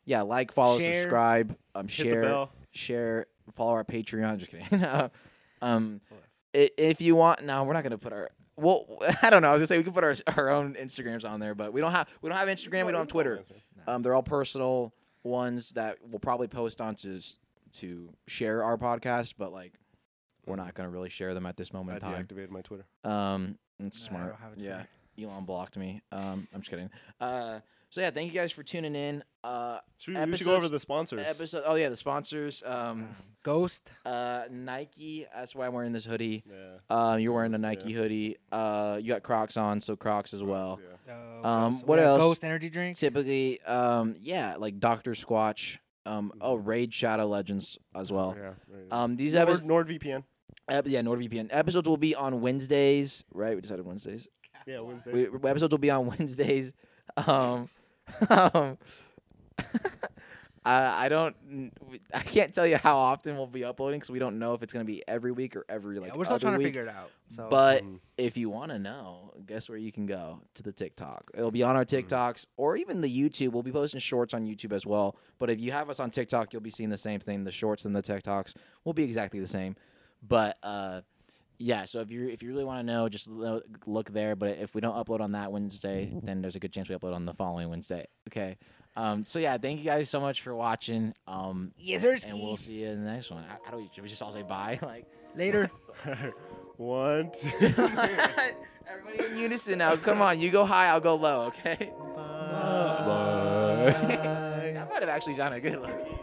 yeah, like, follow, share. subscribe, um, Hit the share, bell. share, follow our Patreon. Just kidding. um, i- if you want, no, we're not gonna put our. Well, I don't know. I was gonna say we can put our our own Instagrams on there, but we don't have we don't have Instagram. We don't have Twitter. Um, they're all personal ones that we'll probably post onto s- to share our podcast, but like we're not gonna really share them at this I moment in time. deactivated my Twitter. Um, it's Nah, I smart. don't have a yeah, Twitter. Elon blocked me. Um, I'm just kidding. Uh, so yeah, thank you guys for tuning in. Uh, Should we, we should go over Episodes- the sponsors. episode. Oh yeah, the sponsors. Um, Um, Ghost. uh, Nike. That's why I'm wearing this hoodie. yeah. Uh, you're wearing a Nike yeah. hoodie. Uh, you got Crocs on, so Crocs as well. Yeah. Uh, Um, else? We what else? Ghost energy drink. Typically, um, yeah, like Doctor Squatch. Um, oh, Mhm. Raid Shadow Legends as well. Yeah. right. Um, these Nord, episodes, NordVPN. ep- yeah, NordVPN episodes will be on Wednesdays, right? We decided Wednesdays. Yeah, Wednesdays. We, episodes will be on Wednesdays. Um, um, I, I don't, I can't tell you how often we'll be uploading because we don't know if it's gonna be every week or every like. yeah, we're still other trying to figure it out. So But Mhm. if you want to know, guess where you can go to the TikTok. It'll be on our Mm-hmm. TikToks or even the YouTube. We'll be posting shorts on YouTube as well. But if you have us on TikTok, you'll be seeing the same thing. The shorts and the TikToks will be exactly the same. But uh, yeah, so if you if you really want to know, just lo- look there. But if we don't upload on that Wednesday, then there's a good chance we upload on the following Wednesday. Okay. Um, so yeah, thank you guys so much for watching. Um, yes, and sir. we'll see you in the next one. How, how do we? Should we just all say bye? Like. later. One, two. Everybody in unison now. Come on, you go high, I'll go low, okay? Bye. Bye. that might have actually sounded good, Loki.